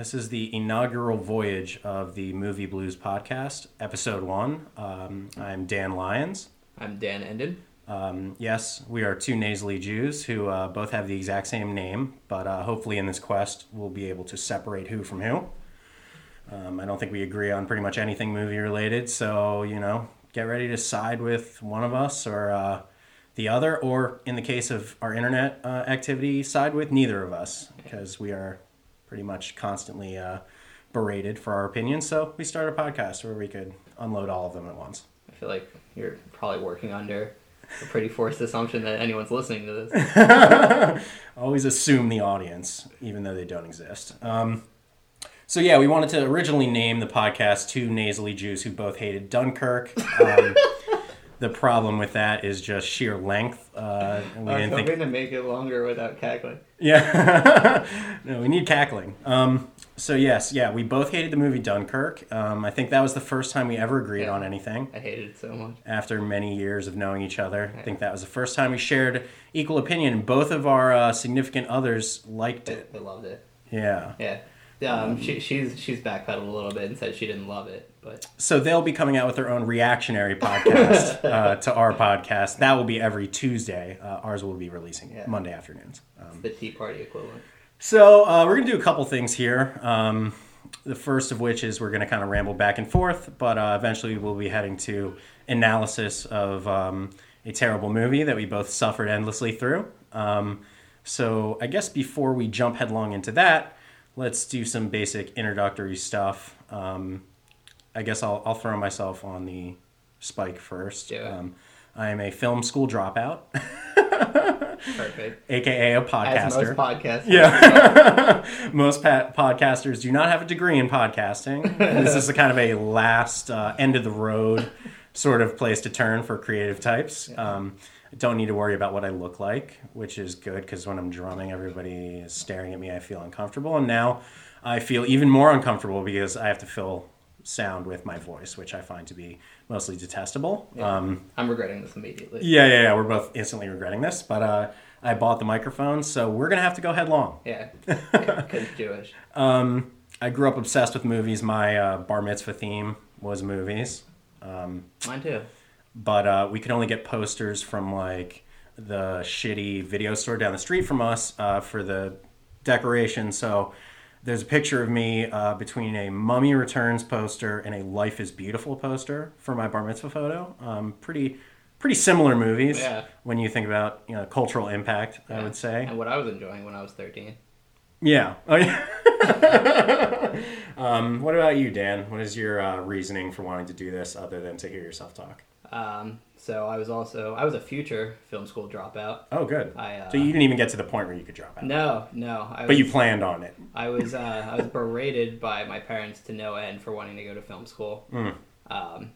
Ladies and gentlemen, this is the inaugural voyage of the Movie Blues podcast, episode one. Um, I'm Dan Lyons. I'm Dan Enden. Um, yes, we are two nasally Jews who uh, both have the exact same name, but uh, hopefully in this quest we'll be able to separate who from who. Um, I don't think we agree on pretty much anything movie related, so, you know, get ready to side with one of us or uh, the other, or in the case of our internet uh, activity, side with neither of us, because we are pretty much constantly uh, berated for our opinions. So we started a podcast where we could unload all of them at once. I feel like you're probably working under a pretty forced assumption that anyone's listening to this. Always assume the audience, even though they don't exist. Um, so yeah, we wanted to originally name the podcast Two Nasally Jews Who Both Hated Dunkirk. Um, the problem with that is just sheer length. Uh, we I was didn't hoping think. to make it longer without cackling. Yeah, no, we need cackling. Um, so yes, yeah, we both hated the movie Dunkirk. Um, I think that was the first time we ever agreed Yeah. on anything. I hated it so much. after many years of knowing each other. I think that was the first time we shared equal opinion. Both of our uh, significant others liked it. they loved it. Yeah. Yeah. Um, she, she's she's backpedaled a little bit and said she didn't love it, but So they'll be coming out with their own reactionary podcast uh, to our podcast. That will be every Tuesday. Uh, ours will be releasing Yeah. Monday afternoons. Um, the Tea Party equivalent. So uh, we're gonna do a couple things here. Um, the first of which is we're gonna kind of ramble back and forth, but uh, eventually we'll be heading to analysis of um, a terrible movie that we both suffered endlessly through. Um, so I guess before we jump headlong into that, let's do some basic introductory stuff. Um, I guess I'll, I'll throw myself on the spike first. It. Um, I am a film school dropout, Perfect. aka a podcaster. As most podcasts. Yeah. Most pa- podcasters do not have a degree in podcasting. this is a kind of a last uh, end of the road sort of place to turn for creative types. Um, I don't need to worry about what I look like, which is good because when I'm drumming, everybody is staring at me. I feel uncomfortable. And now I feel even more uncomfortable because I have to fill sound with my voice, which I find to be mostly detestable. Yeah. Um, I'm regretting this immediately. yeah, yeah, yeah. We're both instantly regretting this, but uh, I bought the microphone, so we're gonna have to go headlong. Yeah. Because Jewish. Um, I grew up obsessed with movies. My uh, bar mitzvah theme was movies, Mine too. But uh, we could only get posters from like the shitty video store down the street from us uh, for the decoration. So there's a picture of me uh, between a Mummy Returns poster and a Life is Beautiful poster for my bar mitzvah photo. Um, pretty, pretty similar movies Yeah. when you think about you know cultural impact. I would say. And what I was enjoying when I was 13. Yeah. Oh, yeah. um, what about you, Dan? What is your uh, reasoning for wanting to do this other than to hear yourself talk? Um, so I was also I was a future film school dropout. Oh, good. I, uh, so you didn't even get to the point where you could drop out, No, no. I but you planned on it. I was uh, I was berated by my parents to no end for wanting to go to film school. Um,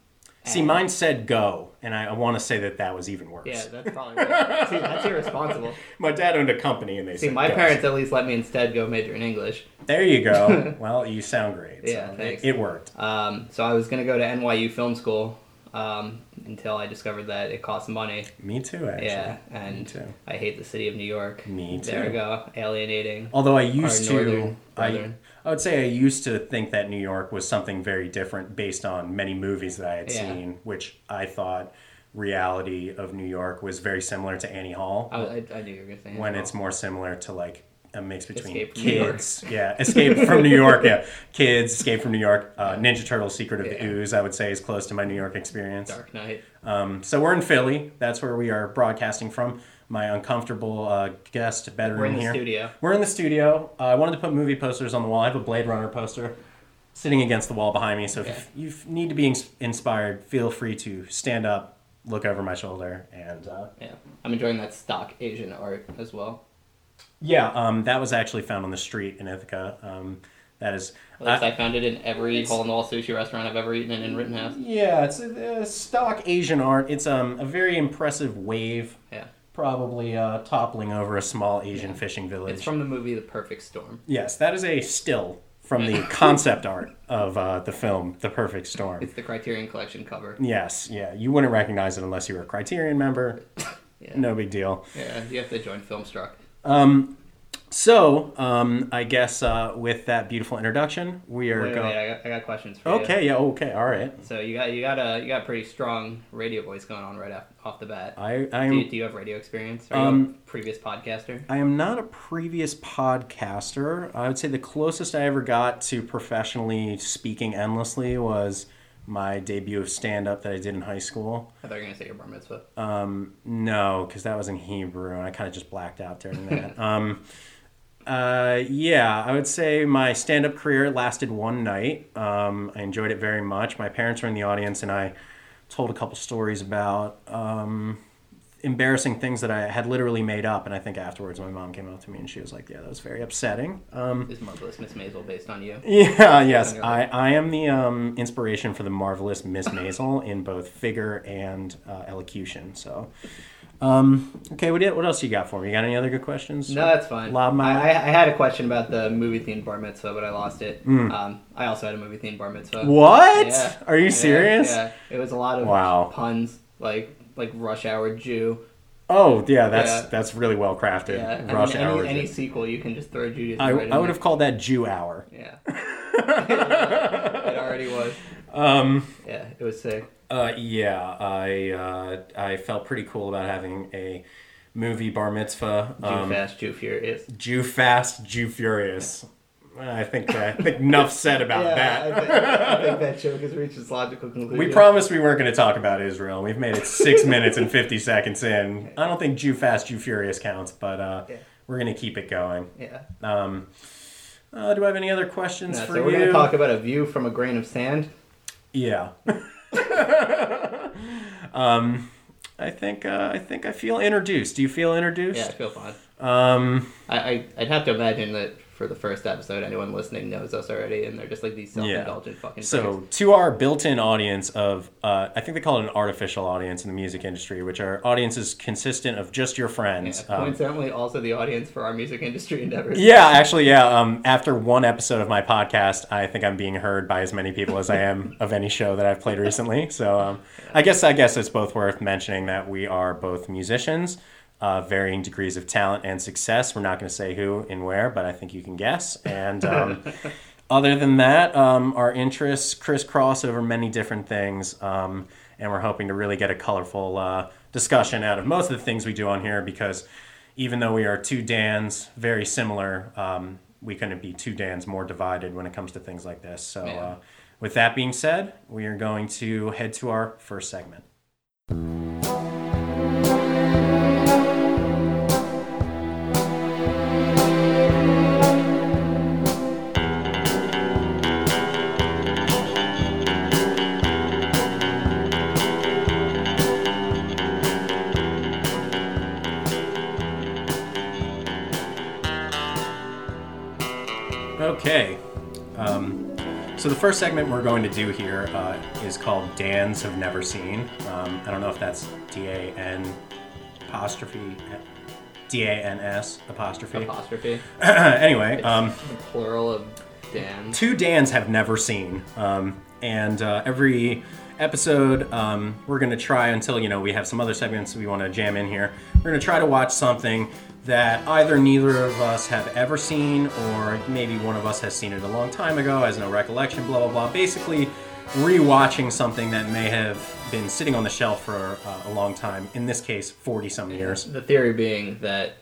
Hmm. See, mine said go, and I, I want to say that that was even worse. Yeah, that's probably right. See, that's irresponsible. My dad owned a company, and they See, said my go. parents at least let me instead go major in English. There you go. well, you sound great. Yeah, so thanks. It, it worked. Um, so I was gonna go to NYU Film School um, until I discovered that it costs money. Me too, actually. Yeah, and Me too. I hate the city of New York. Me too. There we go, alienating. Although I used to, northern I. I would say I used to think that New York was something very different based on many movies that I had Yeah. seen, which I thought reality of New York was very similar to Annie Hall, I, I, I knew you were gonna say when Annie it's Hall. more similar to like a mix between Escape from New York. kids, yeah, Escape from New York, yeah, kids, Escape from New York, uh, Ninja Turtles: Secret of the Ooze. I would say is close to my New York experience. Dark Knight. Um, so we're in Philly. That's where we are broadcasting from. My uncomfortable uh, guest bedroom We're in the here. studio. We're in the studio. Uh, I wanted to put movie posters on the wall. I have a Blade Runner poster sitting against the wall behind me. So if you need to be ins- inspired, feel free to stand up, look over my shoulder, and uh, Yeah, I'm enjoying that stock Asian art as well. Yeah, um, that was actually found on the street in Ithaca. Um, that is, At least I- I found it in every hole in the wall sushi restaurant I've ever eaten in in Rittenhouse. yeah, it's a, a stock Asian art. It's um, a very impressive wave, Yeah, probably uh, toppling over a small Asian Yeah. fishing village. it's from the movie The Perfect Storm. Yes, that is a still from the concept art of uh, the film, The Perfect Storm. It's the Criterion Collection cover. Yes, yeah, you wouldn't recognize it unless you were a Criterion member. Yeah, No big deal. yeah, you have to join Filmstruck. Um, So, um, I guess uh, with that beautiful introduction, we are Wait, going. wait, I got, I got questions for you. Okay, yeah, okay, all right. So you got you got a you got pretty strong radio voice going on right off, off the bat. I Do you, I'm do you have radio experience? Are you Um, a previous podcaster? I am not a previous podcaster. I would say the closest I ever got to professionally speaking endlessly was my debut of stand up that I did in high school. I thought you were gonna say your bar mitzvah. Um, no, because that was in Hebrew, and I kind of just blacked out during that. um, uh, yeah, I would say my stand up career lasted one night. Um, I enjoyed it very much. My parents were in the audience, and I told a couple stories about um, embarrassing things that I had literally made up. And I think afterwards, my mom came up to me and she was like, "Yeah, that was very upsetting." Um, Is marvelous Miss Maisel based on you? yeah, yes, I, I am the um, inspiration for the marvelous Miss Maisel in both figure and uh, elocution. So, um, okay, what, do you- what else you got for me? You got any other good questions? No, that's fine. Lob my- I, I had a question about the movie themed bar mitzvah, but I lost it. Um, I also had a movie themed bar mitzvah. What? Yeah. Are you Yeah, serious? Yeah, it was a lot of Wow. puns, like like rush hour Jew. Oh, yeah, that's Yeah. that's really well crafted. Yeah, I Rush mean, hour. any, any sequel you can just throw Judaism I, right I would have called that Jew hour. Yeah, it already was. Um, Yeah, it was sick. uh, yeah, I uh, I felt pretty cool about having a movie bar mitzvah. Jew Um, fast, Jew furious. Jew fast, Jew furious. I think I think enough said about yeah, that. I think, I think that joke has reached its logical conclusion. We promised we weren't going to talk about Israel. We've made it six minutes and fifty seconds in. I don't think Jew fast, Jew furious counts, but uh, Yeah. we're going to keep it going. Yeah. Um, uh, do I have any other questions No, for so you? we're gonna talk about a view from a grain of sand. Yeah. um, I think uh, I think I feel introduced. Do you feel introduced? Yeah, I feel fine. Um, I, I I'd have to imagine that for the first episode, anyone listening knows us already, and they're just like these self-indulgent fucking. so to our built-in audience of, uh, I think they call it an artificial audience in the music industry, which are audiences consistent of just your yeah, friends. Um, coincidentally, also the audience for our music industry endeavors. yeah, actually, yeah. Um, after one episode of my podcast, I think I'm being heard by as many people as I am of any show that I've played recently. So um, I guess I guess it's both worth mentioning that we are both musicians, uh, varying degrees of talent and success. We're not going to say who and where, but I think you can guess. And um, other than that, um, our interests crisscross over many different things, um, and we're hoping to really get a colorful uh, discussion out of most of the things we do on here because even though we are two Dans very similar, um, we couldn't be two Dans more divided when it comes to things like this. So, uh, with that being said, we are going to head to our first segment. So the first segment we're going to do here uh, is called Dan's Have Never Seen. Um, I don't know if that's D A N apostrophe D A N S apostrophe. Apostrophe. anyway, um, The plural of Dan. two Dans have never seen, um, and uh, every episode um, we're going to try until you know we have some other segments we want to jam in here. We're going to try to watch something that either neither of us have ever seen, or maybe one of us has seen it a long time ago, has no recollection. Blah blah blah. Basically, rewatching something that may have been sitting on the shelf for uh, a long time. In this case, forty some years. The theory being that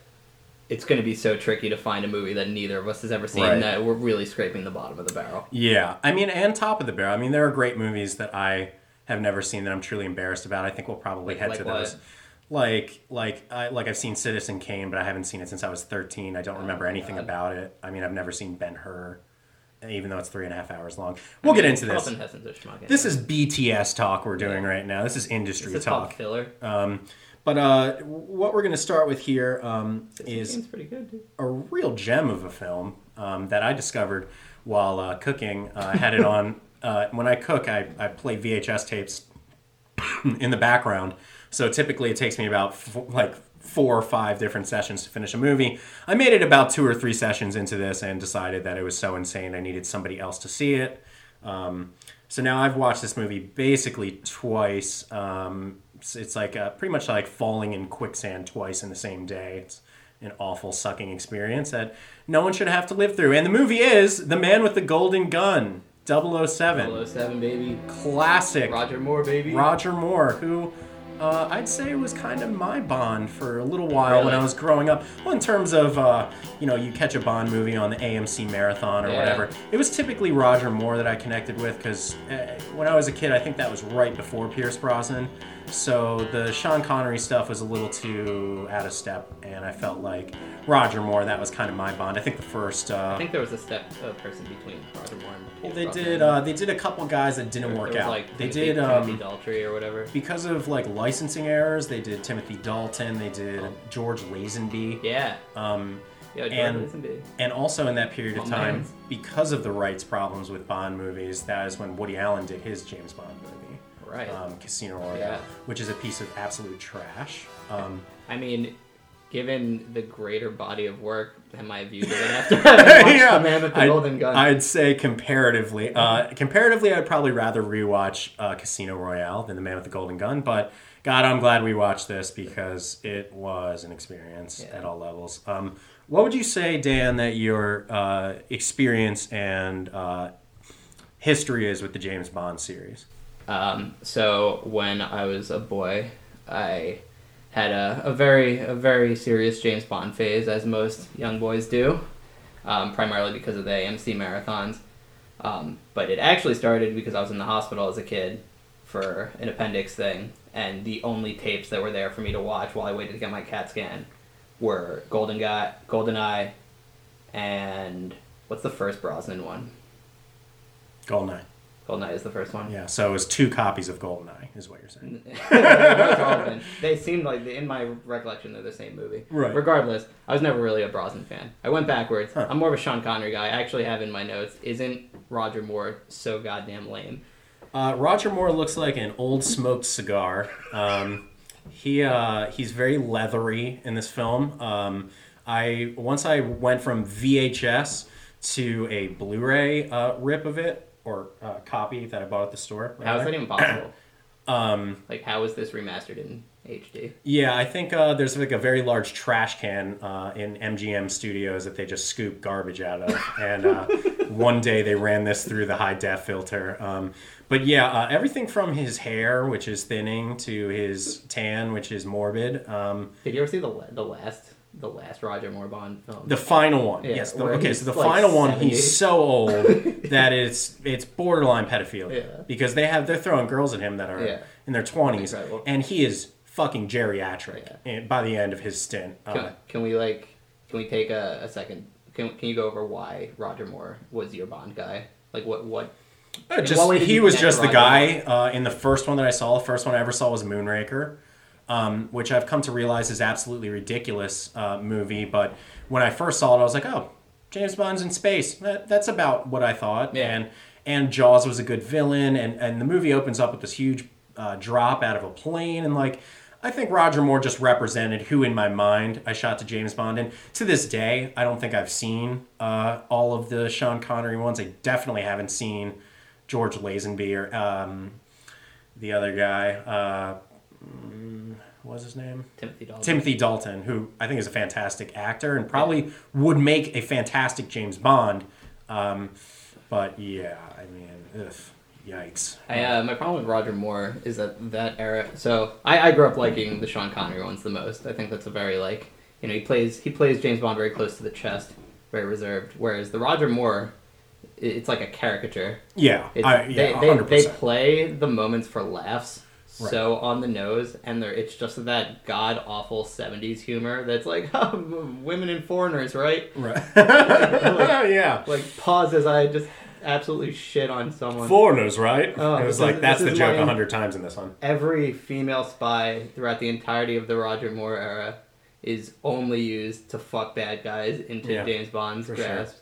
it's going to be so tricky to find a movie that neither of us has ever seen Right. that we're really scraping the bottom of the barrel. Yeah, I mean, and top of the barrel. I mean, there are great movies that I have never seen that I'm truly embarrassed about. I think we'll probably Like- head like to what? those. Like, like, I, like I've seen Citizen Kane, but I haven't seen it since I was 13. I don't remember anything God. about it. I mean, I've never seen Ben Hur, even though it's three and a half hours long. We'll get into this. Charlton Heston's a schmuck. This is BTS talk we're doing right now. This is industry This is talk. filler. Um, but uh, what we're going to start with here um, is good, a real gem of a film um, that I discovered while uh, cooking. Uh, I had it on uh, when I cook. I, I play VHS tapes in the background, so typically it takes me about f- like four or five different sessions to finish a movie. I made it about two or three sessions into this and decided that it was so insane I needed somebody else to see it. Um, so now I've watched this movie basically twice. Um, it's, it's like uh, pretty much like falling in quicksand twice in the same day. It's an awful sucking experience that no one should have to live through. And the movie is The Man with the Golden Gun, 007. 007, baby. Classic. Roger Moore, baby. Roger Moore, who uh, I'd say it was kind of my Bond for a little while when I was growing up. Well, in terms of, uh, you know, you catch a Bond movie on the AMC marathon or Yeah. whatever. It was typically Roger Moore that I connected with because uh, when I was a kid, I think that was right before Pierce Brosnan. So the Sean Connery stuff was a little too out of step, and I felt like Roger Moore, that was kind of my Bond. I think the first. Uh, I think there was a step a person between Roger Moore and well, they did. Uh, they did a couple guys that didn't There work was, out. Like they Timothy- did. Timothy Um, Daltrey or whatever. because of like licensing errors, they did Timothy Dalton, they did George Lazenby, Yeah. um, Yeah, George and- Lazenby. and also in that period of time, because of the rights problems with Bond movies, that is when Woody Allen did his James Bond Right. um, Casino Royale, Yeah. which is a piece of absolute trash. Um, I mean, given the greater body of work that my view did after having watched The Man with the I'd, Golden Gun. I'd say comparatively, uh, comparatively, I'd probably rather rewatch uh, Casino Royale than The Man with the Golden Gun. But God, I'm glad we watched this because it was an experience Yeah. at all levels. Um, what would you say, Dan, that your uh, experience and uh, history is with the James Bond series? Um, so when I was a boy, I had a, a very a very serious James Bond phase, as most young boys do, um, primarily because of the AMC marathons. Um, but it actually started because I was in the hospital as a kid for an appendix thing, and the only tapes that were there for me to watch while I waited to get my CAT scan were Golden Guy, Golden Eye, and what's the first Brosnan one? Golden Eye is the first one. Yeah, so it was two copies of Goldeneye, is what you're saying. They seem like in my recollection they're the same movie. Right. Regardless, I was never really a Brosnan fan. I went backwards. Huh. I'm more of a Sean Connery guy. I actually have in my notes, isn't Roger Moore so goddamn lame? Uh, Roger Moore looks like an old smoked cigar. Um, he uh, he's very leathery in this film. Um, I once I went from VHS to a Blu-ray uh, rip of it or uh, copy that I bought at the store. How is that even possible? Um, like, how is this remastered in HD? yeah, I think uh, there's like a very large trash can uh, in MGM Studios that they just scoop garbage out of, and uh, one day they ran this through the high def filter. Um, but yeah, uh, everything from his hair, which is thinning, to his tan, which is morbid. Um, Did you ever see the the last the last Roger Moore Bond film? the final one, Yeah, yes. The, where okay, he's so the like final one, 78. he's so old that it's it's borderline pedophilia Yeah. because they have they're throwing girls at him that are Yeah. in their twenties, Incredible. and he is fucking geriatric by the end of his stint. Uh, Can, can we like can we take a, a second? Can, can you go over why Roger Moore was your Bond guy? Like what what? Uh, just what way did he you was connect just the Roger guy uh, in the first one that I saw. The first one I ever saw was Moonraker, um, which I've come to realize is absolutely ridiculous uh, movie. But when I first saw it, I was like, oh, James Bond's in space. That, that's about what I thought. Yeah. And and Jaws was a good villain, and and the movie opens up with this huge uh, drop out of a plane, and like. I think Roger Moore just represented who, in my mind, I shot to James Bond. And to this day, I don't think I've seen uh, all of the Sean Connery ones. I definitely haven't seen George Lazenby or um, the other guy. Uh, mm, what was his name? Timothy Dalton. Timothy Dalton, who I think is a fantastic actor and probably would make a fantastic James Bond. Um, but yeah, I mean, ugh, yikes. I, uh, my problem with Roger Moore is that that era. So I, I grew up liking the Sean Connery ones the most. I think that's a very like you know he plays he plays James Bond very close to the chest, very reserved. Whereas the Roger Moore, it's like a caricature. yeah, I, yeah, they, they, 100%. they play the moments for laughs Right. so on the nose, and it's just that god awful '70s humor that's like women and foreigners, right? right. yeah. Like pause as I just absolutely shit on someone. Foreigners, right? Oh, it was like is- that's the joke a hundred times in this one. every female spy throughout the entirety of the Roger Moore era is only used to fuck bad guys into Yeah, James Bond's for sure. grasp.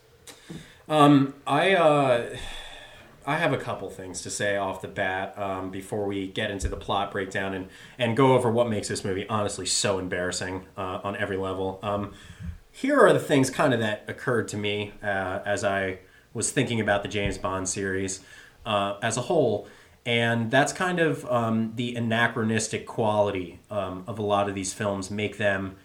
Um, I uh, I have a couple things to say off the bat um, before we get into the plot breakdown and and go over what makes this movie honestly so embarrassing uh, on every level. Um, here are the things kind of that occurred to me uh, as I was thinking about the James Bond series uh, as a whole. And that's kind of um, the anachronistic quality um, of a lot of these films make them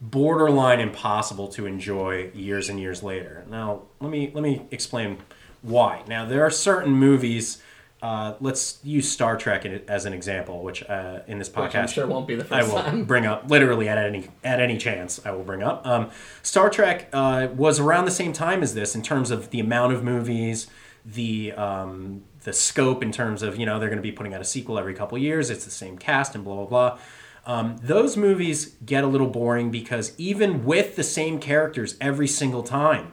borderline impossible to enjoy years and years later. Now, let me let me explain why. Now, there are certain movies. Uh, let's use Star Trek as an example, which uh, in this podcast Which sure won't be the first I will time. bring up literally at any at any chance. I will bring up. Um, Star Trek uh, was around the same time as this in terms of the amount of movies, the um, the scope in terms of you know they're going to be putting out a sequel every couple years. It's the same cast and blah blah blah. Um, those movies get a little boring because even with the same characters every single time,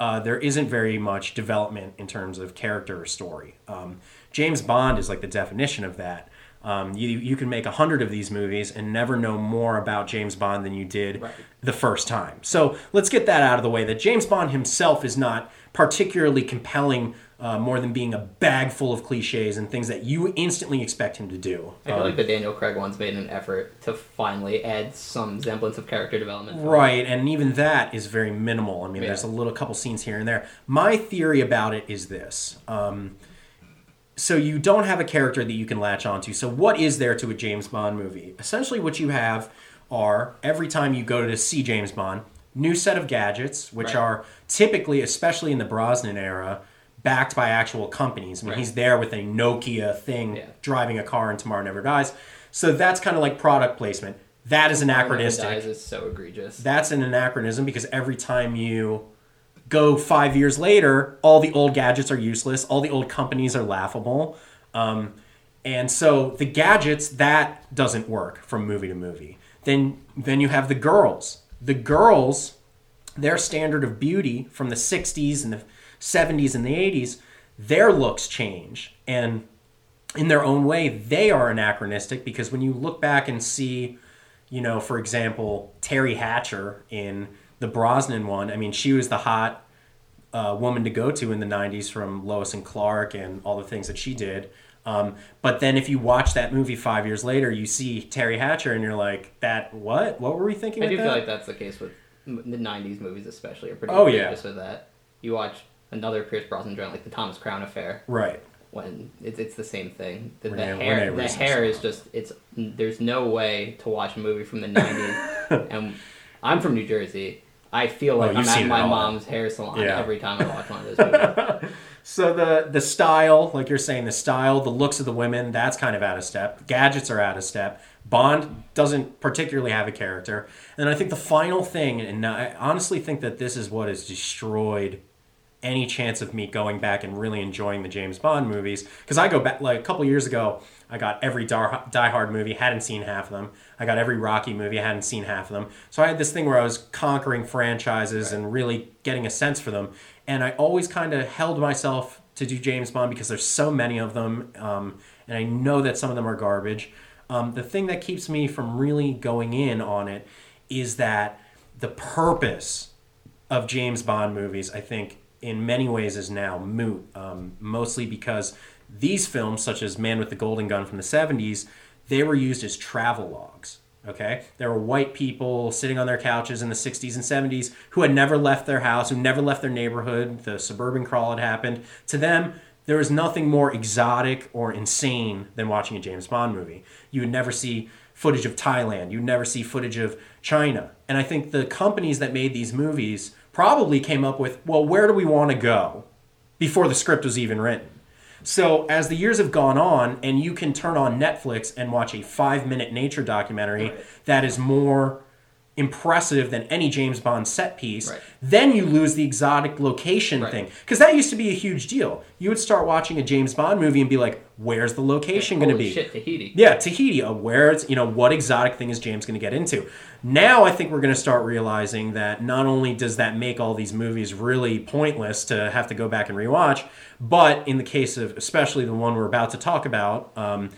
uh, there isn't very much development in terms of character or story. Um, James Bond is like the definition of that. Um, you, you can make a hundred of these movies and never know more about James Bond than you did Right. the first time. So let's get that out of the way that James Bond himself is not particularly compelling uh, more than being a bag full of cliches and things that you instantly expect him to do. I feel Um, like the Daniel Craig ones made an effort to finally add some semblance of character development. Right, and even that is very minimal. I mean, Yeah. there's a little couple scenes here and there. My theory about it is this. Um, so you don't have a character that you can latch onto. So what is there to a James Bond movie? Essentially, what you have are every time you go to see James Bond, new set of gadgets, which Right. are typically, especially in the Brosnan era, backed by actual companies. I mean, Right. he's there with a Nokia thing, Yeah. driving a car, and Tomorrow Never Dies. So that's kind of like product placement. That is anachronistic. Dies is so egregious. That's an anachronism because every time you go five years later, all the old gadgets are useless, all the old companies are laughable. Um, and so the gadgets, that doesn't work from movie to movie. Then, then you have the girls. The girls, their standard of beauty from the 60s and the 70s and the 80s, their looks change. And in their own way, they are anachronistic because when you look back and see, you know, for example, Teri Hatcher in the Brosnan one, I mean, she was the hot uh, woman to go to in the 90s from Lois and Clark and all the things that she did. Um, but then if you watch that movie five years later, you see Teri Hatcher and you're like, that, what? What were we thinking I do that? feel like that's the case with the '90s movies, especially. Are pretty Oh, yeah. with that. You watch another Pierce Brosnan joint, like the Thomas Crown Affair, right. when it's, it's the same thing. The, the Renee- hair, Renee the hair is just it's. There's no way to watch a movie from the '90s, and I'm from New Jersey. I feel like Oh, I'm at my all. mom's hair salon Yeah. every time I watch one of those movies. So the the style, like you're saying, the style, the looks of the women, that's kind of out of step. Gadgets are out of step. Bond doesn't particularly have a character. And I think the final thing, and I honestly think that this is what has destroyed any chance of me going back and really enjoying the James Bond movies. Because I go back, like a couple years ago, I got every Die Hard movie, hadn't seen half of them. I got every Rocky movie, I hadn't seen half of them. So I had this thing where I was conquering franchises and really getting a sense for them. And I always kind of held myself to do James Bond because there's so many of them. Um, and I know that some of them are garbage. Um, the thing that keeps me from really going in on it is that the purpose of James Bond movies, I think, in many ways is now moot. Um, mostly because these films, such as Man with the Golden Gun from the 70s, they were used as travel logs. Okay? There were white people sitting on their couches in the 60s and 70s who had never left their house, who never left their neighborhood. The suburban crawl had happened. To them, there was nothing more exotic or insane than watching a James Bond movie. You would never see footage of Thailand. You'd never see footage of China. And I think the companies that made these movies probably came up with, well, where do we want to go before the script was even written? So as the years have gone on, and you can turn on Netflix and watch a five minute nature documentary Right. that is more impressive than any James Bond set piece, Right. then you lose the exotic location Right. thing. Because that used to be a huge deal. You would start watching a James Bond movie and be like, where's the location going to be? shit, Tahiti. Yeah, Tahiti. Uh, where it's you know what exotic thing is James going to get into? Now I think we're going to start realizing that not only does that make all these movies really pointless to have to go back and rewatch, but in the case of especially the one we're about to talk about. Um,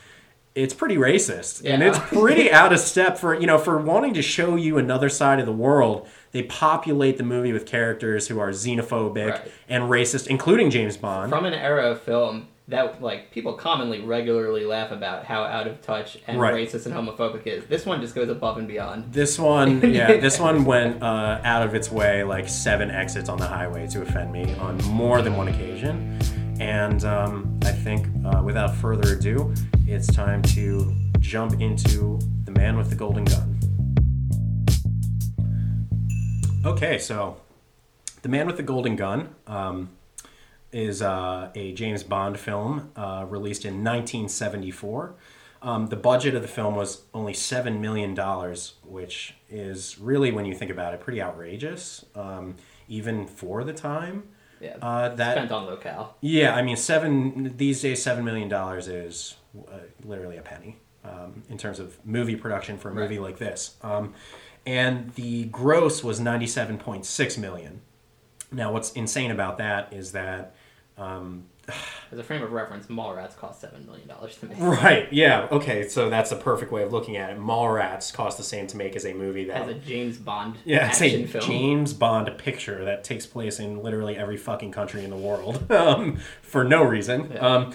it's pretty racist and it's pretty out of step for you know for wanting to show you another side of the world they populate the movie with characters who are xenophobic Right. and racist including james bond From an era of film that like people commonly regularly laugh about how out of touch and Right. racist and homophobic is. This one just goes above and beyond. This one, yeah, this one went uh, out of its way like seven exits on the highway to offend me on more than one occasion. And um, I think, uh, without further ado, it's time to jump into The Man with the Golden Gun. Okay, so The Man with the Golden Gun um, is uh, a James Bond film uh, released in 1974. Um, the budget of the film was only $7 million, which is really, when you think about it, pretty outrageous, um, even for the time. Yeah. Uh, that Spent on locale. yeah, I mean, seven these days, seven million dollars is uh, literally a penny um, in terms of movie production for a movie like this. Um, and the gross was ninety-seven point six million. Now, what's insane about that is that As a frame of reference, Mallrats cost seven million dollars to make. right, yeah, okay, so that's a perfect way of looking at it. Mallrats cost the same to make as a movie that As a James Bond Yeah, it's action a film. James Bond picture that takes place in literally every fucking country in the world um, for no reason. Yeah. Um,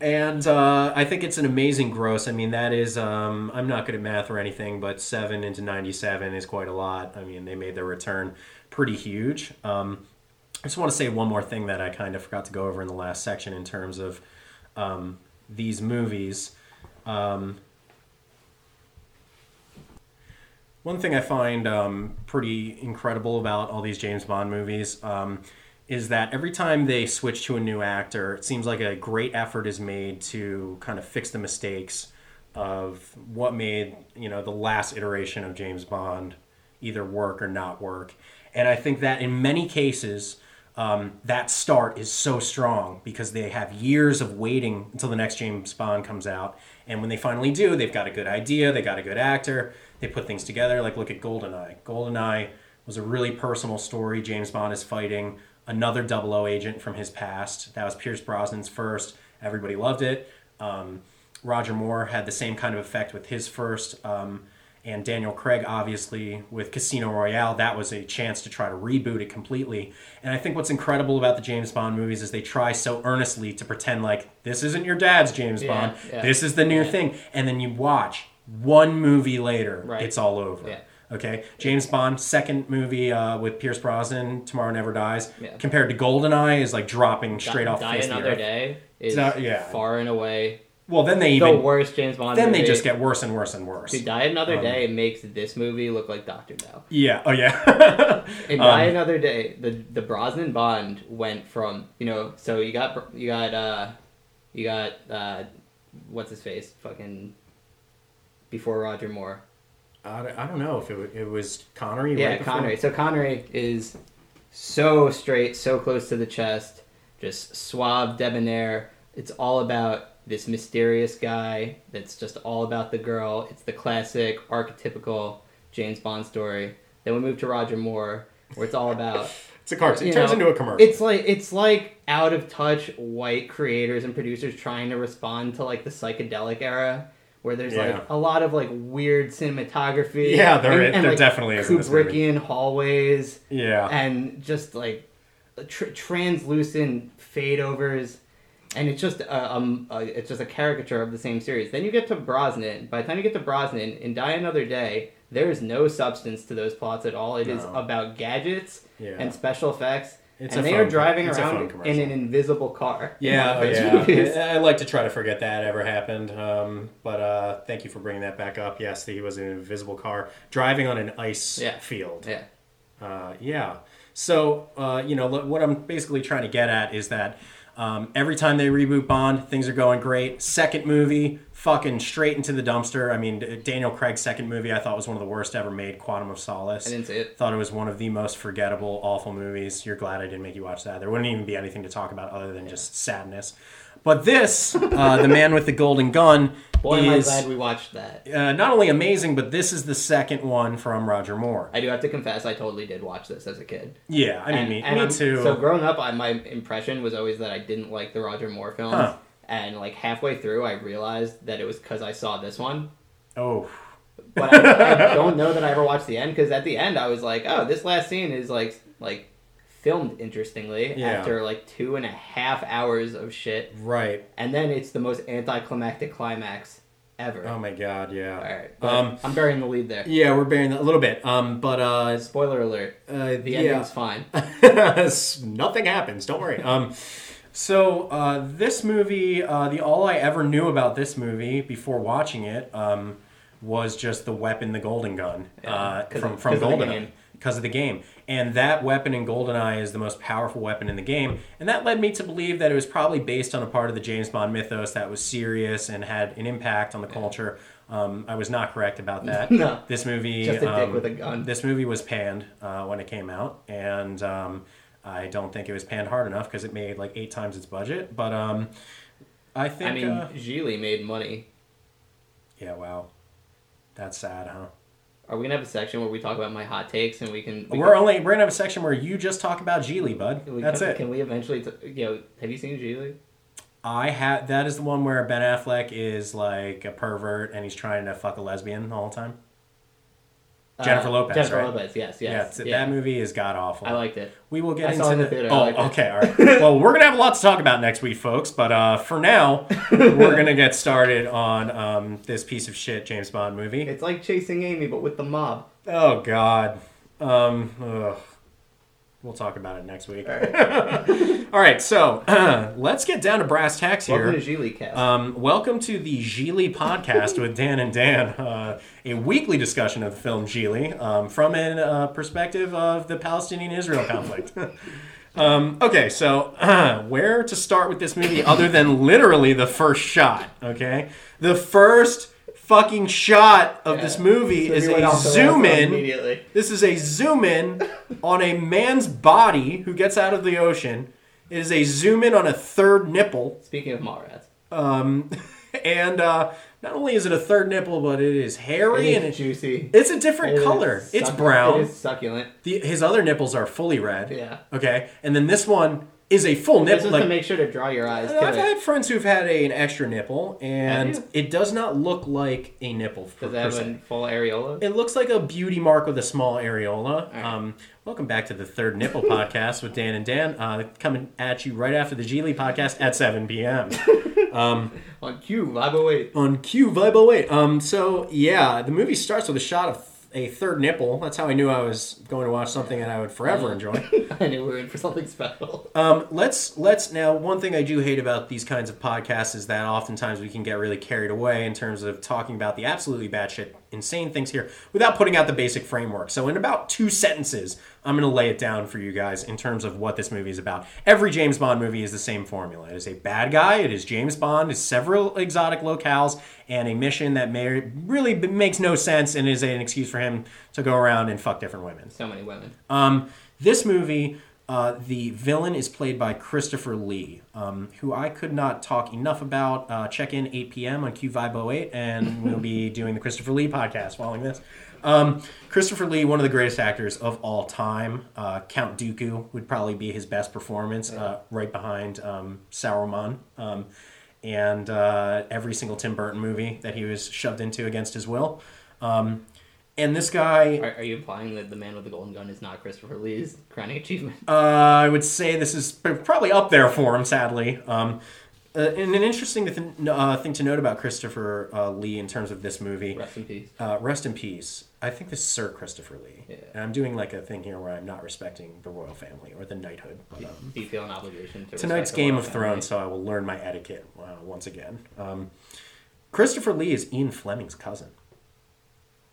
and uh, I think it's an amazing gross. I mean, that is, um, I'm not good at math or anything, but 7 into 97 is quite a lot. I mean, they made their return pretty huge. Um, I just want to say one more thing that I kind of forgot to go over in the last section in terms of um, these movies. Um, one thing I find um, pretty incredible about all these James Bond movies um, is that every time they switch to a new actor, it seems like a great effort is made to kind of fix the mistakes of what made you know the last iteration of James Bond either work or not work. And I think that in many cases, um, that start is so strong because they have years of waiting until the next James Bond comes out. And when they finally do, they've got a good idea, they got a good actor, they put things together. Like, look at GoldenEye. GoldenEye was a really personal story. James Bond is fighting another 00 agent from his past. That was Pierce Brosnan's first. Everybody loved it. Um, Roger Moore had the same kind of effect with his first. Um, and Daniel Craig, obviously, with Casino Royale, that was a chance to try to reboot it completely. And I think what's incredible about the James Bond movies is they try so earnestly to pretend like this isn't your dad's James Yeah, Bond, yeah. this is the new Yeah. thing. And then you watch one movie later, Right. it's all over. Okay, James Bond, second movie uh, with Pierce Brosnan, Tomorrow Never Dies, compared to Goldeneye, is like dropping straight Die, off the Die face of the Another earth. Day is not- yeah. far and away Well, then they the even worst James Bond. then they just get worse and worse and worse. To Die Another Um, Day makes this movie look like Doctor No. Yeah. Oh yeah. In Die Another Day, the the Brosnan Bond went from you know so you got you got uh you got uh what's his face fucking before Roger Moore. I don't- I don't know if it, wa- it was Connery. Yeah, right before- Connery. So Connery is so straight, so close to the chest, just suave, debonair. It's all about this mysterious guy that's just all about the girl. It's the classic, archetypical James Bond story. Then we move to Roger Moore, where it's all about It's a cartoon. It turns know, into a commercial. It's like it's like out of touch white creators and producers trying to respond to like the psychedelic era, where there's Yeah. like a lot of like weird cinematography. Yeah, there and, is- there definitely is in this movie. Kubrickian hallways yeah. and just like tr- translucent fade overs. And it's just a, um, a, it's just a caricature of the same series. Then you get to Brosnan. By the time you get to Brosnan in Die Another Day, there is no substance to those plots at all. It is No. about gadgets Yeah. and special effects. It's and they fun- are driving it's a fun around in an invisible car. Yeah, oh, yeah. I like to try to forget that ever happened. Um, but uh, thank you for bringing that back up. Yes, he was in an invisible car driving on an ice Yeah. field. Yeah. Uh, yeah. So, uh, you know, what I'm basically trying to get at is that um, every time they reboot Bond, things are going great. Second movie, fucking straight into the dumpster. I mean, Daniel Craig's second movie, I thought was one of the worst ever made, Quantum of Solace. I didn't see it. Thought it was one of the most forgettable, awful movies. You're glad I didn't make you watch that. There wouldn't even be anything to talk about other than just sadness. But this, uh, The Man with the Golden Gun, Boy, am I is glad we watched that. uh, not only amazing, but this is the second one from Roger Moore. I do have to confess, I totally did watch this as a kid. Yeah, I mean, me, and me I'm- too. So growing up, I, my impression was always that I didn't like the Roger Moore films. Huh. And like halfway through, I realized that it was because I saw this one. oh, But I, I don't know that I ever watched the end because at the end I was like, oh, this last scene is like like filmed interestingly Yeah. after like two and a half hours of shit, right. and then it's the most anticlimactic climax ever. Oh my god, yeah. All right, Um, I'm burying the lead there. yeah, we're bearing that a little bit. Um, but uh, Spoiler alert: uh the yeah. ending's fine. Nothing happens. Don't worry. Um, so uh, this movie, uh, the all I ever knew about this movie before watching it, um, was just the weapon, the golden gun, Yeah, uh, from from 'cause of the Goldeneye game. because of the game. And that weapon in Goldeneye is the most powerful weapon in the game. And that led me to believe that it was probably based on a part of the James Bond mythos that was serious and had an impact on the culture. Um, I was not correct about that. No. This movie, Just a dick um, with a gun. This movie was panned uh, when it came out, and um, I don't think it was panned hard enough because it made like eight times its budget. But um, I think, I mean, uh, Gigli made money. yeah, wow, that's sad, huh? Are we gonna have a section where we talk about my hot takes and we can? We We're only we're gonna have a section where you just talk about Gigli, bud. can, we That's can, it. Can we eventually? T- you know, have you seen Gigli? I had that is the one where Ben Affleck is like a pervert and he's trying to fuck a lesbian all the whole time. Jennifer Lopez, Uh, Jennifer right? Lopez. Yes. Yes. it's- yeah. that movie is god awful. I liked it. we will get I into saw it in the, the theater. I Oh, liked it. okay, all right. well, we're gonna have a lot to talk about next week, folks. But uh, for now, we're gonna get started on um, this piece of shit James Bond movie. It's like chasing Amy, but with the mob. Oh God. Um, ugh. We'll talk about it next week. All right. All right, so let's get down to brass tacks here. Welcome to Gigli cast. Um, welcome to the Gigli podcast with Dan and Dan, uh, a weekly discussion of the film Gigli um, from a uh, perspective of the Palestinian-Israel conflict. um, okay, so where to start with this movie other than literally the first shot? Okay, the first fucking shot of this Yeah. movie This is movie went a zoom in. immediately. This is a zoom in on a man's body who gets out of the ocean. It is a zoom in on a third nipple. Speaking of Mallrats, Um, and uh, not only is it a third nipple, but it is hairy it and is it, juicy. it's a different It is color. It's brown. It is succulent. The, his other nipples are fully red. Yeah. Okay, and then this one is a full nipple. is Like, to make sure to draw your eyes I've it. had friends who've had a, an extra nipple, and it does not look like a nipple. Does it have a full areola? It looks like a beauty mark with a small areola. right. Um, welcome back to the Third Nipple Podcast with Dan and Dan, uh, coming at you right after the Gigli Podcast at 7 p.m. On cue, 508. on Q Vibe 08. Um, so yeah, the movie starts with a shot of a third nipple. That's how I knew I was going to watch something that I would forever enjoy. I knew we were in for something special. Um, let's let's now. One thing I do hate about these kinds of podcasts is that oftentimes we can get really carried away in terms of talking about the absolutely batshit insane things here without putting out the basic framework. So in about two sentences, I'm going to lay it down for you guys in terms of what this movie is about. Every James Bond movie is the same formula. It is a bad guy. It is James Bond. It's several exotic locales and a mission that may, really makes no sense and is an excuse for him to go around and fuck different women. So many women. Um, this movie, uh, the villain is played by Christopher Lee, um, who I could not talk enough about. Uh, check in 8 p.m. on Q Vibe 08, and we'll be doing the Christopher Lee podcast following this. Um, Christopher Lee, one of the greatest actors of all time. Uh, Count Dooku would probably be his best performance, uh, right behind um, Sauron. Um, and uh, every single Tim Burton movie that he was shoved into against his will. And this guy, Are, are you implying that the man with the golden gun is not Christopher Lee's crowning achievement? Uh, I would say this is probably up there for him, sadly. Um, uh, and an interesting th- uh, thing to note about Christopher uh, Lee in terms of this movie, Rest in peace. uh, rest in peace. I think this is Sir Christopher Lee. Yeah. And I'm doing like a thing here where I'm not respecting the royal family or the knighthood. But, um, Do you feel an obligation to tonight's Game of family? Thrones, so I will learn my etiquette uh, once again. Um, Christopher Lee is Ian Fleming's cousin.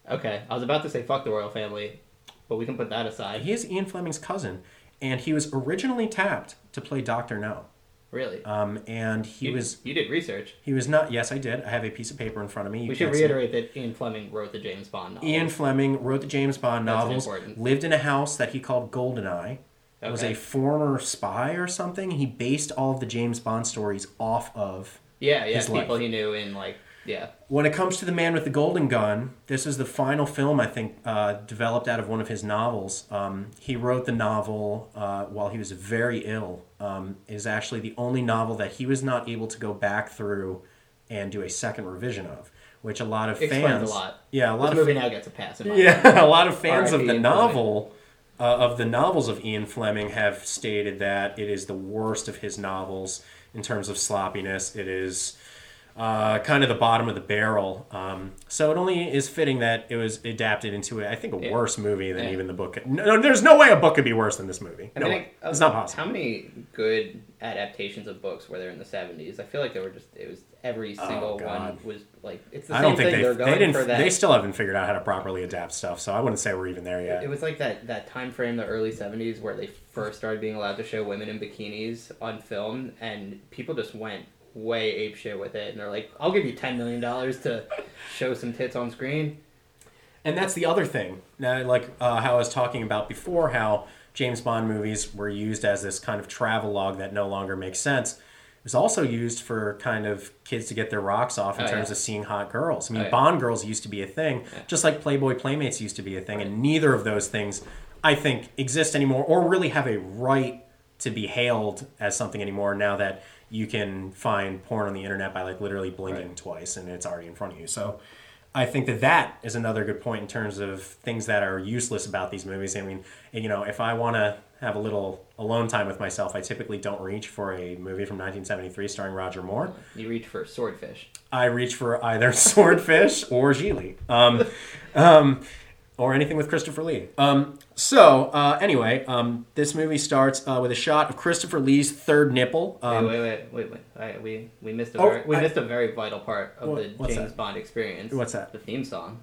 Okay, I was about to say fuck the royal family, but we can put that aside. He is Ian Fleming's cousin, and he was originally tapped to play Doctor No. Really? Um, and he you, was You did research. He was not. Yes, I did. I have a piece of paper in front of me. You We should reiterate that Ian Fleming wrote the James Bond novel. Ian Fleming wrote the James Bond That's novels. important. Lived in a house that he called Goldeneye. That was Okay. a former spy or something. He based all of the James Bond stories off of. yeah, yeah, people life. he knew in like yeah. When it comes to the Man with the Golden Gun, this is the final film I think uh, developed out of one of his novels. Um, he wrote the novel uh, while he was very ill. Um, it is actually the only novel that he was not able to go back through and do a second revision of, which a lot of Explains fans. a lot. Yeah, a lot This of movie now gets a pass. Yeah, a lot of fans of R.I.P. the Ian novel, uh, of the novels of Ian Fleming, have stated that it is the worst of his novels in terms of sloppiness. It is uh, kind of the bottom of the barrel. Um, so it only is fitting that it was adapted into, a, I think, a Yeah. worse movie than Yeah. even the book. No, there's no way a book could be worse than this movie. I No mean, It's not possible. How many good adaptations of books were there in the seventies? I feel like there were just it was every single Oh, one was like it's the I same don't think thing. they, are going they didn't. for that. They still haven't figured out how to properly adapt stuff. So I wouldn't say we're even there yet. It was like that that time frame, the early seventies, where they first started being allowed to show women in bikinis on film, and people just went way ape shit with it, and they're like, "I'll give you ten million dollars to show some tits on screen." And that's the other thing. Now, like uh, how I was talking about before, how James Bond movies were used as this kind of travel log that no longer makes sense. It was also used for kind of kids to get their rocks off in Oh, terms yeah. of seeing hot girls. I mean, Oh, yeah. Bond girls used to be a thing, just like Playboy Playmates used to be a thing, and neither of those things, I think, exist anymore or really have a right to be hailed as something anymore now that you can find porn on the internet by like literally blinking Right. twice and it's already in front of you. So I think that that is another good point in terms of things that are useless about these movies. I mean, you know, if I want to have a little alone time with myself, I typically don't reach for a movie from 1973 starring Roger Moore. You reach for swordfish. I reach for either Swordfish or Gigli, um, um, or anything with Christopher Lee. Um, so uh, anyway, um, this movie starts uh, with a shot of Christopher Lee's third nipple. Um, wait, wait, wait, wait, wait. I, we we missed a Oh, very, we I- missed a very vital part of What- the James that? Bond experience. What's that? The theme song.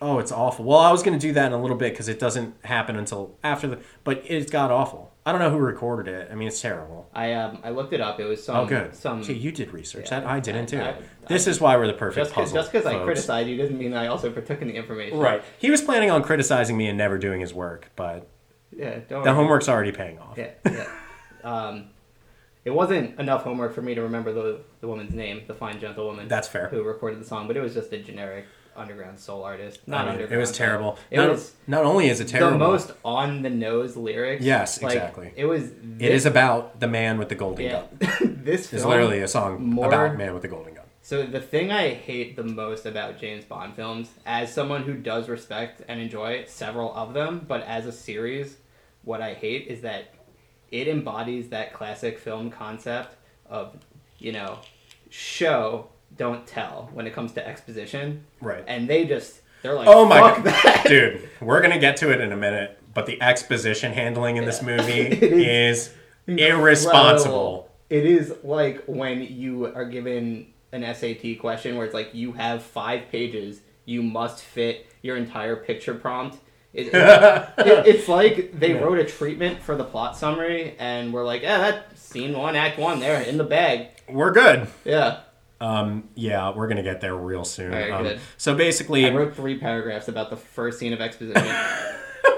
Oh, it's awful. Well, I was going to do that in a little bit because it doesn't happen until after the. But it got awful. I don't know who recorded it. I mean, it's terrible. I um I looked it up. It was some oh, good. some Gee, you did research yeah, that. I didn't too. I- I- this is why we're the perfect just puzzle. just because I folks. criticize you doesn't mean I also partook in the information. Right. He was planning on criticizing me and never doing his work, but Yeah. Don't the worry. homework's already paying off. Yeah. Yeah. um, it wasn't enough homework for me to remember the the woman's name, the fine gentlewoman. That's fair. Who recorded the song? But it was just a generic underground soul artist. Not I mean, underground. it was terrible. It not, was not only is it terrible, the most on the nose lyrics. Yes, Like, exactly. It was. it is about the man with the golden yeah. gun. this film, literally a song more- about man with the golden gun. So the thing I hate the most about James Bond films, as someone who does respect and enjoy several of them, but as a series, what I hate is that it embodies that classic film concept of, you know, show, don't tell when it comes to exposition. Right. And they just they're like, Oh my god, that. dude! We're gonna get to it in a minute, but the exposition handling in this Yeah. movie is irresponsible. It is like when you are given an SAT question where it's like you have five pages, you must fit your entire picture prompt. It, it- it- it's like they Yeah. wrote a treatment for the plot summary and we're like, yeah, that scene one, act one, there in the bag. We're good. Yeah, Um, yeah, we're gonna get there real soon. Um. So basically, I wrote three paragraphs about the first scene of exposition.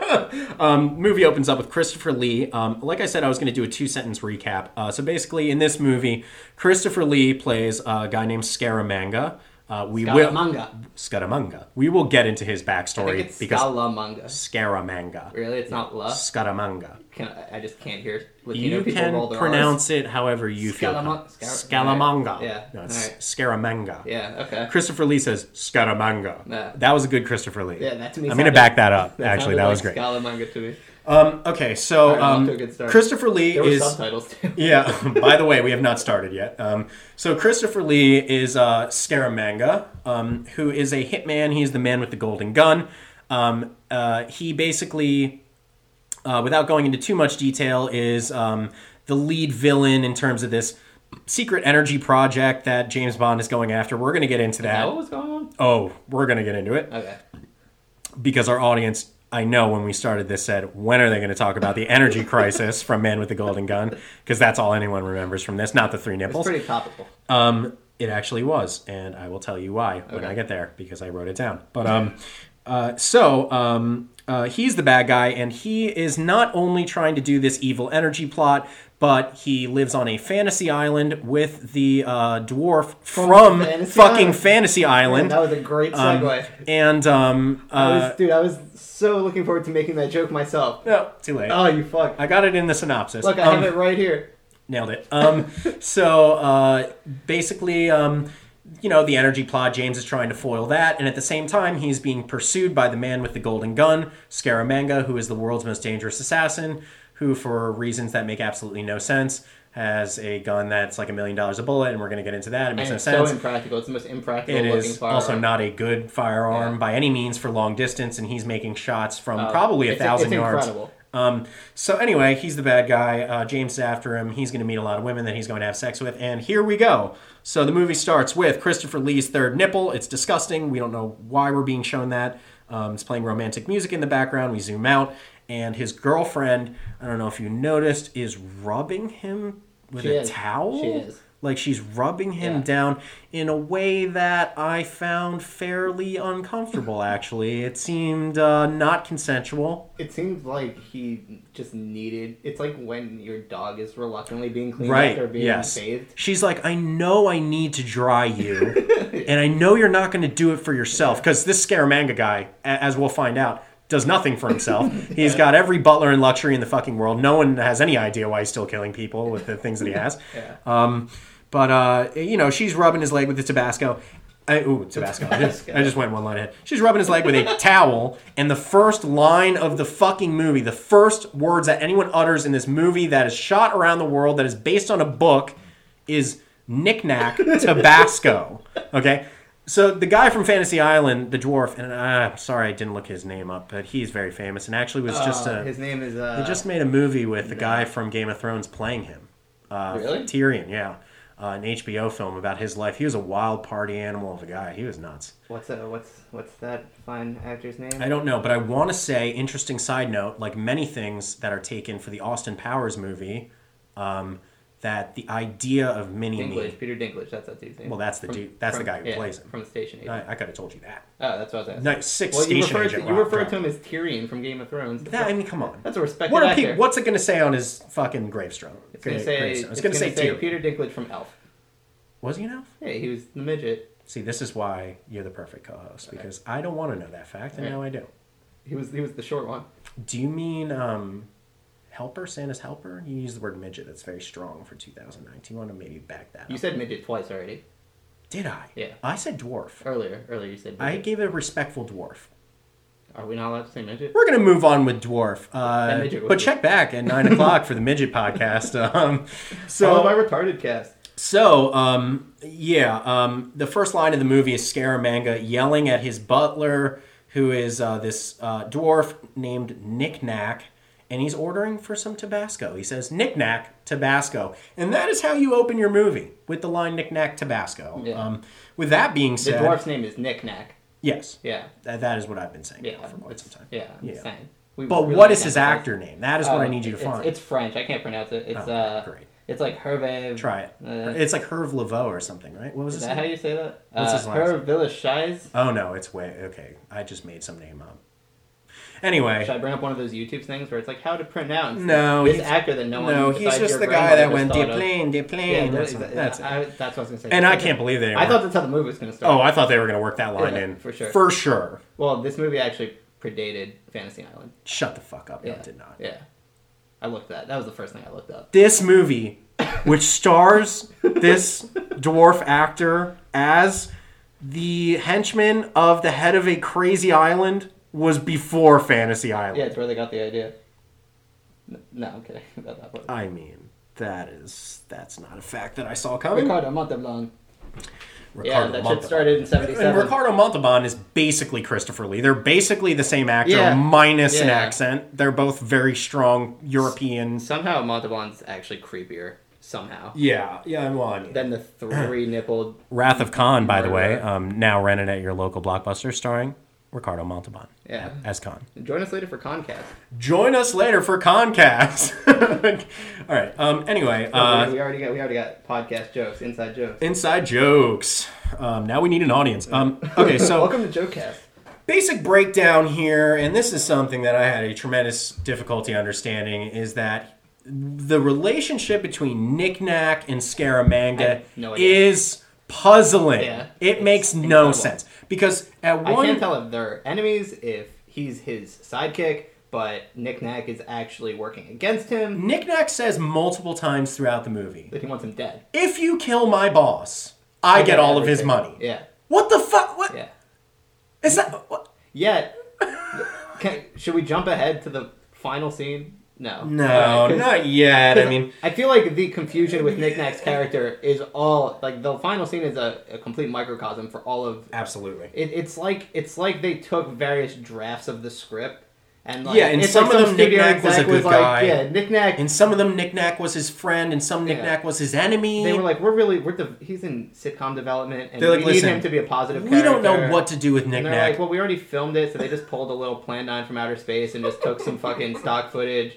um, movie opens up with Christopher Lee. Um, like I said, I was going to do a two sentence recap. Uh, so basically, in this movie, Christopher Lee plays a guy named Scaramanga. Uh, we will Scaramanga. Scaramanga. We will get into his backstory it's because Scalamanga. Scaramanga. Really, it's not la. Scaramanga. Can I, I just can't hear Latino You people roll can their pronounce it however you feel. Scalama- com- Scar- Scalamanga. Yeah, No, it's alright. Scaramanga. Yeah. Okay. Christopher Lee says Scaramanga. That was a good Christopher Lee. Yeah, that to me. I'm going to back that up. that Actually, that like was great. Scalamanga to me. Um, okay, so um, to a good start. Christopher Lee There is. subtitles too. Yeah. By the way, we have not started yet. Um, so Christopher Lee is uh, Scaramanga, um, who is a hitman. He's the man with the golden gun. Um, uh, he basically, uh, without going into too much detail, is um, the lead villain in terms of this secret energy project that James Bond is going after. We're going to get into that that. what was going on? Oh, we're going to get into it Okay. because our audience, I know when we started this, said, when are they going to talk about the energy crisis from Man with the Golden Gun? Because that's all anyone remembers from this, not the three It's nipples. pretty topical. Um, it actually was, and I will tell you why when I get there because I wrote it down. But um, uh, so um, uh, he's the bad guy, and he is not only trying to do this evil energy plot, but he lives on a fantasy island with the uh, dwarf from, Fantasy fucking Island. Fantasy Man, Island. that was a great Um, segue. and um, I uh, was, dude, I was so looking forward to making that joke myself. no, too late. Oh, you fuck. I got it in the synopsis. Look, I Um, have it right here. Nailed it. Um, so uh, basically, um, you know, the energy plot, James is trying to foil that, and at the same time, he's being pursued by the man with the golden gun, Scaramanga, who is the world's most dangerous assassin, who, for reasons that make absolutely no sense, has a gun that's like a million dollars a bullet, and we're going to get into that. It makes And no it's sense. so impractical. It's the most impractical It looking is firearm. also not a good firearm Yeah. by any means for long distance, and he's making shots from Uh, probably a thousand it's yards. Incredible. Um, so anyway, he's the bad guy. Uh, James is after him. He's going to meet a lot of women that he's going to have sex with, and here we go. So the movie starts with Christopher Lee's third nipple. It's disgusting. We don't know why we're being shown that. Um, it's playing romantic music in the background. We zoom out, and his girlfriend. I don't know if you noticed, is rubbing him with She a is. towel. She is. Like she's rubbing him Yeah. down in a way that I found fairly uncomfortable. Actually, it seemed uh, not consensual. It seems like he just needed. It's like when your dog is reluctantly being cleaned right after being yes bathed. she's like i know i need to dry you and i know you're not going to do it for yourself because this scaramanga guy as we'll find out does nothing for himself he's got every butler and luxury in the fucking world no one has any idea why he's still killing people with the things that he has Yeah. um, but uh, you know she's rubbing his leg with the tabasco I, ooh, Tabasco. I just, Tabasco. I just went one line ahead. She's rubbing his leg with a towel, and the first line of the fucking movie, the first words that anyone utters in this movie that is shot around the world, that is based on a book, is knick-knack Tabasco. Okay? So the guy from Fantasy Island, the dwarf, and uh, sorry I didn't look his name up, but he's very famous and actually was just Uh, a. his name is. Uh, They just made a movie with the guy from Game of Thrones playing him. Uh, Really? Tyrion, yeah. Uh, an HBO film about his life. He was a wild party animal of a guy. He was nuts. What's uh, what's what's that fine actor's name? I don't know, but I want to say, interesting side note, like many things that are taken for the Austin Powers movie, um, that the idea of mini Dinklage, me. Peter Dinklage. That's that dude's name. Well, that's the dude- that's the guy who yeah, plays him. from the station. Agent. I, I could have told you that. Oh, that's what I was asking. Nice, six Well, you station referred, agent. to, you referred to him as Tyrion from Game of Thrones. That, I mean, come on. That's a respected What are actor. people, what's it going to say on his fucking gravestone? It's gonna say. It's It's going to say, say. Peter Dinklage from Elf. Was he an elf? Yeah, he was the midget. See, this is why you're the perfect co-host because I don't want to know that fact, and Okay. now I do. He was he was the short one. Do you mean um, helper, Santa's helper? You use the word midget. That's very strong for 2019. You want to maybe back that You up? said midget twice already. Did I? Yeah. I said dwarf. Earlier, earlier you said. I gave it a respectful dwarf. Are we not allowed to say midget? We're gonna move on with dwarf, uh, midget but check back at nine o'clock for the midget podcast. Um, So so my retarded cast. So, um, yeah, um, the first line of the movie is Scaramanga yelling at his butler, who is uh, this uh, dwarf named Nick Nack, and he's ordering for some Tabasco. He says, Nick Nack, Tabasco. And that is how you open your movie, with the line Nick Nack, Tabasco. Yeah. Um, with that being said. The dwarf's name is Nick Nack. yes, Yeah. that, that is what I've been saying Yeah. for quite some time. Yeah. I'm Yeah. saying. We But really what is his actor name? That is what I need you to it's- find. It's French. I can't pronounce it. It's Oh, uh. great. It's like Hervé. Try it. Uh, it's like Herve Laveau or something, right? What was is his that name? how you say that? What's uh, his last Hervé Villechaize. Oh no, it's way okay. I just made some name up. Anyway, Should I bring up one of those YouTube things where it's like how to pronounce No, this he's- actor that no one no, he's just the guy that went of? deplane, Yeah, deplane. that's, that's, that's. I, that's what I was gonna say. And I can't believe they. I thought that's how the movie was gonna start. Oh, I thought they were going to work that line Yeah, in for sure. For sure. Well, this movie actually predated Fantasy Island. Shut the fuck up. No, Yeah. it did not. Yeah, I looked that. that. was the first thing I looked up. This movie, which stars this dwarf actor as the henchman of the head of a crazy island, was before Fantasy Island. Yeah, it's where they got the idea. No, I'm kidding about that part. I mean, that is that's not a fact that I saw coming. Ricardo Montalban. Yeah, Ricardo that shit started in '77. And '77. Ricardo Montalban is basically Christopher Lee. They're basically the same actor, Yeah. minus an accent. They're both very strong European. Somehow Montalban's actually creepier. Somehow. Yeah, yeah. Well, I mean, Than the three nippled. Wrath of Khan, by the way, um, now rented at your local blockbuster, starring Ricardo Montalban Yeah. as Khan. Join us later for Concast. Join us later for Concast. All right. Um. Anyway, uh, we already got we already got podcast jokes, inside jokes. inside jokes. Um. Now we need an audience. Um. Okay. So. welcome to JokeCast. basic breakdown here, and this is something that I had a tremendous difficulty understanding, is that the relationship between Nick Nack and Scaramanga no is puzzling. Yeah, it makes no incredible. sense because at one, I can't tell if they're enemies, if he's his sidekick, but Nick Nack is actually working against him. Knack says multiple times throughout the movie, That he wants him dead. "If you kill my boss, I, get, all of his money." Yeah, What the fuck? What yeah. Is that? What? Yet, can, should we jump ahead to the final scene No. No, not yet. I mean, I feel like the confusion with Nick Nack's character is all like the final scene is a, a complete microcosm for all of absolutely. it, it's like it's like they took various drafts of the script and like Yeah, and some like of them Nick studio Nack was a good like, guy. Yeah, Nick Nack. And some of them, Nick Nack was his friend, and some Nick Yeah. Was his enemy. they were like, we're really we're the he's in sitcom development and They're like, we need him to be a positive. we don't know what to do with Nick And they're like, well, we already filmed it, so they just pulled a little Plan 9 from outer space and just took some fucking stock footage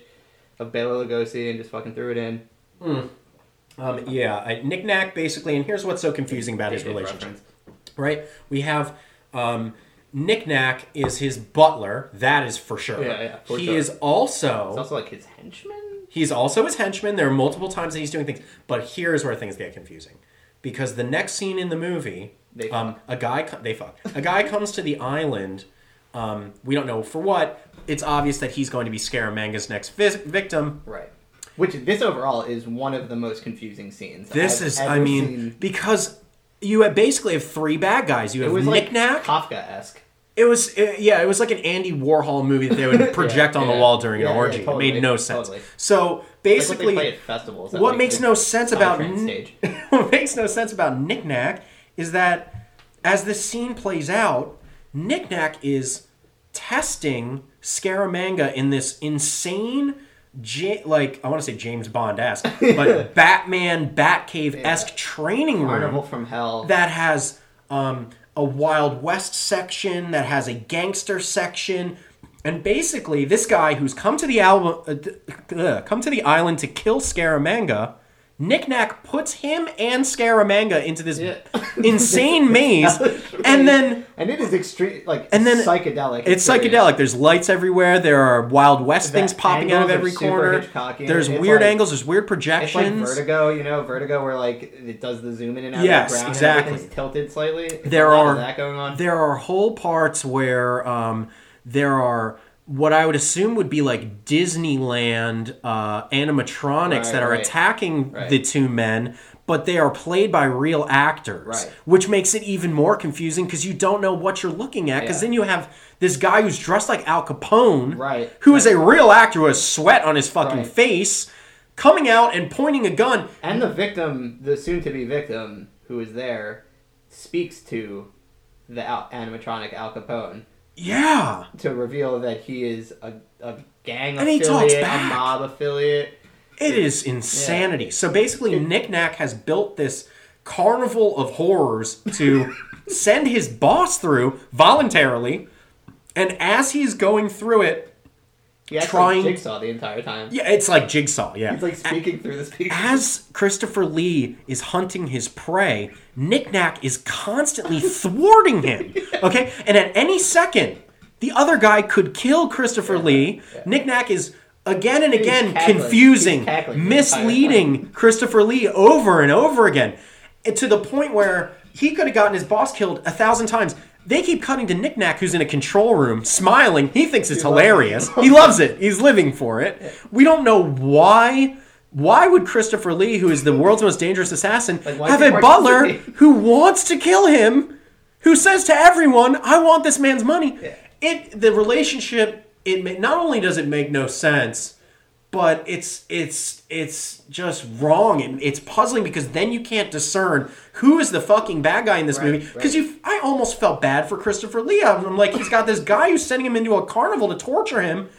of Bela Lugosi and just fucking threw it in. Um, yeah, I, Nick Nack basically, and here's what's so confusing about his relationship. reference. Right? We have um, Nick Nack is his butler. That is for sure. Yeah, yeah, for he sure. is also It's also like his henchman? He's also his henchman. There are multiple times that he's doing things, but here's where things get confusing, because the next scene in the movie, They um, a guy they fuck a guy comes to the island. Um, we don't know for what. It's obvious that he's going to be Scaramanga's next vis- victim. Right. Which, this overall is one of the most confusing scenes. This I've is, I mean, seen. because you have basically have three bad guys. You It have was Nick like Kafka esque. It was uh, yeah, it was like an Andy Warhol movie that they would project on the yeah. wall during Yeah, an yeah, orgy. it made no sense. totally. So Like what basically, they play at festivals. what like, makes no sense about N- what makes no sense about Nick Nack is that as the scene plays out, Nick Nack is testing Scaramanga in this insane, Ja- like I want to say James Bond esque, but Batman Batcave esque training room Carnival from Hell. that has um, a Wild West section, that has a gangster section, and basically this guy who's come to the album, uh, come to the island to kill Scaramanga. Nick Nack puts him and Scaramanga into this Yeah. insane maze, and then and it is extreme, like And then psychedelic. it's experience. psychedelic. There's lights everywhere. There are Wild West The things popping out of every corner. There's It's weird like- angles. There's weird It's like projections. Vertigo, you know, Vertigo, where like it does the zoom in and out Yes, of the exactly. And tilted slightly. It's There are- that going on. There are whole parts where um, there are what I would assume would be like Disneyland uh, animatronics Right, that are right. attacking Right. the two men, but they are played by real actors, which makes it even more confusing because you don't know what you're looking at. Because Yeah. then you have this guy who's dressed like Al Capone, Right. who is a real actor who has sweat on his fucking face, coming out and pointing a gun. And the victim, the soon-to-be victim who is there, speaks to the Al- animatronic Al Capone Yeah. to reveal that he is a, a gang And he talks affiliate, a mob affiliate. It is insanity. So basically, Nick Nack has built this carnival of horrors to send his boss through voluntarily, and as he's going through it, He Trying- like Jigsaw the entire time. yeah, it's like Jigsaw. Yeah, He's like speaking through the speaker. as Christopher Lee is hunting his prey, Nick Nack is constantly thwarting him. Okay? And at any second, the other guy could kill Christopher Lee. Nick Nack is again and again confusing, He's cackling the entire misleading Christopher Lee over and over again. And to the point where he could have gotten his boss killed a thousand times. They keep cutting to Nick Nack, who's in a control room, smiling. He thinks it's loves it. hilarious. He loves it. He's living for it. We don't know why. Why would Christopher Lee, who is the world's most dangerous assassin, Like, have a butler who wants to kill him, who says to everyone, "I want this man's money"? It the relationship. It not only does it make no sense, but it's it's it's just wrong and it's puzzling because then you can't discern who is the fucking bad guy in this Right, movie because right. you I almost felt bad for Christopher Lee. I'm like he's got this guy who's sending him into a carnival to torture him.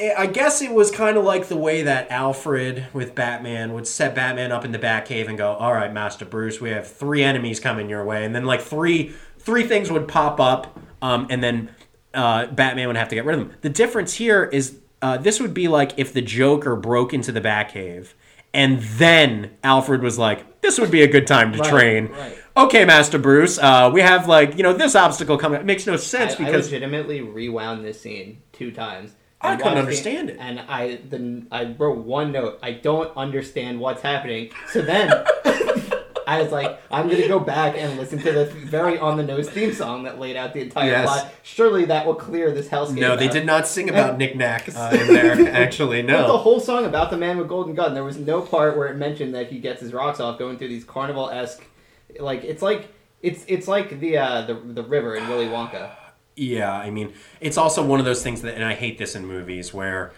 I- I guess it was kind of like the way that Alfred with Batman would set Batman up in the Batcave and go, "All right, Master Bruce, we have three enemies coming your way," and then like three three things would pop up, um, and then uh, Batman would have to get rid of them. The difference here is uh, this would be like if the Joker broke into the Batcave, and then Alfred was like, "This would be a good time to Right, train." right. Okay, Master Bruce, uh, we have like you know this obstacle coming. It makes no sense I, I because legitimately rewound this scene two times. I couldn't understand it. And I then I wrote one note. I don't understand what's happening. So then I was like, I'm gonna go back and listen to the very on the nose theme song that laid out the entire Yes. plot. Surely that will clear this hellscape. No, they did not sing about Nick Nack uh, in there. Actually, Wrote the whole song about the man with golden gun. There was no part where it mentioned that he gets his rocks off going through these carnival esque, like it's like it's it's like the uh, the the river in Willy Wonka. Yeah, I mean, it's also one of those things that, and I hate this in movies where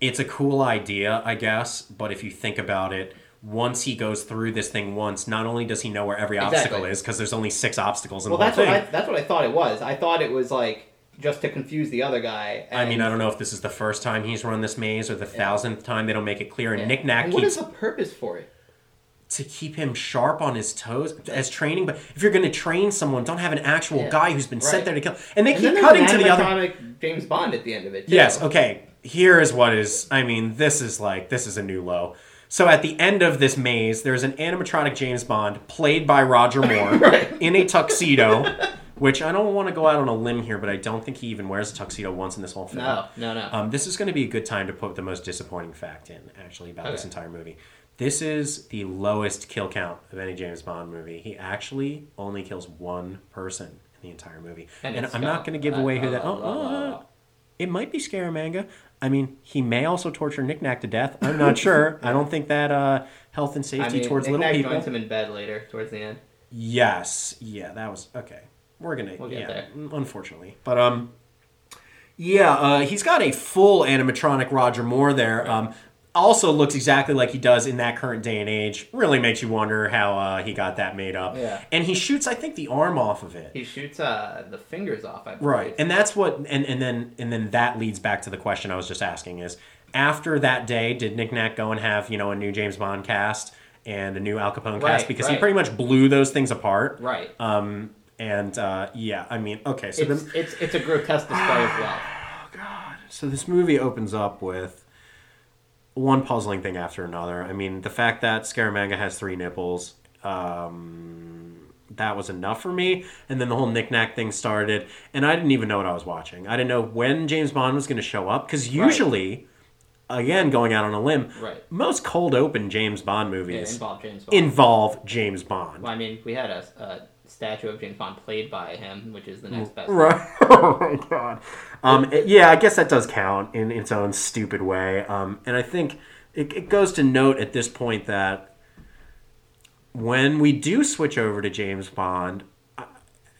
it's a cool idea, I guess. But if you think about it, once he goes through this thing once, not only does he know where every Exactly. obstacle is, because there's only six obstacles in Well, the that's whole what thing. I that's what I thought it was. I thought it was like just to confuse the other guy. I, mean, I don't know if this is the first time he's run this maze or the thousandth time. They don't make it clear. And Yeah. Nick Nack what keeps is the purpose for it? To keep him sharp on his toes as training. But if you're going to train someone, don't have an actual Yeah. guy who's been sent there to kill. And they And keep cutting to the other. animatronic James Bond at the end of it. Too. Yes, okay. Here is what is I mean, this is like this is a new low. So at the end of this maze, there's an animatronic James Bond played by Roger Moore Right. in a tuxedo, which I don't want to go out on a limb here, but I don't think he even wears a tuxedo once in this whole film. No, no, no. Um, this is going to be a good time to put the most disappointing fact in, actually, about this entire movie. This is the lowest kill count of any James Bond movie. He actually only kills one person in the entire movie. And, it's I'm not going to give Uh, away who uh, that. uh, Oh, it might be Scaramanga. I mean, he may also torture Nick to death. I'm not sure. I don't think that uh, health and I safety mean, towards Nick little people. joins him in bed later, towards the end. Yes, yeah, that was okay. We're gonna, We'll get yeah, there. unfortunately, but um, yeah, uh, he's got a full animatronic Roger Moore there. Um, also looks exactly like he does in that current day and age. Really makes you wonder how uh, he got that made up. Yeah. and he shoots, I think, the arm off of it. He shoots uh, the fingers off. I believe. Right, and that's what, and, and then and then that leads back to the question I was just asking: is after that day, did Nick Nack go and have you know a new James Bond cast and a new Al Capone cast Right, because he pretty much blew those things apart? Right. Um, and uh, yeah, I mean, okay, so it's, the, it's it's a grotesque display of wealth. Oh God. So this movie opens up with one puzzling thing after another. I mean, the fact that Scaramanga has three nipples, um, that was enough for me. And then the whole knick-knack thing started, and I didn't even know what I was watching. I didn't know when James Bond was going to show up because usually, again, going out on a limb, Right. most cold open James Bond Yeah, movies James Bond. involve James Bond. well, I mean, we had a, a statue of James Bond played by him, which is the next best. Right. oh my god. Um, it- yeah, I guess that does count in its own stupid way. Um, and I think it, it goes to note at this point that when we do switch over to James Bond, I-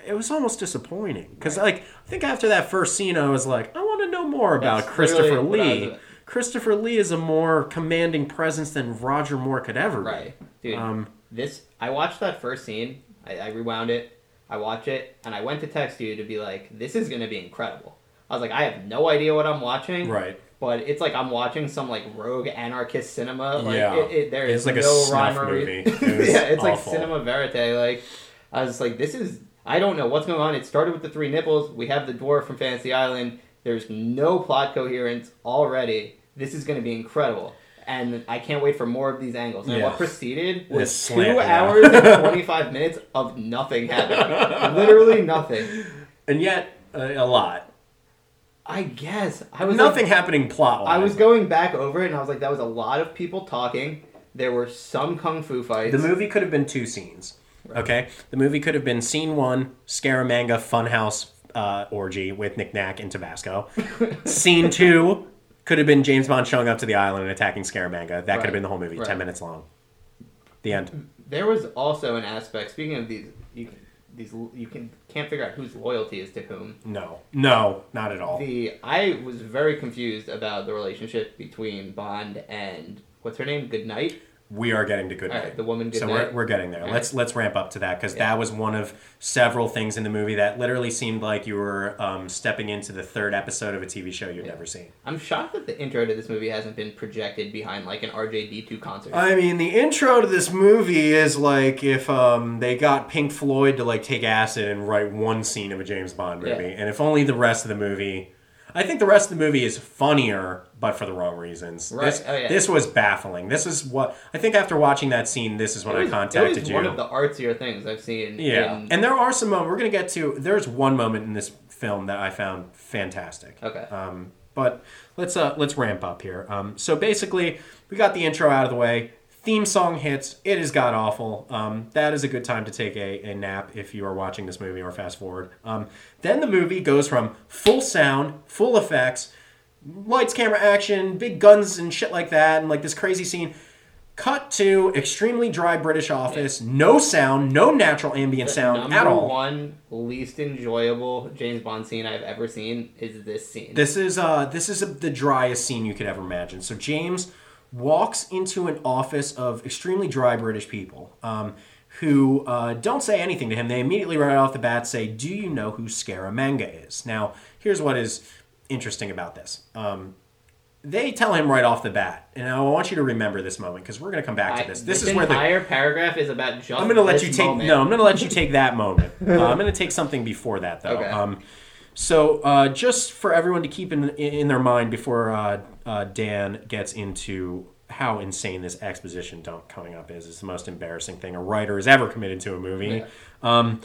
it was almost disappointing because, like, I think after that first scene, I was like, I want to know more about That's Christopher literally what I Lee. Christopher Lee is a more commanding presence than Roger Moore could ever be. Right, dude. Um, this I watched that first scene. I, I rewound it. I watch it, and I went to text you to be like, "This is gonna be incredible." I was like, "I have no idea what I'm watching." Right. But it's like I'm watching some like rogue anarchist cinema. Like Yeah. it, it, there It's is like a no snuff rhyme or movie. reason. It yeah, it's awful. like cinema verite. Like I was like, this is I don't know what's going on. It started with the three nipples. We have the dwarf from Fantasy Island. There's no plot coherence already. This is going to be incredible. And I can't wait for more of these angles. And Yeah. what preceded This was slant, two yeah. hours and 25 minutes of nothing happening. Literally nothing. And yet, uh, a lot. I guess. I was like, Nothing happening plot wise. I was going back over it and I was like, that was a lot of people talking. There were some kung fu fights. The movie could have been two scenes. Okay, the movie could have been scene one: Scaramanga Funhouse uh, orgy with Nick Nack and Tabasco. scene two could have been James Bond showing up to the island and attacking Scaramanga. That could have been the whole movie, ten minutes long. The end. There was also an aspect. Speaking of these, you can, these you can can't figure out whose loyalty is to whom. No, no, not at all. The I was very confused about the relationship between Bond and what's her name, Goodnight. We are getting to good All night. right, the woman So Goodnight. we're, we're getting there. All Let's let's ramp up to that because Yeah. that was one of several things in the movie that literally seemed like you were um, stepping into the third episode of a TV show you'd Yeah. never seen. I'm shocked that the intro to this movie hasn't been projected behind like an RJD2 concert. I mean, the intro to this movie is like if um, they got Pink Floyd to like take acid and write one scene of a James Bond movie, Yeah. and if only the rest of the movie. I think the rest of the movie is funnier, but for the wrong reasons. Right. This, Oh, yeah. this was baffling. This is what I think. After watching that scene, this is when was, I contacted it was you. one of the artsier things I've seen. Yeah, in- and there are some moments we're gonna get to. There's one moment in this film that I found fantastic. Okay. Um, but let's uh let's ramp up here. Um, so basically, we got the intro out of the way. Theme song hits. It is god awful. Um, that is a good time to take a, a nap if you are watching this movie or fast forward. Um, then the movie goes from full sound, full effects, lights, camera, action, big guns and shit like that, and like this crazy scene Cut to extremely dry British office, no sound, no natural ambient sound at all. one least enjoyable James Bond scene I've ever seen is this scene. This is uh this is the driest scene you could ever imagine. So James walks into an office of extremely dry British people um, who uh, don't say anything to him. They immediately right off the bat say, "Do you know who Scaramanga is?" Now, here's what is interesting about this. Um, they tell him right off the bat, and I want you to remember this moment because we're going to come back to I- this. This is where the entire paragraph is about just. I'm going to let you take moment. no. I'm going to let you take that moment. Uh, I'm going to take something before that though. Okay. Um, so uh, just for everyone to keep in in their mind before uh, uh, Dan gets into how insane this exposition dump coming up is. It's the most embarrassing thing a writer has ever committed to a movie. Um,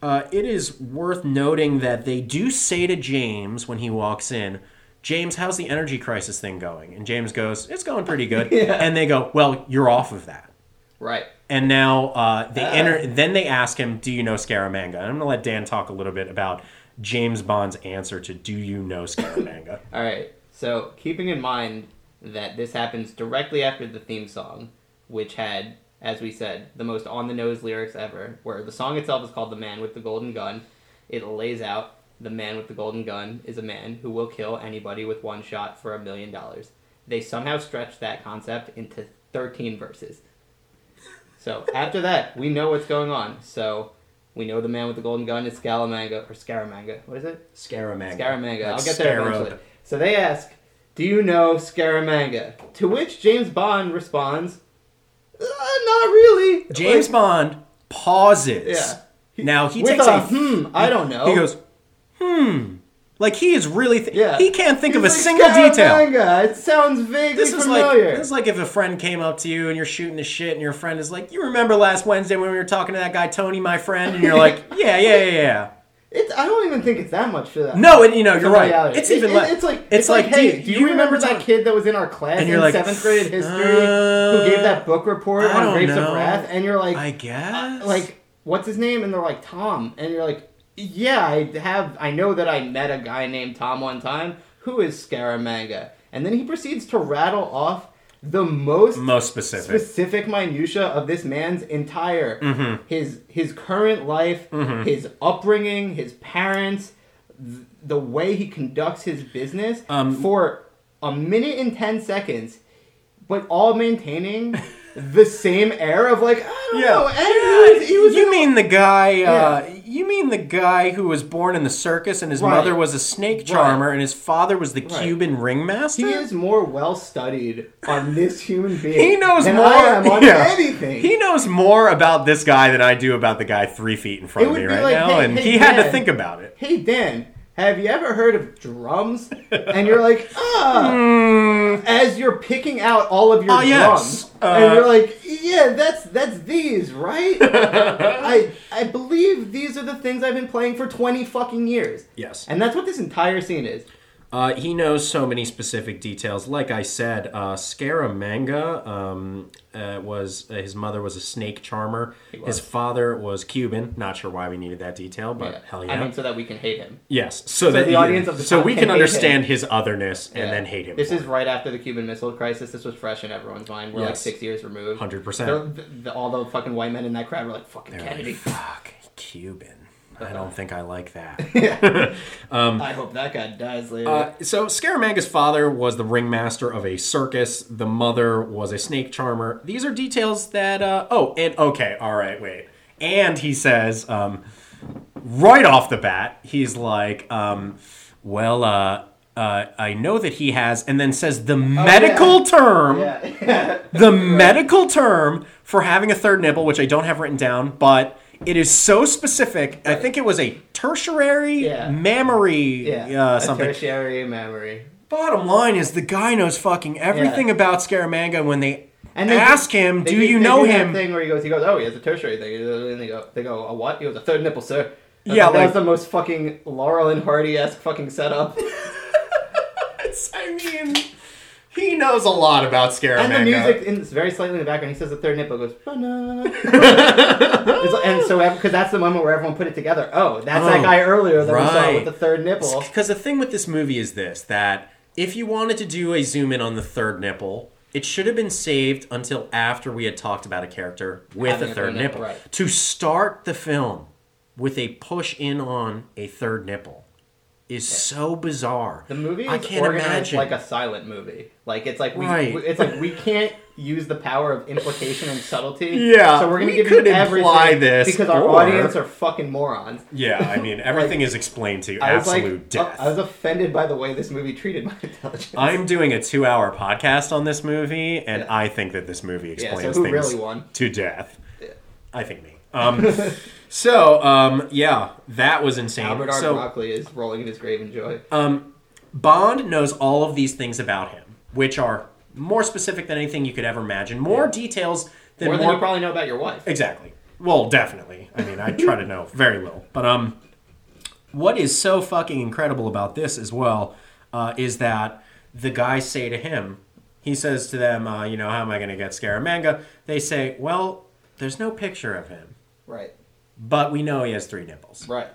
uh, it is worth noting that they do say to James when he walks in, James, how's the energy crisis thing going? And James goes, It's going pretty good. And they go, Well, you're off of that. Right. And now uh, they enter. Then they ask him, "Do you know Scaramanga?" And I'm going to let Dan talk a little bit about James Bond's answer to "Do you know Scaramanga?" All right. So keeping in mind that this happens directly after the theme song, which had, as we said, the most on the nose lyrics ever, where the song itself is called "The Man with the Golden Gun." It lays out the man with the golden gun is a man who will kill anybody with one shot for a million dollars. They somehow stretched that concept into 13 verses. So after that, we know what's going on. So we know the man with the golden gun is Scaramanga or Scaramanga. What is it? Scaramanga. Scaramanga. I'll get there scarab. eventually. So they ask, "Do you know Scaramanga?" To which James Bond responds, uh, "Not really." James Like, Bond pauses. Yeah. He- Now he takes a a hmm. I don't know. He goes, "Hmm." Like he is really. Th- Yeah. He can't think of a like, single detail. Scaramanga. It sounds vaguely This is like familiar. this is like if a friend came up to you and you're shooting the shit, and your friend is like, "You remember last Wednesday when we were talking to that guy Tony, my friend?" And you're like, "Yeah, yeah, yeah, yeah." It's, I don't even think it's that much for that. No, and you know you're right. Familiarity. It's even it- less. It's like it's, it's like, like, hey, do, do you, remember, that kid that was in our class in like, seventh grade history uh, who gave that book report I on Grapes know. of Wrath? And you're like, I uh, guess. like what's his name? And they're like Tom, and you're like, yeah, I have. I know that I met a guy named Tom one time. Who is Scaramanga? And then he proceeds to rattle off the most most specific. specific minutia of this man's entire Mm-hmm. his his current life, his upbringing, his parents, th- the way he conducts his business Um, for a minute and 10 seconds, but all maintaining the same air of like, I don't know, and he was, he was you mean the guy? Uh, Yeah. you mean the guy who was born in the circus and his Right. mother was a snake charmer and his father was the Right. Cuban ringmaster? he is more well studied on this human being. He knows more. On yeah. anything. He knows more about this guy than I do about the guy three feet in front It of me right like, now, hey, and hey, he had to think about it. hey Dan, have you ever heard of drums? And you're like, ah. As you're picking out all of your yes. drums, Uh, and you're like, yeah, that's that's these, right? I I believe these are the things I've been playing for twenty fucking years, Yes. and that's what this entire scene is. Uh, he knows so many specific details. Like I said, uh, Scaramanga um, uh, was uh, his mother was a snake charmer. His father was Cuban. Not sure why we needed that detail, but Yeah. hell yeah. I mean, so that we can hate him. yes, so, that the audience of the so we can can understand him. his otherness and Yeah. then hate him. This is it. right after the Cuban Missile Crisis. This was fresh in everyone's mind. We're like six years removed. 100%. The- the- all the fucking white men in that crowd were like, "Fucking They're like, Fuck, Cuban. I don't think I like that. I hope that guy dies later. Uh, so Scaramanga's father was the ringmaster of a circus. The mother was a snake charmer. These are details that. Uh, oh, and okay, all right, wait. And he says, um, right off the bat, he's like, um, "Well, uh, uh, I know that he has," and then says the medical term, yeah. the medical term for having a third nipple, which I don't have written down, but. It is so specific. I think it was a tertiary Yeah. mammary Yeah, uh, a something. tertiary mammary. Bottom line is the guy knows fucking everything Yeah. about Scaramanga. When they, And they ask do- him, "Do do- you they know him?" Thing where he goes, he goes, oh, he has a tertiary thing. And they go, they go, a what? He goes, a third nipple, sir. That's Yeah, like, that was the most fucking Laurel and Hardy esque fucking setup. I mean, he knows a lot about Scaramanga. and the music in very slightly in the background. He says the third nipple goes. It's and so because that's the moment where everyone put it together. Oh, that's Oh, that guy earlier that we saw with the third nipple. Because the thing with this movie is this: that if you wanted to do a zoom in on the third nipple, It should have been saved until after we had talked about a character with Having a third nipple. nipple, right. To start the film with a push in on a third nipple is so bizarre. The movie is I can't imagine. like a silent movie. Like it's like we, Right. it's like we can't use the power of implication and subtlety. Yeah, so we're gonna we give could you imply everything this, because our or- audience are fucking morons. yeah, I mean everything is explained to you was absolute like, death. I was offended by the way this movie treated my intelligence. I'm doing a two-hour podcast on this movie, and Yeah. I think that this movie yeah, explains so who things really won? to death. Yeah. I think me. Um, so um, yeah, that was insane. Albert R. so Broccoli is rolling in his grave in joy. um, Bond knows all of these things about him, which are more specific than anything you could ever imagine. More details than More more, than you probably know about your wife. Exactly. Well, definitely. I mean, I try to know very little. But um, what is so fucking incredible about this as well uh, is that the guys say to him, he says to them, uh, you know, how am I going to get Scaramanga? They say, well, there's no picture of him, Right. But we know he has three nipples. Right.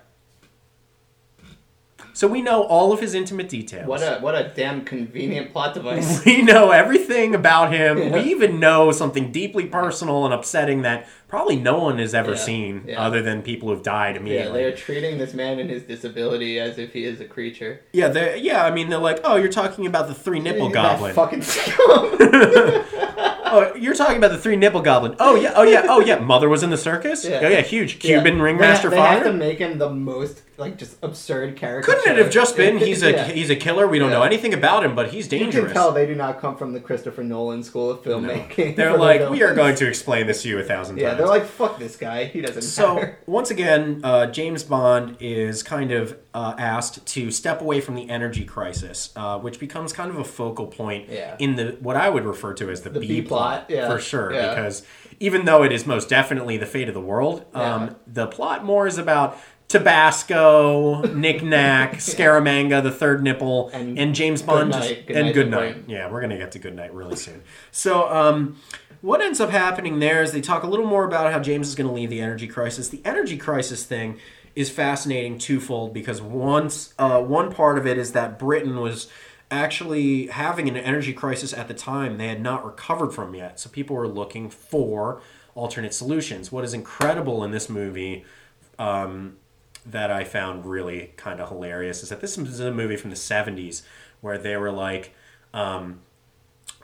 So we know all of his intimate details. What a what a damn convenient plot device. we know everything about him. Yeah. We even know something deeply personal and upsetting that probably no one has ever Yeah. seen Yeah. other than people who've died yeah, immediately. they are treating this man and his disability as if he is a creature. Yeah, they yeah. I mean, they're like, oh, you're talking about the three nipple goblin. fucking scum. Oh, you're talking about the three nipple goblin. Oh yeah, oh yeah, oh yeah. Mother was in the circus. Yeah. Oh yeah, huge Cuban ringmaster they, they have to make him the most like just absurd character. Couldn't it have just been he's a Yeah. he's a killer? We don't know anything about him, but he's dangerous. You can tell they do not come from the Christopher Nolan school of filmmaking. They're for the like, we are going to explain this to you a thousand Yeah, times. they're like, fuck this guy. He doesn't So matter. once again, uh, James Bond is kind of uh, asked to step away from the energy crisis, uh, which becomes kind of a focal point Yeah. in the what I would refer to as the, The B plot, yeah, for sure. yeah. Because even though it is most definitely the fate of the world, um, Yeah. the plot more is about Tabasco, Nick Nack, Scaramanga, the third nipple, and, And James Bond Good Night, Good and Night Good Night. Yeah, we're gonna get to Good Night really soon. So, um, what ends up happening there is they talk a little more about how James is going to leave the energy crisis. The energy crisis thing is fascinating twofold because once uh, one part of it is that Britain was actually having an energy crisis at the time they had not recovered from yet. So people were looking for alternate solutions. What is incredible in this movie um, that I found really kind of hilarious is that this is a movie from the 70s where they were like, um,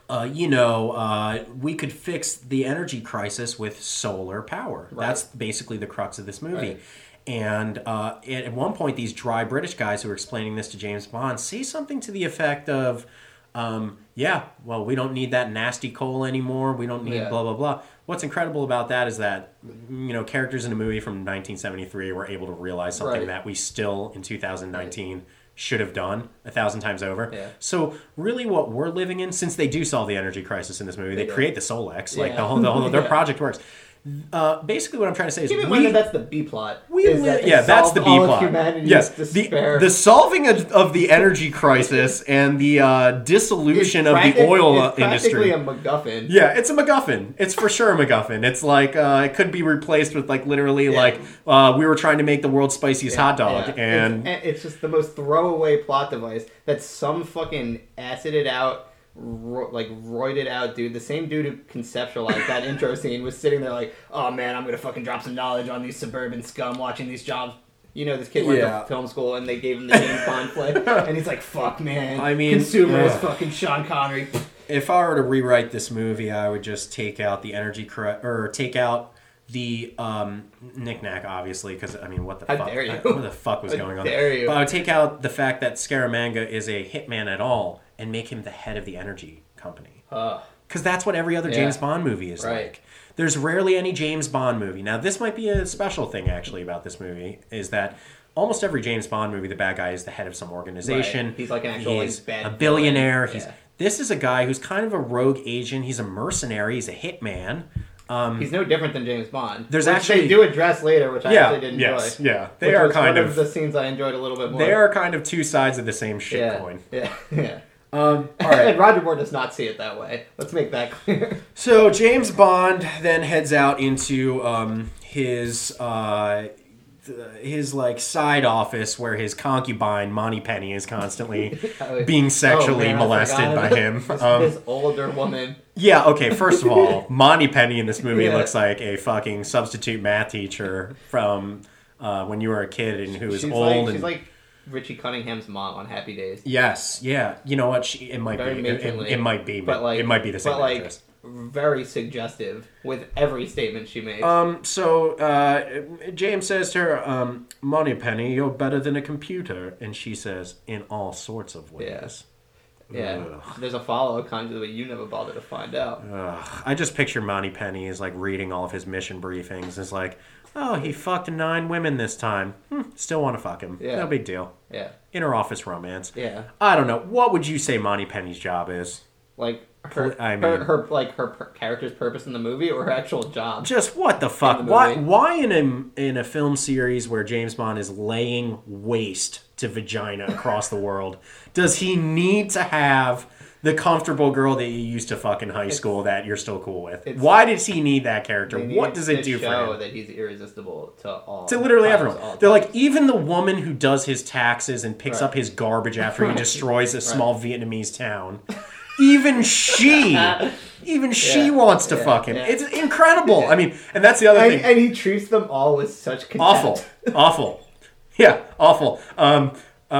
uh, you know, uh, we could fix the energy crisis with solar power. That's basically the crux of this movie. Right. And uh, at at one point, these dry British guys who are explaining this to James Bond say something to the effect of, um, yeah, well, we don't need that nasty coal anymore. We don't need Yeah. blah, blah, blah. What's incredible about that is that, you know, characters in a movie from 1973 were able to realize something Right. that we still, in 2019, should have done a thousand times over. Yeah. So really, what we're living in, since they do solve the energy crisis in this movie, they They create the Solex, like Yeah. the whole, the whole their Yeah. project works. Uh, basically, what I'm trying to say is Keep in we, that that's the B plot. we is li- that yeah, that's the B plot. Yes, the, despair. the solving of, of the energy crisis and the uh, dissolution of the oil uh, it's practically industry. a MacGuffin. Yeah, it's a MacGuffin. It's for sure a MacGuffin. It's like uh, it could be replaced with like literally Yeah. like uh, we were trying to make the world's spiciest Yeah, hot dog, yeah. and it's, it's just the most throwaway plot device that some fucking acided out, ro- like roided out dude, the same dude who conceptualized that intro scene was sitting there like, oh man, I'm gonna fucking drop some knowledge on these suburban scum watching these jobs. You know, this kid went Yeah. to film school and they gave him the James Bond flick, and he's like, "Fuck, man." I mean, consumer is fucking Sean Connery. if I were to rewrite this movie, I would just take out the energy or take out the um, knickknack, obviously, because I mean, what the How fuck? dare you. I- what the fuck was How going on? dare you. But I would take out the fact that Scaramanga is a hitman at all and make him the head of the energy company. Because that's what every other Yeah. James Bond movie is Right. like. There's rarely any James Bond movie. Now, this might be a special thing actually about this movie is that almost every James Bond movie, the bad guy is the head of some organization. Right. He's like an actual, like, He's bad a billionaire. He's this is a guy who's kind of a rogue agent. He's a mercenary. He's a hitman. Um, He's no different than James Bond. There's which actually- they do address later, which I yeah, actually did enjoy. yes, yeah. They are kind one of, the scenes I enjoyed a little bit more. they are kind of two sides of the same shit yeah, coin. yeah, yeah. Um, all And. Roger Moore does not see it that way. Let's make that clear. So James Bond then heads out into um, his uh, his like side office where his concubine Moneypenny is constantly Oh, being sexually man, molested by him. This, Um, this older woman. yeah, okay, first of all, Moneypenny in this movie Yeah. looks like a fucking substitute math teacher from uh, when you were a kid and who she's old like and she's like Richie Cunningham's mom on Happy Days. Yes, yeah. You know what? She, it might Very be. It, it, might be. but like it might be the same but like actress. very suggestive with every statement she made. Um. So, uh, James says to her, um, "Moneypenny, you're better than a computer," and she says, "In all sorts of ways." yeah, Ugh. there's a follow conjure that you never bothered to find out. Ugh. I just picture Moneypenny as like reading all of his mission briefings. It's like, oh, he fucked nine women this time. Hmm, still want to fuck him. Yeah. No big deal. Yeah, Inner office romance. yeah. I don't know. What would you say Moneypenny's job is? Like her, I mean- her like her per- character's purpose in the movie or her actual job. Just what the fuck? the why? Why in a in a film series where James Bond is laying waste to vagina across the world does he need to have the comfortable girl that you used to fuck in high school that you're still cool with? Why does he need that character? What does it do for him? that he's irresistible to all To literally times, everyone. They're like, even the woman who does his taxes and picks Right. up his garbage after he destroys a small Vietnamese town. Even she, even she wants to Yeah. fuck him. Yeah. It's incredible. I mean, and that's the other and, thing. and he treats them all with such contempt. awful awful yeah awful um uh,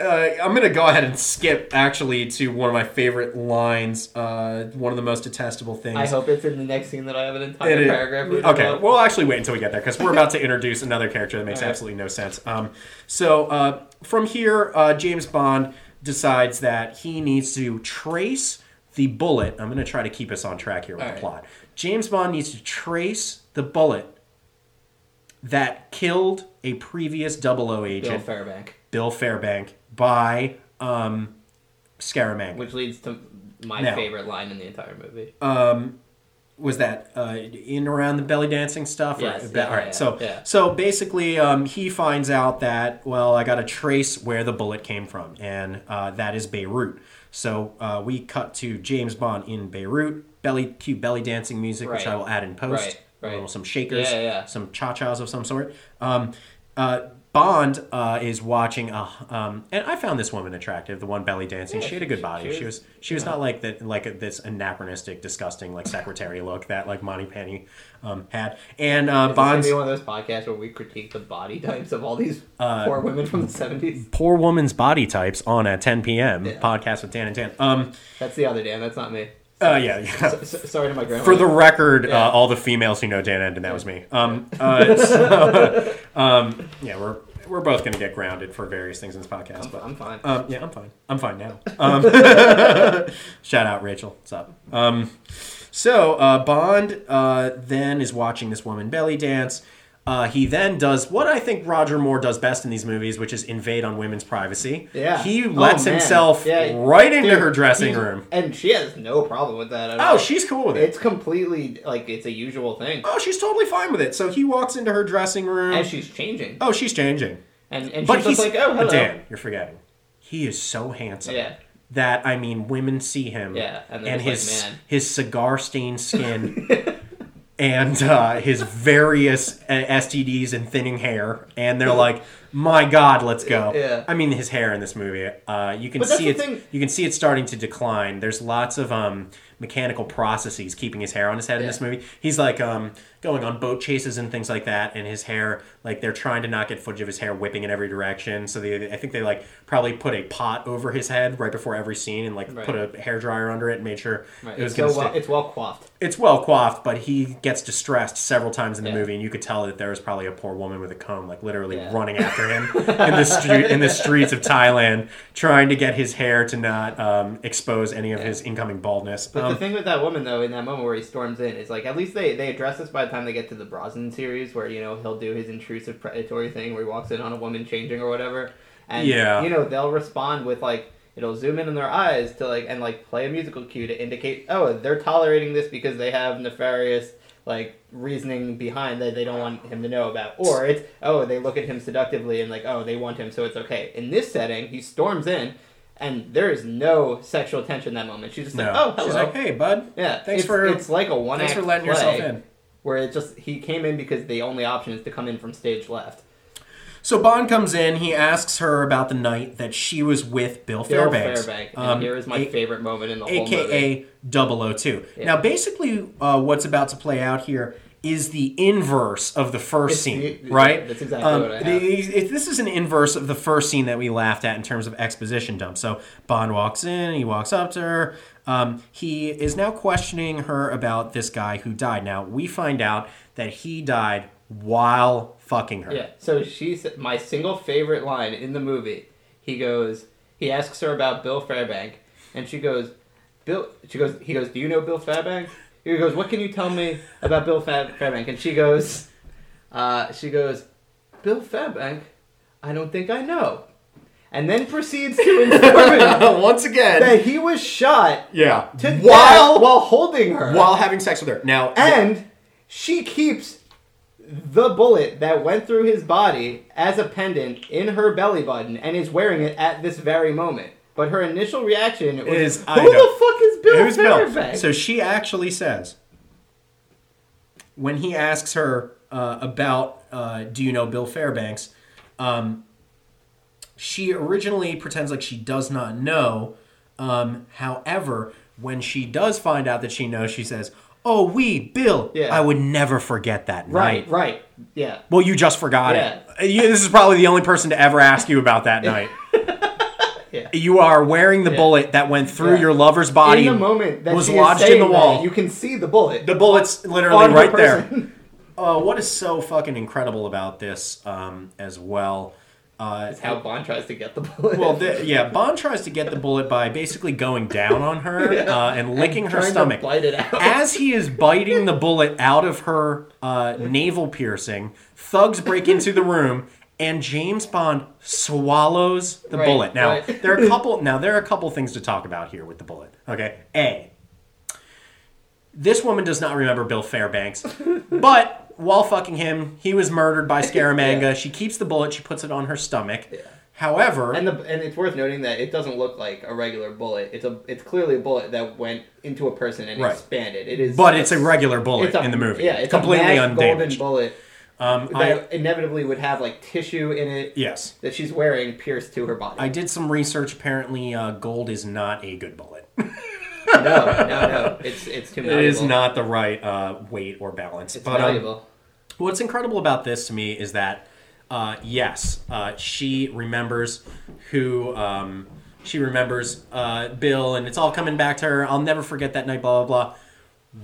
uh, I'm gonna go ahead and skip actually to one of my favorite lines. Uh, one of the most detestable things. I hope it's in the next scene that I have an entire It paragraph. Okay, about. we'll actually wait until we get there because we're about to introduce another character that makes Alright. absolutely no sense. Um, so uh, from here, uh, James Bond decides that he needs to trace the bullet. I'm going to try to keep us on track here with the Alright. plot. James Bond needs to trace the bullet that killed a previous 00 Bill agent, Fairbank, Bill Fairbank, by um, Scaramanga. which leads to my Now. favorite line in the entire movie. um was that uh, in around the belly dancing stuff? or- Yes, yeah, all right. yeah, so yeah. so basically, um, he finds out that well, I got to trace where the bullet came from, and uh, that is Beirut. So uh, we cut to James Bond in Beirut, belly cute belly dancing music, which Right. I will add in post. Right, A little some shakers, Yeah, yeah. some cha chas of some sort. Um, uh, Bond uh, is watching a, um, and I found this woman attractive. The one belly dancing, Yeah, she had a good body. she She was- was she was not like that like this anachronistic, disgusting like secretary look that like Moneypenny um, had. And uh, Is this gonna Bond's be one of those podcasts where we critique the body types of all these Uh, poor women from the seventies. poor woman's body types on at 10 p.m. Yeah. podcast with Dan and Dan. Um, That's the other Dan. That's not me. Uh, yeah, yeah. So, so- sorry to my grandma. For the record, Yeah. uh, all the females who know Dan and that was me. Um, uh, so, um, yeah, we're we're both going to get grounded for various things in this podcast, but I'm fine. Um, yeah, I'm fine. I'm fine now. Um, shout out Rachel. What's up? Um, so uh, Bond uh, then is watching this woman belly dance. Uh, he then does what I think Roger Moore does best in these movies, which is invade on women's privacy. Yeah. He Oh, lets man. himself Yeah. right into Dude, her dressing room. and she has no problem with that at Oh, she's cool with it. It's completely like it's a usual thing Oh, she's totally fine with it. So he walks into her dressing room. as she's changing, oh, she's changing. and and But she's like, oh, hello. Dan, you're forgetting. He is so handsome. Yeah, that I mean, women see him, Yeah, and and his like, "Man." his cigar stained skin, and uh, his various uh, STDs and thinning hair, and they're like, "My God, let's go!" Yeah. I mean, his hair in this movie, uh, you can see it. thing- You can see it starting to decline. There's lots of um, mechanical processes keeping his hair on his head in this movie. He's like um, going on boat chases and things like that, and his hair, like they're trying to not get footage of his hair whipping in every direction. So they, I think they like probably put a pot over his head right before every scene, and like Right. put a hair dryer under it and made sure right. it was so to well, it's well coiffed. It's well coiffed, but he gets distressed several times in the Yeah. movie, and you could tell that there was probably a poor woman with a comb, like literally Yeah. running after him in the street in the streets of Thailand, trying to get his hair to not um, expose any of Yeah. his incoming baldness. But Um, the thing with that woman though, in that moment where he storms in, is like at least they they address this by the time they get to the Brosnan series, where you know he'll do his intrusive predatory thing where he walks in on a woman changing or whatever, and Yeah. you know they'll respond with like it'll zoom in on their eyes to like and like play a musical cue to indicate oh they're tolerating this because they have nefarious like reasoning behind that they don't want him to know about. Or it's oh they look at him seductively and like oh they want him so it's okay. In this setting he storms in and there is no sexual tension that moment. She's just no, like oh hello. she's like, "Hey, bud, yeah, Thanks it's, for- it's like a one thanks act for letting play. yourself in." Where it just he came in because the only option is to come in from stage left. So Bond comes in. He asks her about the night that she was with Bill, Bill Fairbanks, Fairbank. And um, here is my a- favorite moment in the whole movie. aka 002. Now, basically, uh, what's about to play out here is the inverse of the first It's scene, the- right? that's exactly Um, what I the- have. it- this is an inverse of the first scene that we laughed at in terms of exposition dump. So Bond walks in, he walks up to her. Um, he is now questioning her about this guy who died. Now, we find out that he died while fucking her. Yeah. So she's my single favorite line in the movie. He goes. He asks her about Bill Fairbank, and she goes, "Bill." She goes. He goes. Do you know Bill Fairbank? He goes. What can you tell me about Bill Fairbank? And she goes. Uh, she goes. Bill Fairbank. I don't think I know. And then proceeds to inform him Once again, that he was shot yeah, while while holding her. while having sex with her. Now, And she keeps the bullet that went through his body as a pendant in her belly button and is wearing it at this very moment. But her initial reaction was, Is, "Who the fuck is Bill Who's Bill? Fairbanks?" So she actually says, when he asks her uh, about, uh, do you know Bill Fairbanks? Um, she originally pretends like she does not know. Um, however, when she does find out that she knows, she says, "Oh, we, Bill, Yeah. I would never forget that right, night." right, right. yeah. Well, you just forgot Yeah. it. You, this is probably the only person to ever ask you about that night. Yeah. You are wearing the Yeah. bullet that went through your lover's body. in the moment that was lodged in the wall. you can see the bullet The bullet's literally right there. Uh, what is so fucking incredible about this um, as well? Uh, It's how Bond tries to get the bullet. well, the, yeah, Bond tries to get the bullet by basically going down on her Yeah. uh, and licking her trying to stomach. bite it out. As he is biting the bullet out of her uh, navel piercing, thugs break into the room and James Bond swallows the Right, bullet. Now right. there are a couple. Now there are a couple things to talk about here with the bullet. Okay, a. This woman does not remember Bill Fairbanks, but while fucking him, he was murdered by Scaramanga. Yeah. She keeps the bullet. She puts it on her stomach. Yeah. However, And the and it's worth noting that it doesn't look like a regular bullet. It's a it's clearly a bullet that went into a person and Right. expanded. It is, but it's a regular bullet a- in the movie. Yeah, it's completely a matte golden undamaged. bullet Um, that I, inevitably would have like tissue in it yes, that she's wearing pierced to her body. I did some research. Apparently, uh, gold is not a good bullet. no, no, no. It's it's too It malleable. is not the right uh, weight or balance. It's but um, valuable. what's incredible about this to me is that, uh, yes, uh, she remembers who. Um, she remembers uh, Bill, and it's all coming back to her. I'll never forget that night. Blah blah blah.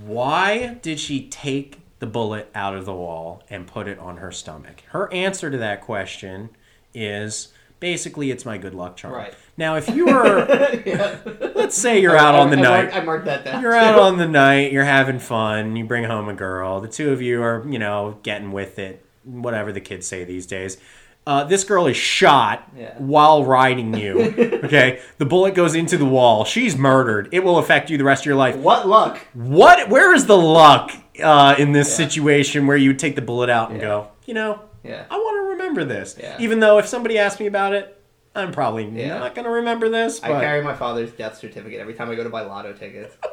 Why did she take the bullet out of the wall and put it on her stomach? Her answer to that question is basically it's my good luck charm. Right. Now, if you were, let's say you're out I- on the I night, Marked, I marked that down. you're too. out on the night, you're having fun, you bring home a girl. The two of you are, you know, getting with it, whatever the kids say these days. Uh, this girl is shot Yeah. while riding you. Okay, the bullet goes into the wall. She's murdered. It will affect you the rest of your life. What luck? What? Where is the luck uh, in this situation where you would take the bullet out and Yeah. go? You know, Yeah. I want to remember this. Yeah. Even though if somebody asked me about it, I'm probably Yeah. not going to remember this. I carry my father's death certificate every time I go to buy lotto tickets.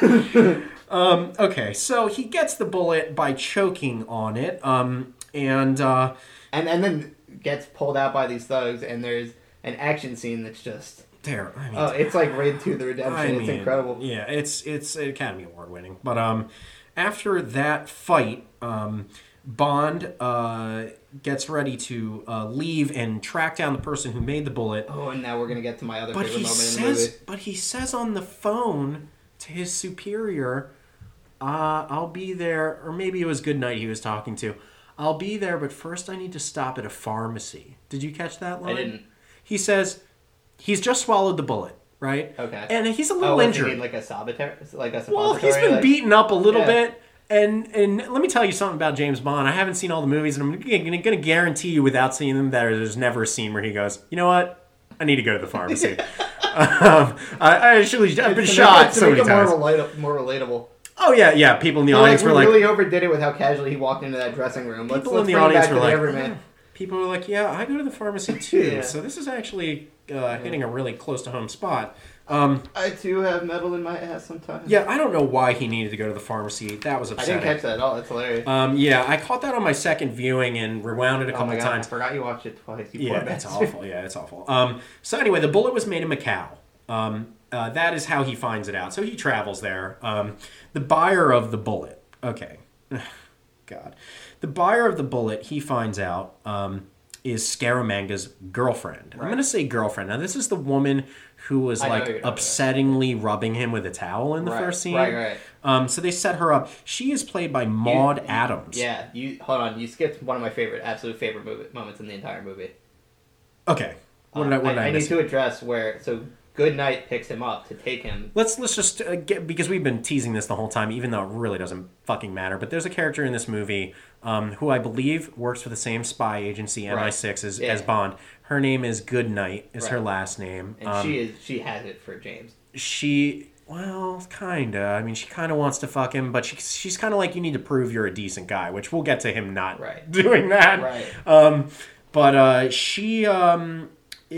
Um, okay, so he gets the bullet by choking on it, um, and uh, And and then gets pulled out by these thugs and there's an action scene that's just there. I mean, oh it's like Raid 2 the Redemption. I it's incredible. Yeah, it's it's Academy Award winning. But um, after that fight, um, Bond uh, gets ready to uh, leave and track down the person who made the bullet. Oh, and now we're gonna get to my other But favorite moment in the movie. but he says on the phone to his superior, uh, "I'll be there," or maybe it was Goodnight he was talking to. I'll be there, but first I need to stop at a pharmacy. Did you catch that line? I didn't. He says he's just swallowed the bullet, right? Okay. And he's a Oh, little he injured. in like a saboteur, like a well, he's been like- beaten up a little Yeah. bit. And and let me tell you something about James Bond. I haven't seen all the movies, and I'm going to guarantee you, without seeing them, that there's never a scene where he goes, "You know what? I need to go to the pharmacy." um, I, I actually I've been to shot make to so make many it more, times. relata- more relatable. Oh yeah, yeah. People in the Like, audience we were like, really overdid it with how casually he walked into that dressing room. Let's, People let's the bring it audience back were the like, everyman. People are like, yeah, I go to the pharmacy too. Yeah. So this is actually uh, hitting a really close to home spot. Um, I too have metal in my ass sometimes. yeah, I don't know why he needed to go to the pharmacy. That was I upsetting. didn't catch that at all. That's hilarious. Um, yeah, I caught that on my second viewing and rewound it a oh couple my god, times. I forgot you watched it twice. You Yeah, that's awful. Yeah, it's awful. Um, so anyway, the bullet was made in Macau. Um, uh, that is how he finds it out. So he travels there. Um, the buyer of the bullet. Okay, God, the buyer of the bullet. He finds out um, is Scaramanga's girlfriend. I'm going to say girlfriend. Now this is the woman who was I like who you're talking about. upsettingly rubbing him with a towel in the Right, first scene. right, right. Um, so they set her up. She is played by Maud Adams. Yeah, you hold on. You skipped one of my favorite, absolute favorite movie, moments in the entire movie. Okay. What did I? What did I, I, miss? need to address where so Goodnight picks him up to take him. Let's let's just uh, get because we've been teasing this the whole time, even though it really doesn't fucking matter. But there's a character in this movie um, who I believe works for the same spy agency Right. MI6 as, Yeah. as Bond. Her name is Goodnight. Is her last name. And Um, she is she has it for James. she well kinda i mean she kind of wants to fuck him but she, she's kind of like you need to prove you're a decent guy which we'll get to him not Right. doing that Right. um but uh she um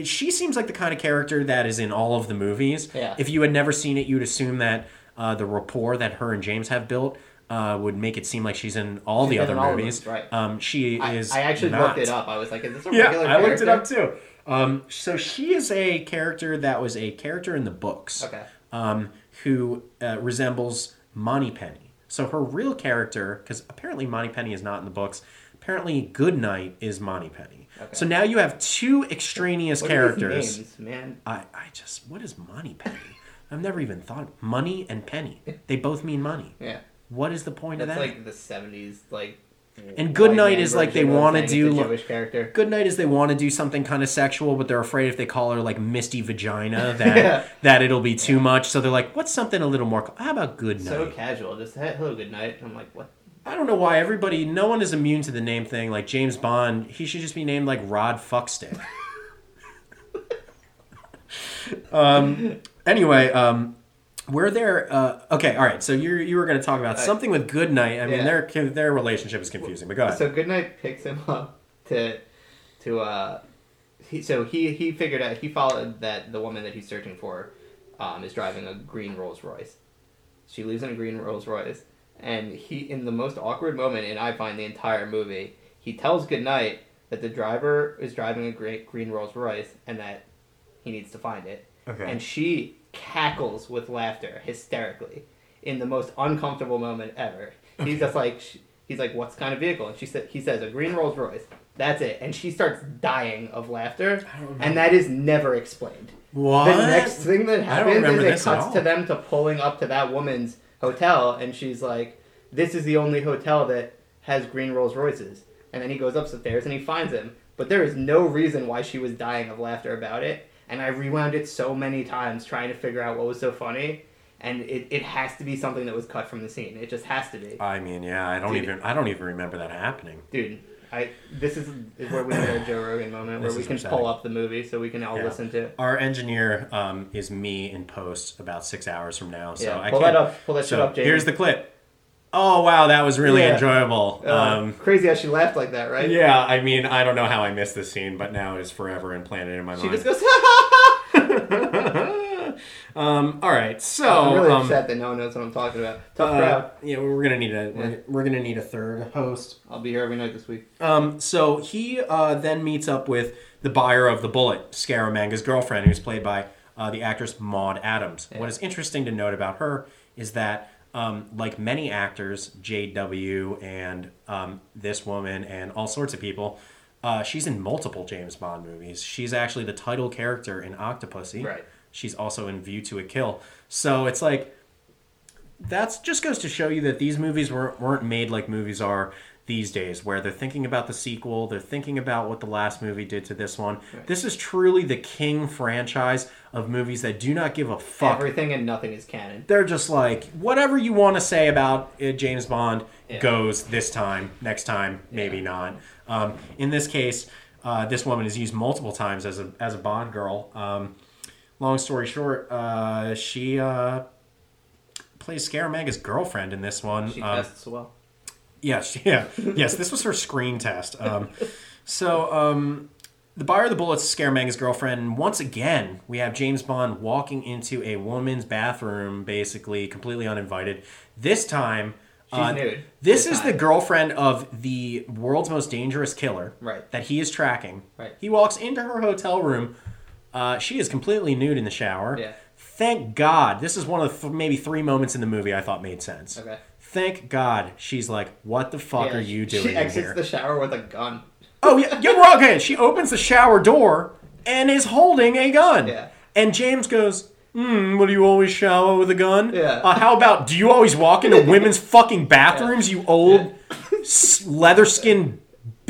she seems like the kind of character that is in all of the movies Yeah. if you had never seen it you'd assume that uh, the rapport that her and james have built uh, would make it seem like she's in all She's the been other all them, movies right. um she I, is I actually not. looked it up. I was like, is this a Yeah, regular I looked it up too. Um, so she is a character that was a character in the books. Okay. Um, who uh, resembles Moneypenny. So her real character, because apparently Moneypenny is not in the books. Apparently, Goodnight is Moneypenny. Okay. So now you have two extraneous What characters. names, man. I, I just what is money Penny? I've never even thought money and penny. They both mean money. Yeah, What is the point that's of that? like the '70s, like. And Goodnight is like they wanna do a lo- Jewish character. Good night is they want to do something kind of sexual, but they're afraid if they call her like Misty Vagina that Yeah. that it'll be too much. So they're like, what's something a little more? How about good night? So casual, just "Hey, hello, good night. I'm like, what? I don't know why everybody, no one is immune to the name thing. Like James Bond, he should just be named like Rod Fuckstick. um. Anyway, um, we're there. Uh, okay, all right. So you you were going to talk about Right. something with Good Night. I mean, their their relationship is confusing. But go ahead. So Goodnight picks him up to to uh he, so he he figured out he followed that the woman that he's searching for um, is driving a green Rolls Royce. She lives in a green Rolls Royce, and he in the most awkward moment, and I find the entire movie, he tells Goodnight that the driver is driving a great green Rolls Royce and that he needs to find it. Okay. And she cackles with laughter hysterically in the most uncomfortable moment ever. He's just like, he's like, "What's kind of vehicle?" And she said, "He says a green Rolls Royce." That's it, and she starts dying of laughter, I don't know. and that is never explained. what? The next thing that happens is it cuts to them to pulling up to that woman's hotel, and she's like, "This is the only hotel that has green Rolls Royces." And then he goes upstairs and he finds him, but there is no reason why she was dying of laughter about it. And I rewound it so many times trying to figure out what was so funny, and it, it has to be something that was cut from the scene. It just has to be, I mean, yeah, I don't Dude. even I don't even remember that happening. dude. I this is, is where we get our Joe Rogan moment where This we can pull up the movie so we can all Yeah. listen to. it. Our engineer um, is me in post about six hours from now, so yeah, I pull can't. that up. Pull that shit up, James. here's the clip. Oh wow, that was really Yeah. enjoyable. Uh, um, crazy how she laughed like that, right? yeah, I mean, I don't know how I missed this scene, but now it's forever implanted in my She mind. just goes. um, all right, so I'm really um, upset that no one knows what I'm talking about. Tough uh, crowd. yeah, we're gonna need a Yeah. we're, we're gonna need a third host. I'll be here every night this week. Um, so he uh, then meets up with the buyer of the bullet, Scaramanga's girlfriend, who's played by uh, the actress Maud Adams. Yeah. What is interesting to note about her is that, um, like many actors, J.W. and um, this woman and all sorts of people, uh, she's in multiple James Bond movies. She's actually the title character in Octopussy. Right. She's also in View to a Kill. So it's like that's just goes to show you that these movies weren't, weren't made like movies are these days where they're thinking about the sequel they're thinking about what the last movie did to this one Right. this is truly the king franchise of movies that do not give a fuck Everything and nothing is canon. they're just like whatever you want to say about uh, james bond Yeah. goes this time next time maybe Yeah. not um, in this case uh, this woman is used multiple times as a, as a bond girl um, long story short uh, she uh, plays Scaramanga's girlfriend in this one She Um, tests well. Yes, yeah, yes. This was her screen test. Um, So, um, the buyer of the bullets Scaramanga's girlfriend. Once again, we have James Bond walking into a woman's bathroom, basically completely uninvited. This time, uh. This This is the girlfriend of the world's most dangerous killer Right. that he is tracking. Right. He walks into her hotel room. Uh, she is completely nude in the shower. Yeah. Thank God. This is one of the th- maybe three moments in the movie I thought made sense. Okay. Thank God. She's like, "What the fuck Yeah, are you doing She in exits here?" the shower with a gun. Oh yeah, you're wrong. Okay, she opens the shower door and is holding a gun. Yeah. And James goes, "Hmm, what do you always shower with a gun? Yeah. Uh, how about do you always walk into women's fucking bathrooms? You old s- leather skinned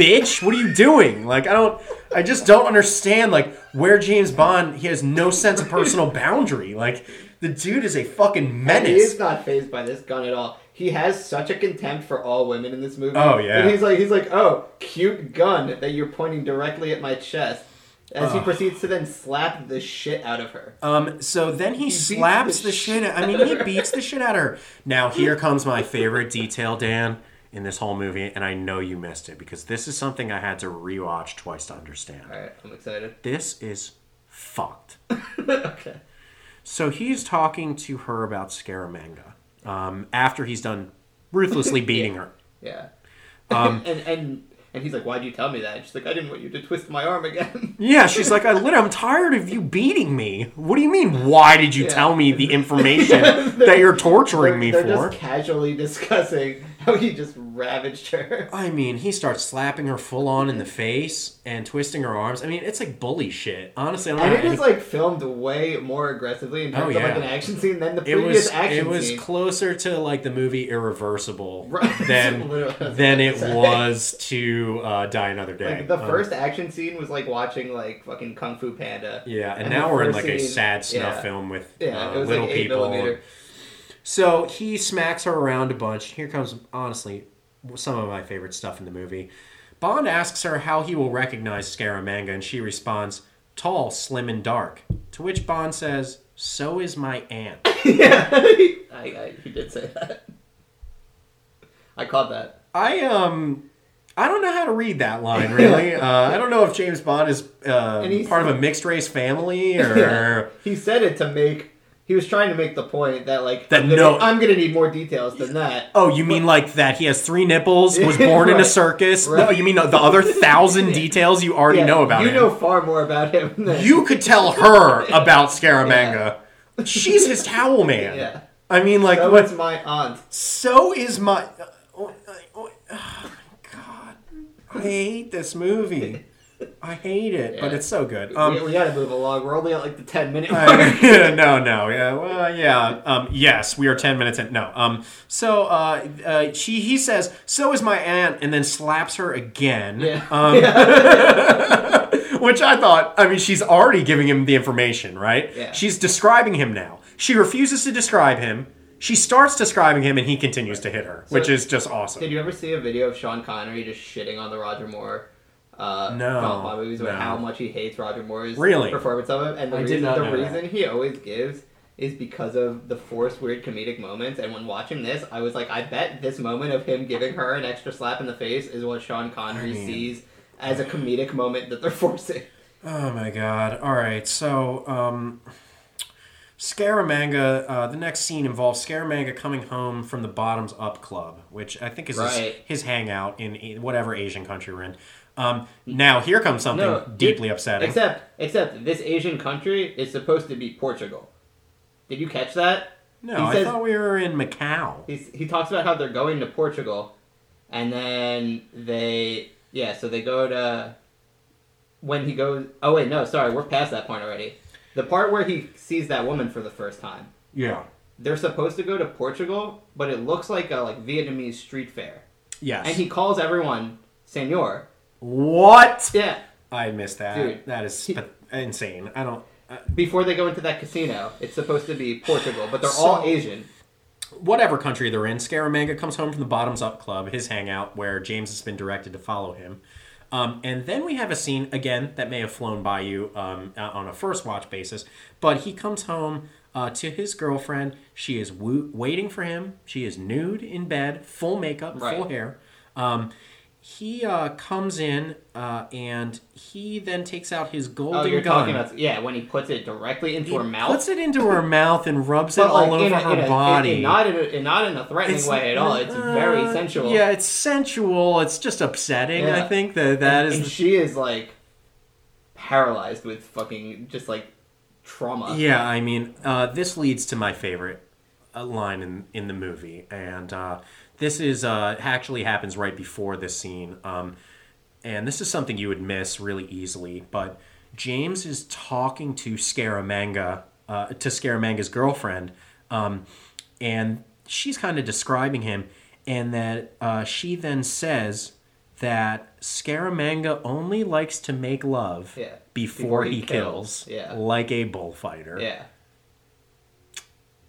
bitch. What are you doing? Like I don't. I just don't understand. Like where James Bond, he has no sense of personal boundary. Like the dude is a fucking And he menace. is not phased by this gun at all. He has such a contempt for all women in this movie. Oh, yeah. And he's like, he's like, oh, cute gun that you're pointing directly at my chest. As he proceeds to then slap the shit out of her. Um, so then he, beats slaps the the, shit. Out, I mean, he beats the shit out of her. Now here comes my favorite detail, Dan, in this whole movie, and I know you missed it because this is something I had to rewatch twice to understand. All right, I'm excited. This is fucked. okay. So he's talking to her about Scaramanga um, after he's done ruthlessly beating her. Yeah. Um, and and and he's like, why'd you tell me that? And she's like, I didn't want you to twist my arm again. Yeah, she's like, I lit. I'm tired of you beating me. What do you mean? Why did you Yeah. tell me the information that you're torturing me they're for? just casually discussing how he just ravaged her. I mean, he starts slapping her full on in the face and twisting her arms. I mean, it's like bully shit. Honestly, I don't And know. it any- like filmed way more aggressively in terms Oh, of like an action scene than the it previous was action it was scene. closer to like the movie Irreversible Right. than Literally, I was than it was to uh, Die Another Day. Like the Um, first action scene was like watching like fucking Kung Fu Panda. yeah, and, and now we're in like a sad snuff yeah. film with Yeah, uh, little like people. millimeter. So he smacks her around a bunch. Here comes, honestly, some of my favorite stuff in the movie. Bond asks her how he will recognize Scaramanga, and she responds, tall, slim, and dark. To which Bond says, So is my aunt. yeah, I, I, he did say that. I caught that. I, um. I don't know how to read that line, really. uh, I don't know if James Bond is uh, part of a mixed race family or. He said it to make. He was trying to make the point that like That I'm gonna, no- I'm gonna need more details than that. Oh, you mean like that he has three nipples, was born in a Right. circus? No, you mean the other thousand details you already Yeah, know about him? you him? know far more about him than You could tell her about Scaramanga. She's his towel man. Yeah. I mean, like, So what? my aunt. So is my. Oh, oh, oh, God. I hate this movie. I hate it, but it's so good. we, Um, we gotta move along. We're only at like the ten minute mark. No, no, yeah, well, yeah, um, yes, we are ten minutes in. No, um, so uh, uh, she he says, "So is my aunt," and then slaps her again. Yeah. Um, which I thought, I mean, she's already giving him the information, right? Yeah. She's describing him now. She refuses to describe him. She starts describing him, and he continues to hit her, So- which is just awesome. Did you ever see a video of Sean Connery just shitting on the Roger Moore? Uh, No, Bond movies about no. how much he hates Roger Moore's Really? performance of him, and the I reason the that. reason he always gives is because of the forced weird comedic moments. And when watching this, I was like, I bet this moment of him giving her an extra slap in the face is what Sean Connery I mean- sees as a comedic moment that they're forcing. Oh my god. All right. So, um, Scaramanga, uh, the next scene involves Scaramanga coming home from the Bottoms Up Club, which I think is Right. his, his hangout in whatever Asian country we're in. Um, now, here comes something No, deeply it- upsetting. Except, except this Asian country is supposed to be Portugal. Did you catch that? no, he I says- thought we were in Macau. He's, he talks about how they're going to Portugal, and then they yeah, so they go to when he goes. Oh wait, no, sorry, we're past that point already. The part where he sees that woman for the first time. Yeah. They're supposed to go to Portugal, but it looks like a like Vietnamese street fair, Yes. and he calls everyone Senor. What? Yeah, I missed that. Dude, that is pa- insane. I don't. Uh, before they go into that casino, it's supposed to be Portugal, but they're So- all Asian. whatever country they're in, Scaramanga comes home from the Bottoms Up Club, his hangout, where James has been directed to follow him. Um, and then we have a scene, again, that may have flown by you um, uh, on a first watch basis, but he comes home uh, to his girlfriend. She is wo- waiting for him. She is nude in bed, full makeup, full hair. Um, he uh, comes in uh, and he then takes out his golden Oh, you're gun. talking about yeah when he puts it directly into he her mouth. puts it into her mouth and rubs it like, all over a, her in a- body. in not in a, in not in a threatening It's- way at all. It's very uh, sensual. Yeah, it's sensual. It's just upsetting. I think that that and, is. and she is like paralyzed with fucking just like trauma. Yeah, I mean, uh, this leads to my favorite uh, line in in the movie, and uh, this is uh, actually happens right before this scene. Um, and this is something you would miss really easily. But James is talking to Scaramanga, uh, to Scaramanga's girlfriend, um, and she's kind of describing him, and that uh, she then says that Scaramanga only likes to make love Yeah. before, he, kills, Yeah. like a bullfighter. Yeah.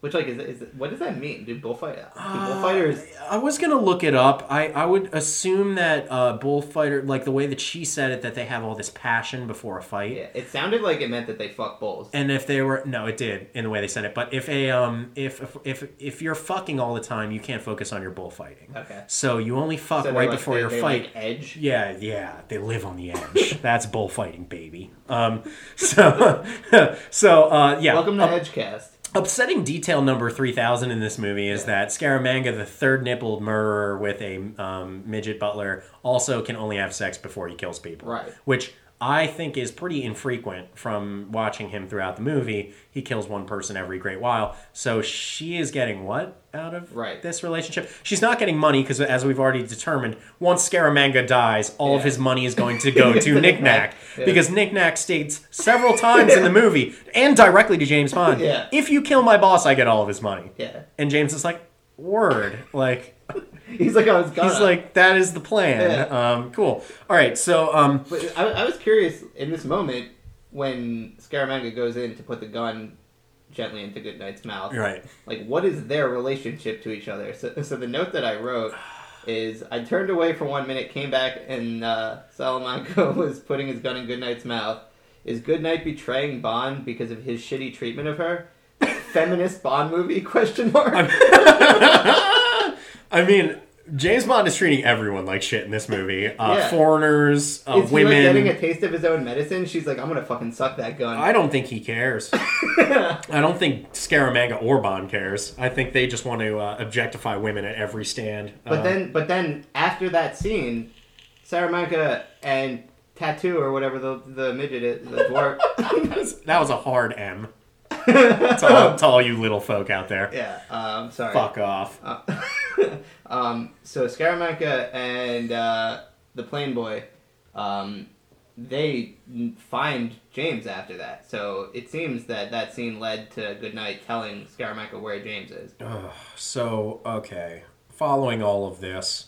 Which like is, is what does that mean? Do bullfight? Do Uh, bullfighters? I was gonna look it up. I, I would assume that uh, bullfighter, like the way that she said it, that they have all this passion before a fight. Yeah. It sounded like it meant that they fuck bulls. And if they were no, it did in the way they said it. But if a um if if if, if you're fucking all the time, you can't focus on your bullfighting. Okay. So you only fuck So right like- before they- your they fight. like edge. Yeah, yeah, they live on the edge. That's bullfighting, baby. Um, so, so uh, yeah. Welcome to Edgecast. Upsetting detail number 3000 in this movie is that Scaramanga, the third nippled murderer with a um, midget butler, also can only have sex before he kills people. Right. Which I think is pretty infrequent from watching him throughout the movie. He kills one person every great while. So she is getting what out of Right. this relationship? She's not getting money because, as we've already determined, once Scaramanga dies, all of his money is going to go to To Nick Nack. Yeah. Because Nick Nack states several times in the movie and directly to James Bond, Yeah. if you kill my boss, I get all of his money. Yeah. And James is like, word. Like, He's like I was gonna. he's like, that is the plan. Yeah. Um, cool. All right, so, um, But I, I was curious in this moment when Scaramanga goes in to put the gun gently into Goodnight's mouth. right. Like, what is their relationship to each other? So, so the note that I wrote is I turned away for one minute, came back, and uh, Salamanca was putting his gun in Goodnight's mouth. Is Goodnight betraying Bond because of his shitty treatment of her? Feminist Bond movie? Question mark. I mean, James Bond is treating everyone like shit in this movie. Uh, Yeah. Foreigners, uh, is he women. like getting a taste of his own medicine? She's like, I'm gonna fucking suck that gun. I don't think he cares. I don't think Scaramanga or Bond cares. I think they just want to uh, objectify women at every stand. But Uh, then, but then after that scene, Salamanca and Tattoo or whatever the the midget is, the dwarf. that was a hard M. to, all, to all you little folk out there. yeah, um, sorry. Fuck off. Um, so Scaramanga and uh, the Plain Boy, um, they find James after that. So it seems that that scene led to Goodnight telling Scaramanga where James is. So, okay. Following all of this,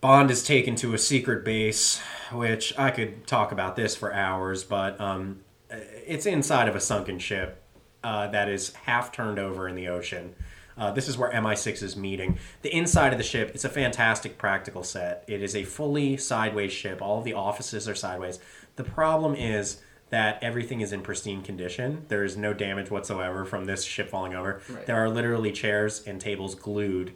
Bond is taken to a secret base, which I could talk about this for hours, but um, it's inside of a sunken ship uh, that is half turned over in the ocean. Uh, this is where MI6 is meeting. The inside of the ship, it's a fantastic practical set. It is a fully sideways ship. All of the offices are sideways. The problem is that everything is in pristine condition. There is no damage whatsoever from this ship falling over. Right. There are literally chairs and tables glued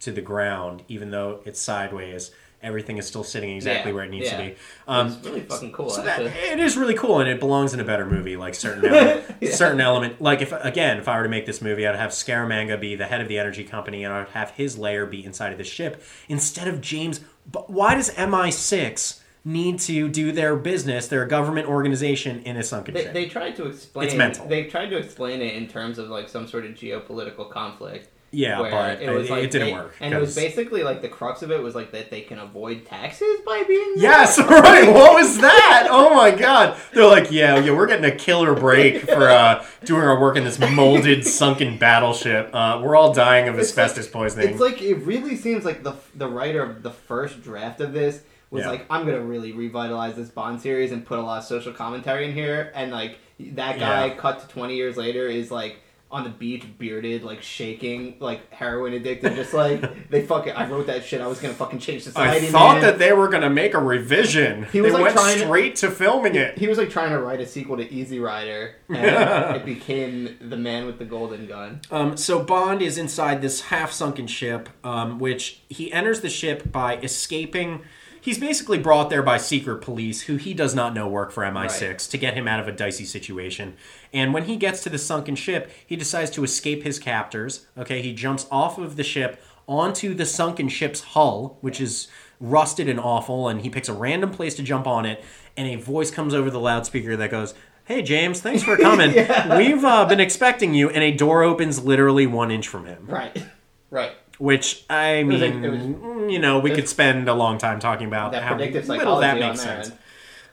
to the ground, even though it's sideways. Everything is still sitting exactly Yeah, where it needs yeah. to be. Um, it's really fucking cool. so that it is really cool, and it belongs in a better movie. Like certain element, Yeah. certain element. Like if again, if I were to make this movie, I'd have Scaramanga be the head of the energy company, and I'd have his lair be inside of the ship instead of James. But why does MI6 need to do their business? They're a government organization in a sunken They, ship. they tried to explain. It's mental. They tried to explain it in terms of like some sort of geopolitical conflict. Yeah, but it was it, like it didn't they- work. and it was basically like the crux of it was like that they can avoid taxes by being. Yes, right. What was that? Oh my god. They're like, yeah, yeah, we're getting a killer break for uh, doing our work in this molded, sunken battleship. Uh, we're all dying of It's like- asbestos poisoning. It's like it really seems like the the writer of the first draft of this was Yeah. like, I'm gonna really revitalize this Bond series and put a lot of social commentary in here, and like that guy Yeah. cut to 20 years later is like on the beach, bearded, like shaking, like heroin addicted, just like they fucking. I wrote that shit. I was gonna fucking change society. I thought man. that they were gonna make a revision. He was, they like, went trying to- straight to filming it. He was like trying to write a sequel to Easy Rider, and it became The Man with the Golden Gun. Um, so Bond is inside this half-sunken ship, um, which he enters the ship by escaping. He's basically brought there by secret police, who he does not know work for MI6, Right. to get him out of a dicey situation. And when he gets to the sunken ship, he decides to escape his captors. Okay, he jumps off of the ship onto the sunken ship's hull, which is rusted and awful, and he picks a random place to jump on it. And a voice comes over the loudspeaker that goes. Hey James, thanks for coming. We've uh, been expecting you, and a door opens literally one inch from him. Right, right. Which I was mean, it was- mm, you know, we could spend a long time talking about That how little that makes sense.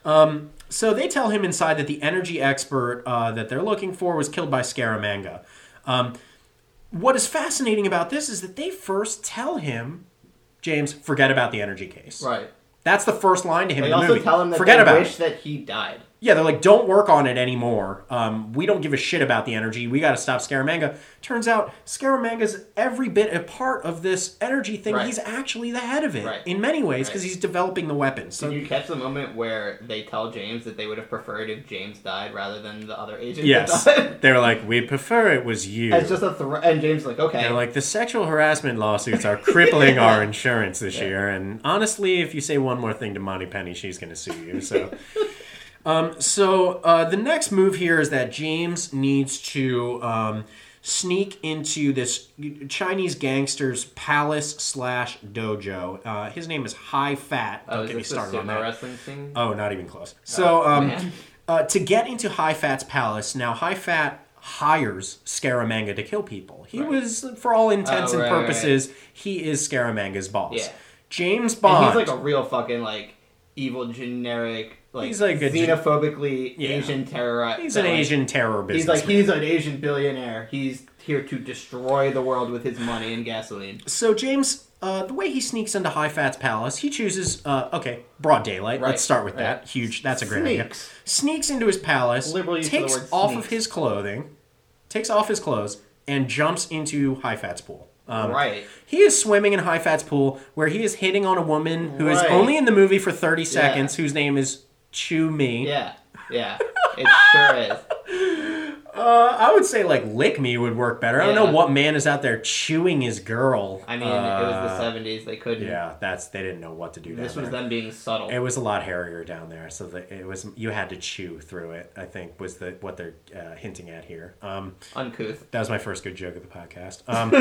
end. So they tell him inside that the energy expert uh, that they're looking for was killed by Scaramanga. Um, what is fascinating about this is that they first tell him, James, forget about the energy case. Right. That's the first line to him They in the also movie. tell him that forget they about wish it. that he died. Yeah, they're like, don't work on it anymore. Um, we don't give a shit about the energy. We got to stop Scaramanga. Turns out Scaramanga's every bit a part of this energy thing. Right. He's actually the head of it Right. in many ways because Right. he's developing the weapons. So Did you catch the moment where they tell James that they would have preferred if James died rather than the other agent? yes, they're like, we'd prefer it was you. It's just a threat, and James is like, okay, They're like the sexual harassment lawsuits are crippling our insurance this year, and honestly, if you say one more thing to Moneypenny, she's going to sue you. So, um, so uh, the next move here is that James needs to um, sneak into this Chinese gangster's palace slash dojo. Uh, his name is Hai Fat. oh, Don't is get me started on that. wrestling thing? Oh, not even close. So, um, uh, to get into Hai Fat's palace, now Hai Fat hires Scaramanga to kill people. He Right. was, for all intents Oh, and right, right, purposes, he is Scaramanga's boss. Yeah. James and Bond. he's like a real fucking like evil generic like He's like a xenophobically Yeah. Asian terrorist. he's an Asian terror He's businessman. like he's an Asian billionaire. He's here to destroy the world with his money and gasoline. So James, uh, the way he sneaks into Hai Fat's palace, he chooses. Uh, okay, broad daylight. Right, Let's start with right. that. Huge. That's a great idea. Sneaks. Sneaks into his palace, Liberal takes off sneaks. of his clothing, takes off his clothes, and jumps into Hai Fat's pool. Um, right. He is swimming in Hai Fat's pool, where he is hitting on a woman who is Right. only in the movie for thirty seconds, whose name is Chew Mee. Yeah. Yeah. It sure is. Uh, I would say like lick me would work better. I don't know what man is out there chewing his girl. I mean, Uh, it was the seventies. They couldn't. Yeah, that's they didn't know what to do. This was there. them being subtle. It was a lot hairier down there, so that it was you had to chew through it. I think was the what they're uh, hinting at here. Um, Uncouth. that was my first good joke of the podcast. Um,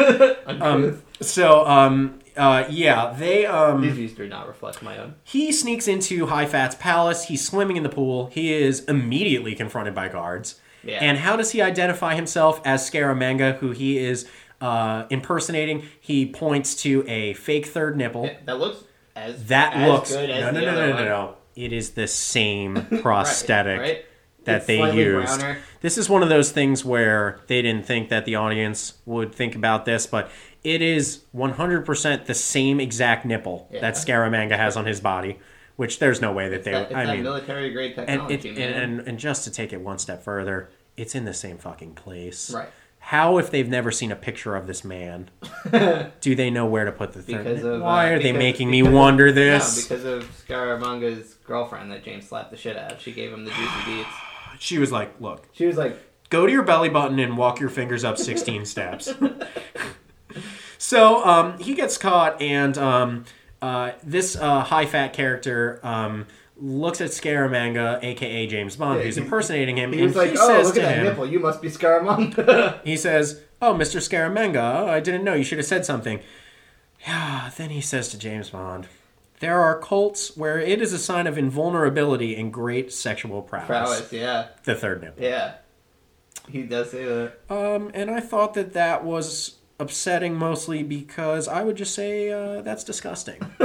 Uncouth. um, so um, uh, yeah, they um, These views do not reflect my own. he sneaks into Hai Fat's palace. He's swimming in the pool. He is immediately confronted by guards. Yeah. And how does he identify himself as Scaramanga, who he is uh, impersonating? He points to a fake third nipple. That looks as That as looks good as no, no, the no, no, no, no. It is the same prosthetic right? that It's they used. browner. This is one of those things where they didn't think that the audience would think about this, but it is 100% the same exact nipple Yeah. that Scaramanga has on his body, which there's no way that they. That, it's I that mean, military grade and, technology, it, and, and and just to take it one step further, it's in the same fucking place. Right. How, if they've never seen a picture of this man, do they know where to put the third? because of Why uh, are they making me because of- wonder No, this? because of Scaramanga's girlfriend that James slapped the shit out of. She gave him the juicy beats. She was like, "Look, She was like, go to your belly button and walk your fingers up 16 steps. So um, he gets caught, and um, uh, this uh, Hai Fat character um, looks at Scaramanga, aka James Bond, Yeah, who's impersonating him, he and like, he oh, says look at that him, nipple. You must be Scaramanga. he says, "Oh, Mr. Scaramanga, oh, I didn't know. You should have said something." Yeah. Then he says to James Bond, "There are cults where it is a sign of invulnerability and great sexual prowess." Prowess, yeah, The third nipple. yeah. He does say that. Um, and I thought that that was upsetting mostly because I would just say uh, that's disgusting.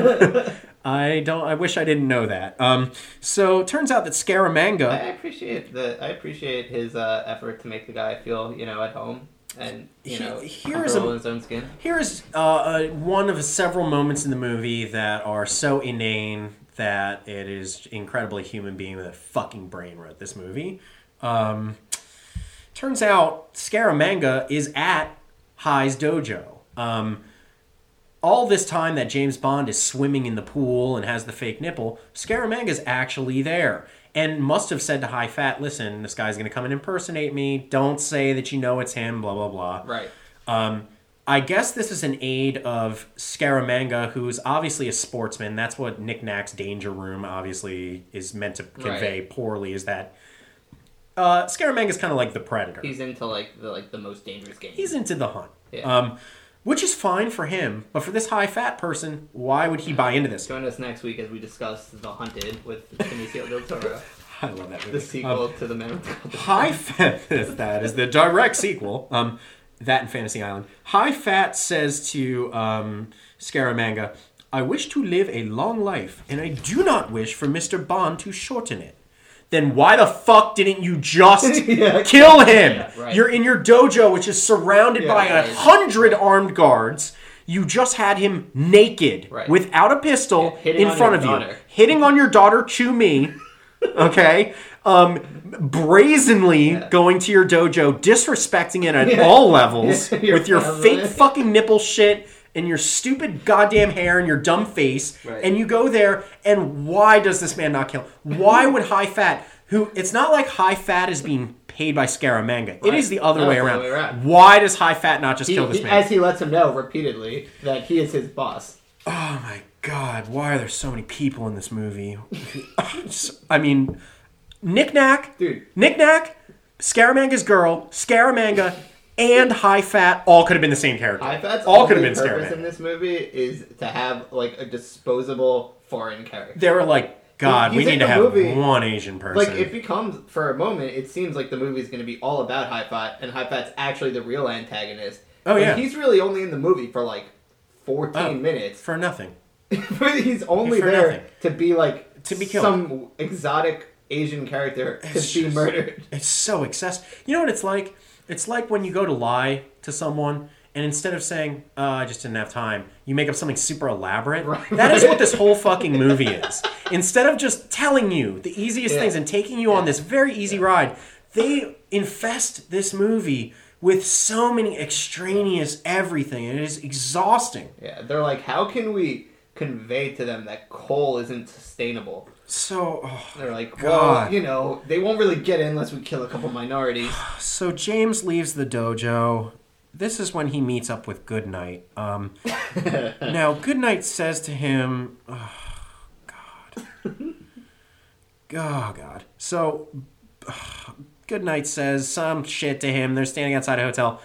I don't. I wish I didn't know that. Um, so turns out that Scaramanga. I appreciate the. I appreciate his uh, effort to make the guy feel, you know, at home and you He- know, here's comfortable a- in his own skin. Here is uh, uh, one of several moments in the movie that are so inane that it is incredibly human being with a fucking brain wrote this movie. Um, turns out Scaramanga is at Hai's dojo. Um, all this time that James Bond is swimming in the pool and has the fake nipple, Scaramanga's actually there and must have said to Hai Fat, "Listen, this guy's going to come and impersonate me. Don't say that you know it's him." Blah blah blah. Right. Um, I guess this is an aid of Scaramanga, who's obviously a sportsman. That's what Nick Nack's Danger Room obviously is meant to convey poorly. Is that uh, Scaramanga's kind of like the predator. He's into like the like the most dangerous game. He's into the hunt. Yeah. Um, which is fine for him, but for this Hai Fat person, why would he buy into this? Join us next week as we discuss The Hunted with Benicio del Toro, I love that movie. the sequel Um, to The Man with the High Fat, that is the direct sequel. Um, that and Fantasy Island. Hai Fat says to um, Scaramanga, I wish to live a long life, and I do not wish for Mr. Bond to shorten it. Then why the fuck didn't you just Yeah. kill him? Yeah, right. You're in your dojo, which is surrounded Yeah, by a right. hundred armed guards. You just had him naked, Right. without a pistol, in front of you, hitting on your daughter, Chew Mee okay um brazenly going to your dojo disrespecting it at all levels with your fake fucking nipple shit and your stupid goddamn hair and your dumb face Right. and you go there and why does this man not kill why would Hai Fat who it's not like Hai Fat is being paid by Scaramanga. Right. is the other way the around. way around. Why does Hai Fat not just He- kill this he- man? As he lets him know repeatedly that he is his boss. Oh my god, why are there so many people in this movie? I mean, Nick Nack, Dude. Nick Nack, Scaramanga's girl, Scaramanga, and Hai Fat all could have been the same character. Hai Fat's all could have been purpose in this movie is to have like a disposable foreign character. They were like, God, we need to the have movie- one Asian person. Like it becomes for a moment, it seems like the movie is going to be all about Hai Fat, and Hai Fat's actually the real antagonist. Oh, But yeah. he's really only in the movie for like fourteen Oh. minutes. for nothing. he's only For there nothing. to be like To be killed. some exotic Asian character It's to be just- murdered. It's so excessive. You know what it's like? It's like when you go to lie to someone, and instead of saying, uh, I just didn't have time, you make up something super elaborate. Right. That is what this whole fucking movie is. Instead of just telling you the easiest Yeah. things and taking you on this very easy ride, they infest this movie with so many extraneous everything, and it is exhausting. Yeah, they're like, how can we convey to them that coal isn't sustainable? So, oh. They're like, God. well, you know, they won't really get in unless we kill a couple minorities. so James leaves the dojo. This is when he meets up with Goodnight. Um, now, Goodnight says to him, oh, God. Oh, God. So, Goodnight says some shit to him. They're standing outside a hotel.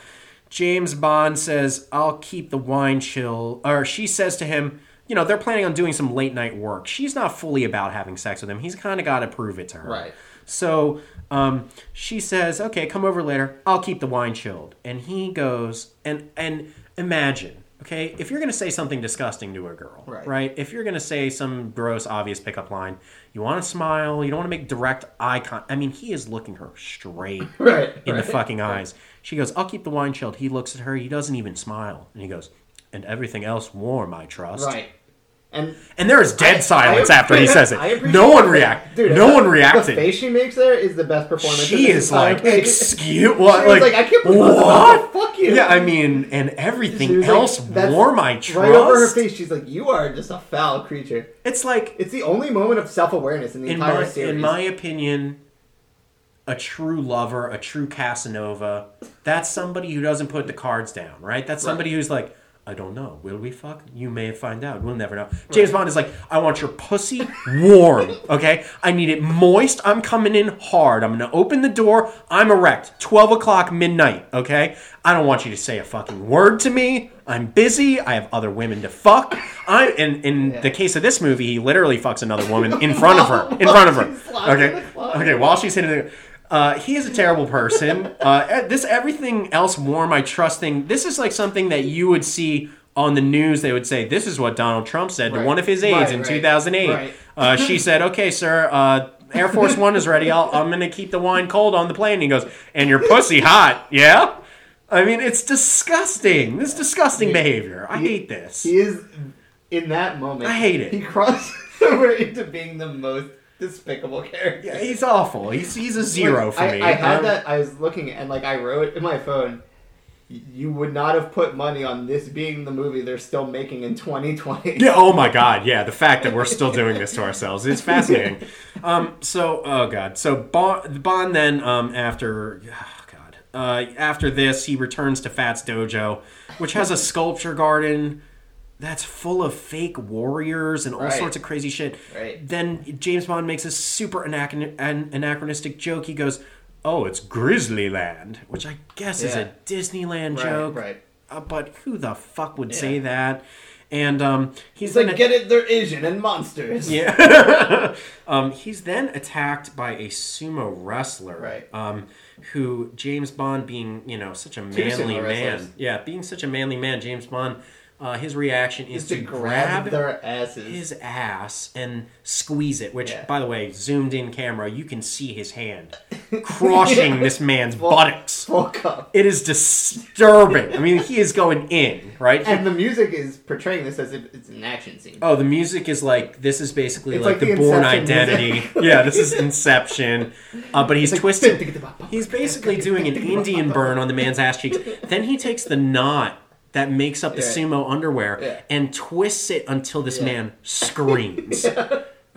James Bond says, I'll keep the wine chill. Or she says to him, you know, they're planning on doing some late night work. She's not fully about having sex with him. He's kind of got to prove it to her. Right. So um, she says, "Okay, come over later. I'll keep the wine chilled." And he goes and and imagine, okay, if you're going to say something disgusting to a girl, Right. If you're going to say some gross, obvious pickup line, you want to smile. You don't want to make direct eye contact. I mean, he is looking her straight Right. in right. the fucking eyes. She goes, "I'll keep the wine chilled." He looks at her. He doesn't even smile, and he goes, "And everything else warm, I trust." Right. And And there is dead I- silence I after he says it. No one react. Dude, no one reacted. The face she makes there is the best performance. she is like, excuse what? Like, like, I can't believe what? Fuck you. Yeah, I mean, and everything like, else that's warm I trust. Right over her face, she's like, "You are just a foul creature." It's like, It's the only moment of self-awareness in the in entire my series. in my opinion, a true lover, a true Casanova, that's somebody who doesn't put the cards down, right? That's somebody who's like. I don't know. Will we fuck? You may find out. We'll never know. James Bond is like, I want your pussy warm, okay? I need it moist. I'm coming in hard. I'm gonna open the door. I'm erect. 12 o'clock midnight, okay? I don't want you to say a fucking word to me. I'm busy. I have other women to fuck. I in in Yeah. the case of this movie, he literally fucks another woman in front of her. In front of her. Okay. Okay. While she's hitting the. Uh, he is a terrible person. Uh, this everything else warm I trusting. This is like something that you would see on the news. They would say this is what Donald Trump said to one of his aides Right, in right, 2008. right. Uh, she said, "Okay, sir, uh, Air Force One is ready. I'll, I'm going to keep the wine cold on the plane." And he goes, "And your pussy hot, yeah." I mean, it's disgusting. This is disgusting behavior. I He- hate this. He is in that moment. I hate it. He crosses over into being the most despicable character. Yeah, he's awful. He's he's a zero Like, for I, me. I had Um, that. I was looking and like I wrote in my phone. You would not have put money on this being the movie they're still making in 2020. Yeah, oh my god, yeah, the fact that we're still doing this to ourselves is fascinating. Um, so, oh god, so Bond, Bond then, um, after, oh god, uh, after this, he returns to Fat's Dojo, which has a sculpture garden that's full of fake warriors and all Right. sorts of crazy shit. Right. Then James Bond makes a super anachron- an- anachronistic joke. He goes, "Oh, it's Grizzly Land," which I guess is a Disneyland Right, joke. right. Uh, but who the fuck would say that? And um, he's then like get it, they're Asian and monsters. yeah. um, he's then attacked by a sumo wrestler. Right. Um, who James Bond, being you know such a manly man, yeah, being such a manly man, James Bond, uh, his reaction is Is to to grab grab their asses. his ass and squeeze it. Which, Yeah. by the way, zoomed in camera, you can see his hand crushing this man's Full- buttocks. Full. It is disturbing. I mean, he is going in right. And the music is portraying this as if it's an action scene. Oh, the music is like this is basically like, like the, the Bourne Identity. yeah, this is Inception. Uh, but he's Like, twisted. He's basically doing an Indian burn on the man's ass cheeks. Then he takes the knot that makes up the Yeah. sumo underwear Yeah. and twists it until this Yeah. man screams.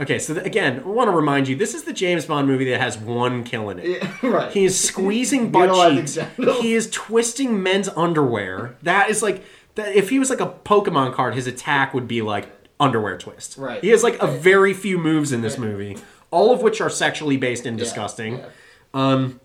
Okay, so th- again, I want to remind you, this is the James Bond movie that has one kill in it. Yeah, right. He is squeezing butt cheeks. He is twisting men's underwear. That is like that. If he was like a Pokemon card, his attack would be like underwear twist. Right. He has like a very few moves in this movie, all of which are sexually based and disgusting. Yeah. Um,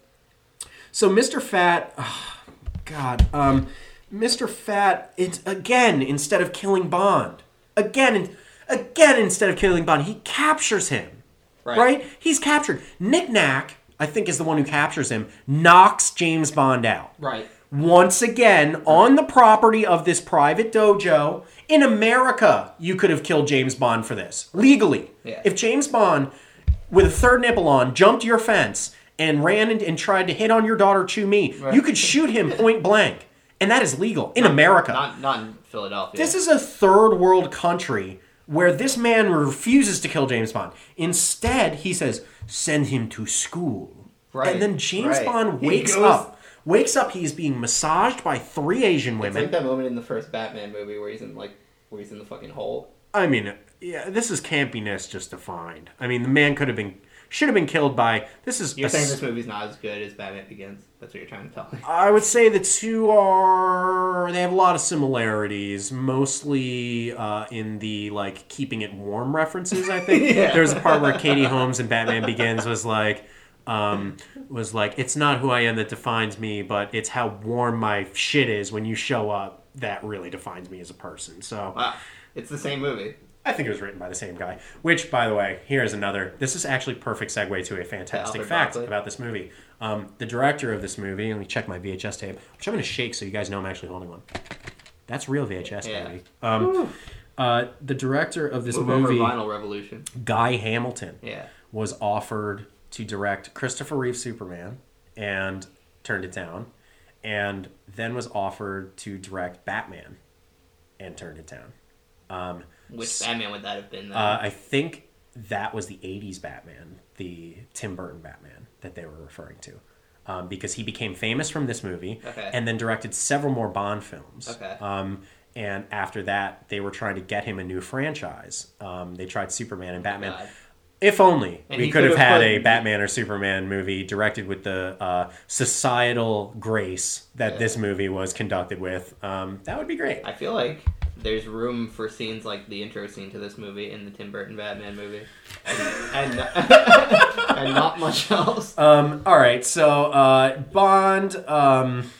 so Mr. Fat, ah, God, um, Mr. Fat, it's again instead of killing Bond, again, again instead of killing Bond, he captures him. Right. Right? He's captured. Nick Nack, I think, is the one who captures him. Knocks James Bond out. Right. Once again, on the property of this private dojo in America, you could have killed James Bond for this legally. Yeah. If James Bond, with a third nipple on, jumped your fence and ran and, and tried to hit on your daughter Chew Mee, you could shoot him point blank, and that is legal in America. Not not in Philadelphia. This is a third world country where this man refuses to kill James Bond. Instead, he says, "Send him to school." Right, And then James right. Bond wakes goes- up. Wakes up. He's being massaged by three Asian It's women. like that moment in the first Batman movie where he's in like where he's in the fucking hole. I mean, yeah, this is campiness just defined. I mean, the man could have been, should have been killed by. This is. You're saying s- this movie's not as good as Batman Begins. That's what you're trying to tell me. I would say the two are they have a lot of similarities, mostly uh, in the like keeping it warm references. I think Yeah. there's a part where Katie Holmes and Batman Begins was like. Um, was like it's not who I am that defines me, but it's how warm my shit is when you show up that really defines me as a person. So Wow, it's the same movie. I think it was written by the same guy. Which, by the way, here's another. This is actually perfect segue to a fantastic Alfred fact about this movie. Um, the director of this movie. Let me check my VHS tape, which I'm going to shake so you guys know I'm actually holding one. That's real VHS, Yeah. baby. Um, uh, the director of this Move movie, Vinyl Revolution. Guy Hamilton, Yeah. was offered to direct Christopher Reeve Superman and turned it down, and then was offered to direct Batman and turned it down. Um, Which Batman would that have been? Then? uh, I think that was the 80s Batman, the Tim Burton Batman that they were referring to. Um, because he became famous from this movie Okay. and then directed several more Bond films. Okay. Um, and after that, they were trying to get him a new franchise. Um, they tried Superman and Batman. God. If only And we could have could have had put- a Batman or Superman movie directed with the uh, societal grace that Yeah. this movie was conducted with. Um, that would be great. I feel like there's room for scenes like the intro scene to this movie in the Tim Burton Batman movie, and and, and not much else. Um, all right, so uh, Bond um,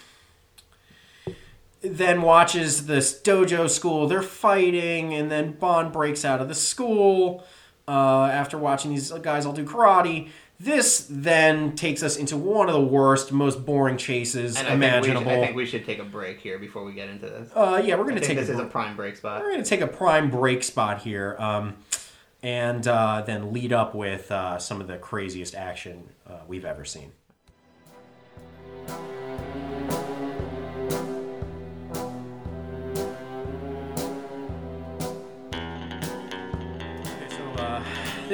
then watches this dojo school. They're fighting, and then Bond breaks out of the school uh, after watching these guys all do karate. This then takes us into one of the worst, most boring chases And I think, we should, imaginable. I think we should take a break here before we get into this. uh, yeah, we're gonna take this a is a prime break spot. We're going to take a prime break spot here um, and uh, then lead up with uh, some of the craziest action uh, we've ever seen.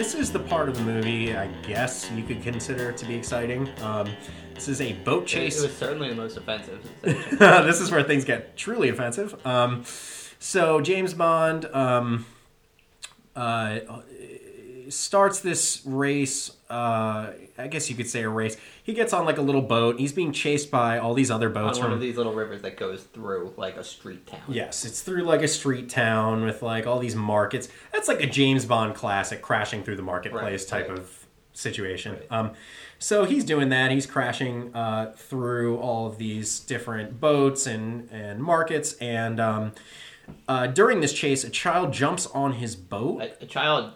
This is the part of the movie I guess you could consider to be exciting. Um, this is a boat chase. it was certainly the most offensive. this is where things get truly offensive. Um, so James Bond um, uh, starts this race. Uh, I guess you could say a race. He gets on like a little boat. He's being chased by all these other on boats one from of these little rivers that goes through like a street town. Yes, it's through like a street town with like all these markets. That's like a James Bond classic, crashing through the marketplace Right, type right. of situation. Right. Um, so he's doing that. He's crashing uh, through all of these different boats and and markets. And um, uh, during this chase, a child jumps on his boat. A, a child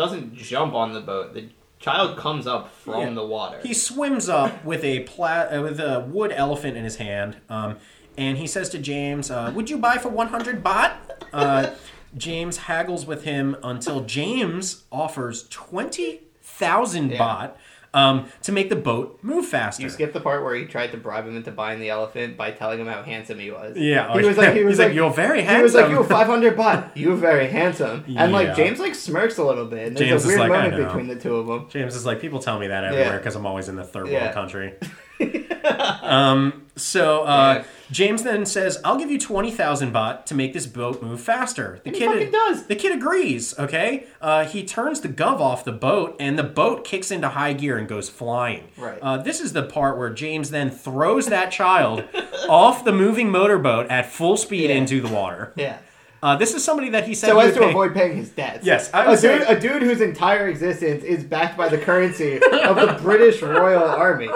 doesn't jump on the boat. The child comes up from Yeah. the water. He swims up with a pla- uh, with a wood elephant in his hand, um, and he says to James, uh, "Would you buy for one hundred baht?" Uh, James haggles with him until James offers twenty thousand Yeah. baht um, to make the boat move faster. You skipped the part where he tried to bribe him into buying the elephant by telling him how handsome he was. yeah, he was like, he was he's like, like, "You're very handsome. he was like, you're five hundred baht. You're very handsome." And like James like smirks a little bit. And there's James a is weird like, "I moment know." between the two of them. James is like, people tell me that everywhere Yeah. because I'm always in the third Yeah. world country. um, so uh, Yeah. James then says, "I'll give you twenty thousand baht to make this boat move faster." The And fucking does. The kid agrees. Okay, uh, he turns the gov off the boat, and the boat kicks into high gear and goes flying. Right. Uh, this is the part where James then throws that child off the moving motorboat at full speed Yeah. into the water. Yeah. Uh, this is somebody that he said So as to pay- avoid paying his debts. Yes, I a would say- dude, a dude whose entire existence is backed by the currency of the British Royal Army.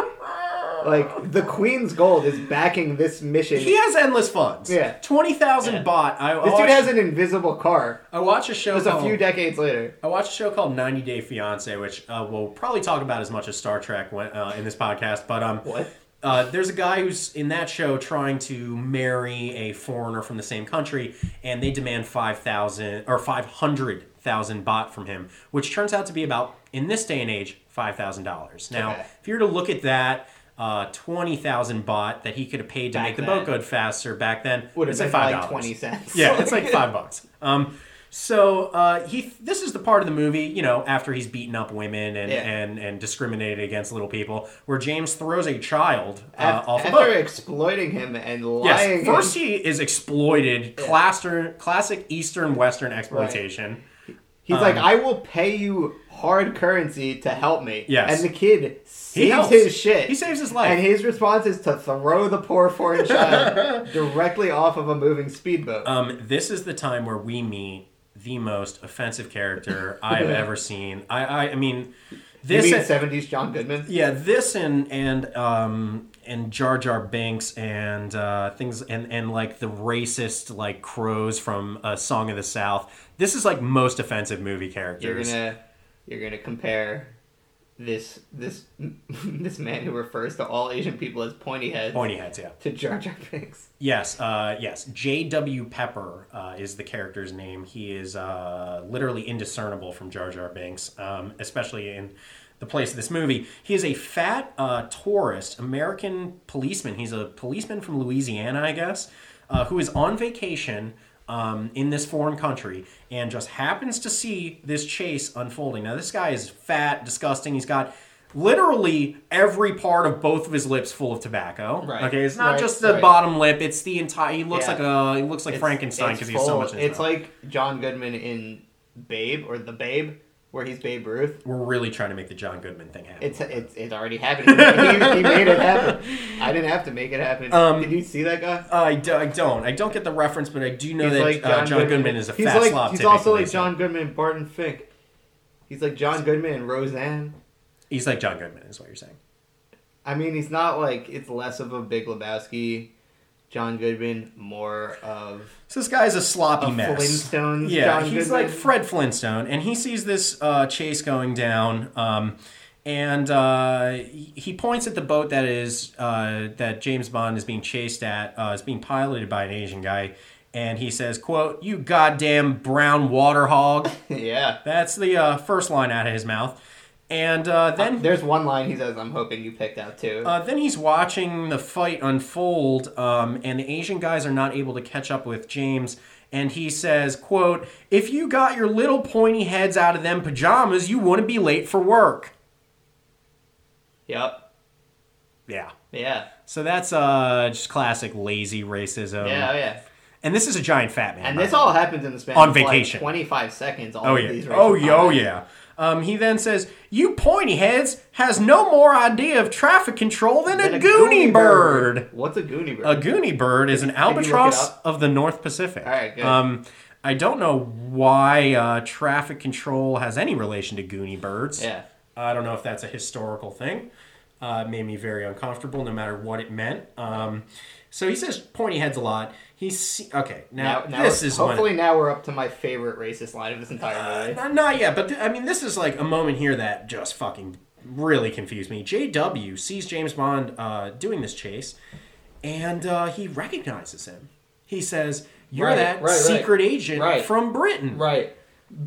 Like the Queen's gold is backing this mission. He has endless funds. Yeah. twenty thousand Yeah. baht. I this dude watched- has an invisible car. I watch a show Just a called, few decades later. I watched a show called 90 Day Fiance, which uh, we'll probably talk about as much as Star Trek when, uh, in this podcast. But um, What? Uh, there's a guy who's in that show trying to marry a foreigner from the same country, and they demand five thousand or five hundred thousand baht from him, which turns out to be about in this day and age five thousand dollars. Now, Okay. if you were to look at that. Uh, twenty thousand baht that he could have paid to Back make the boat go faster back then Would have it's been like five like twenty cents. Yeah, it's like five bucks. Um, so uh, he, this is the part of the movie, you know, after he's beaten up women and, Yeah. and, and discriminated against little people, where James throws a child uh, Af- off a after boat. exploiting him and lying. Yes, first he is exploited, Yeah. classic, classic Eastern Western exploitation. He's like, um, I will pay you hard currency to help me. Yes. And the kid saves his shit. He saves his life. And his response is to throw the poor foreign child directly off of a moving speedboat. Um, this is the time where we meet the most offensive character I've ever seen. I, I, I mean, this 70s John Goodman? Yeah, this and and um and Jar Jar Binks and uh, things and and like the racist like crows from a Song of the South. This is like most offensive movie You're characters. gonna you're gonna compare this this this man who refers to all Asian people as pointy heads Pointy heads, yeah. to Jar Jar Binks. Yes, uh, yes. J.W. Pepper uh, is the character's name. He is uh, literally indiscernible from Jar Jar Binks, um, especially in the place of this movie. He is a fat uh, tourist, American policeman. He's a policeman from Louisiana, I guess, uh, who is on vacation. Um, in this foreign country, and just happens to see this chase unfolding. Now, this guy is fat, disgusting. He's got literally every part of both of his lips full of tobacco. Right. Okay, it's not Right, just the right. bottom lip; it's the entire. He looks Yeah. like a. He looks like It's- Frankenstein because he's so much. It's like John Goodman in Babe or The Babe, where he's Babe Ruth. we're really trying to make the John Goodman thing happen. It's it's it's already happening. he, he made it happen. I didn't have to make it happen. Um, Did you see that guy? I, do, I don't. I don't get the reference, but I do know He's that like uh, John Goodman, is a he's fat like, slob. He's also like John Goodman and Barton Fink. He's like John Goodman and Roseanne. He's like John Goodman, is what you're saying. I mean, he's not like it's less of a Big Lebowski, John Goodman, more of So this guy's a sloppy a mess. Flintstones. Yeah, John he's Goodman. like Fred Flintstone, and he sees this uh, chase going down, um, and uh, he he points at the boat that is uh, that James Bond is being chased at. Uh, is being piloted by an Asian guy, and he says, "quote You goddamn brown water hog." yeah. That's the uh, first line out of his mouth, and uh, then There's one line he says, "I'm hoping you picked out too." uh, then he's watching the fight unfold, um, and the Asian guys are not able to catch up with James, and he says, "quote If you got your little pointy heads out of them pajamas, you wouldn't be late for work." Yep. Yeah. Yeah. So that's uh just classic lazy racism. Yeah. Oh yeah. And this is a giant fat man. And this all happens in the span On of like vacation. 25 seconds. All Oh of yeah. these Oh yeah. Oh yeah. Um, he then says, "You pointy heads has no more idea of traffic control than, Then a, gooney bird." What's a gooney bird? A gooney bird is an Can you look it albatross of the North Pacific. All right, good. Um, I don't know why uh, traffic control has any relation to gooney birds. yeah. I don't know if that's a historical thing. Uh, it made me very uncomfortable, no matter what it meant. Um, so he says pointy heads a lot. He's okay. Now, Now, now this is when- hopefully now we're up to my favorite racist line of this entire movie. Uh, not yet, but th- I mean, this is like a moment here that just fucking really confused me. JW sees James Bond uh, doing this chase, and uh, he recognizes him. He says, "You're Right, that right, right. secret agent Right. from Britain." right.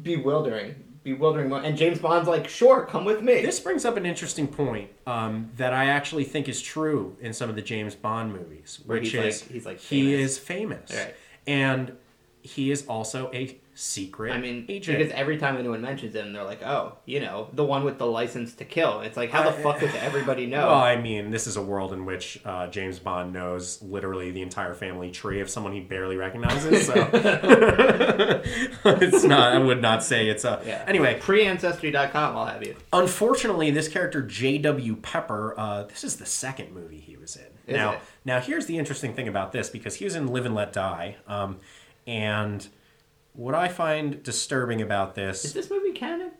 Bewildering. Bewildering. mo- And James Bond's like, sure, come with me. This brings up an interesting point um, that I actually think is true in some of the James Bond movies, Where which he's is like- he's like he is famous, Right. and he is also a secret I mean, agent. because every time anyone mentions him, they're like, oh, you know, the one with the license to kill. It's like, how the fuck does everybody know? Well, I mean, this is a world in which uh, James Bond knows literally the entire family tree of someone he barely recognizes. So it's not. I would not say it's a. yeah. Anyway, Preancestry.com, I'll have you. unfortunately, this character J.W. Pepper. Uh, this is the second movie he was in. Is now, it? now here's the interesting thing about this because he was in Live and Let Die, um, and what I find disturbing about this Is this movie canon?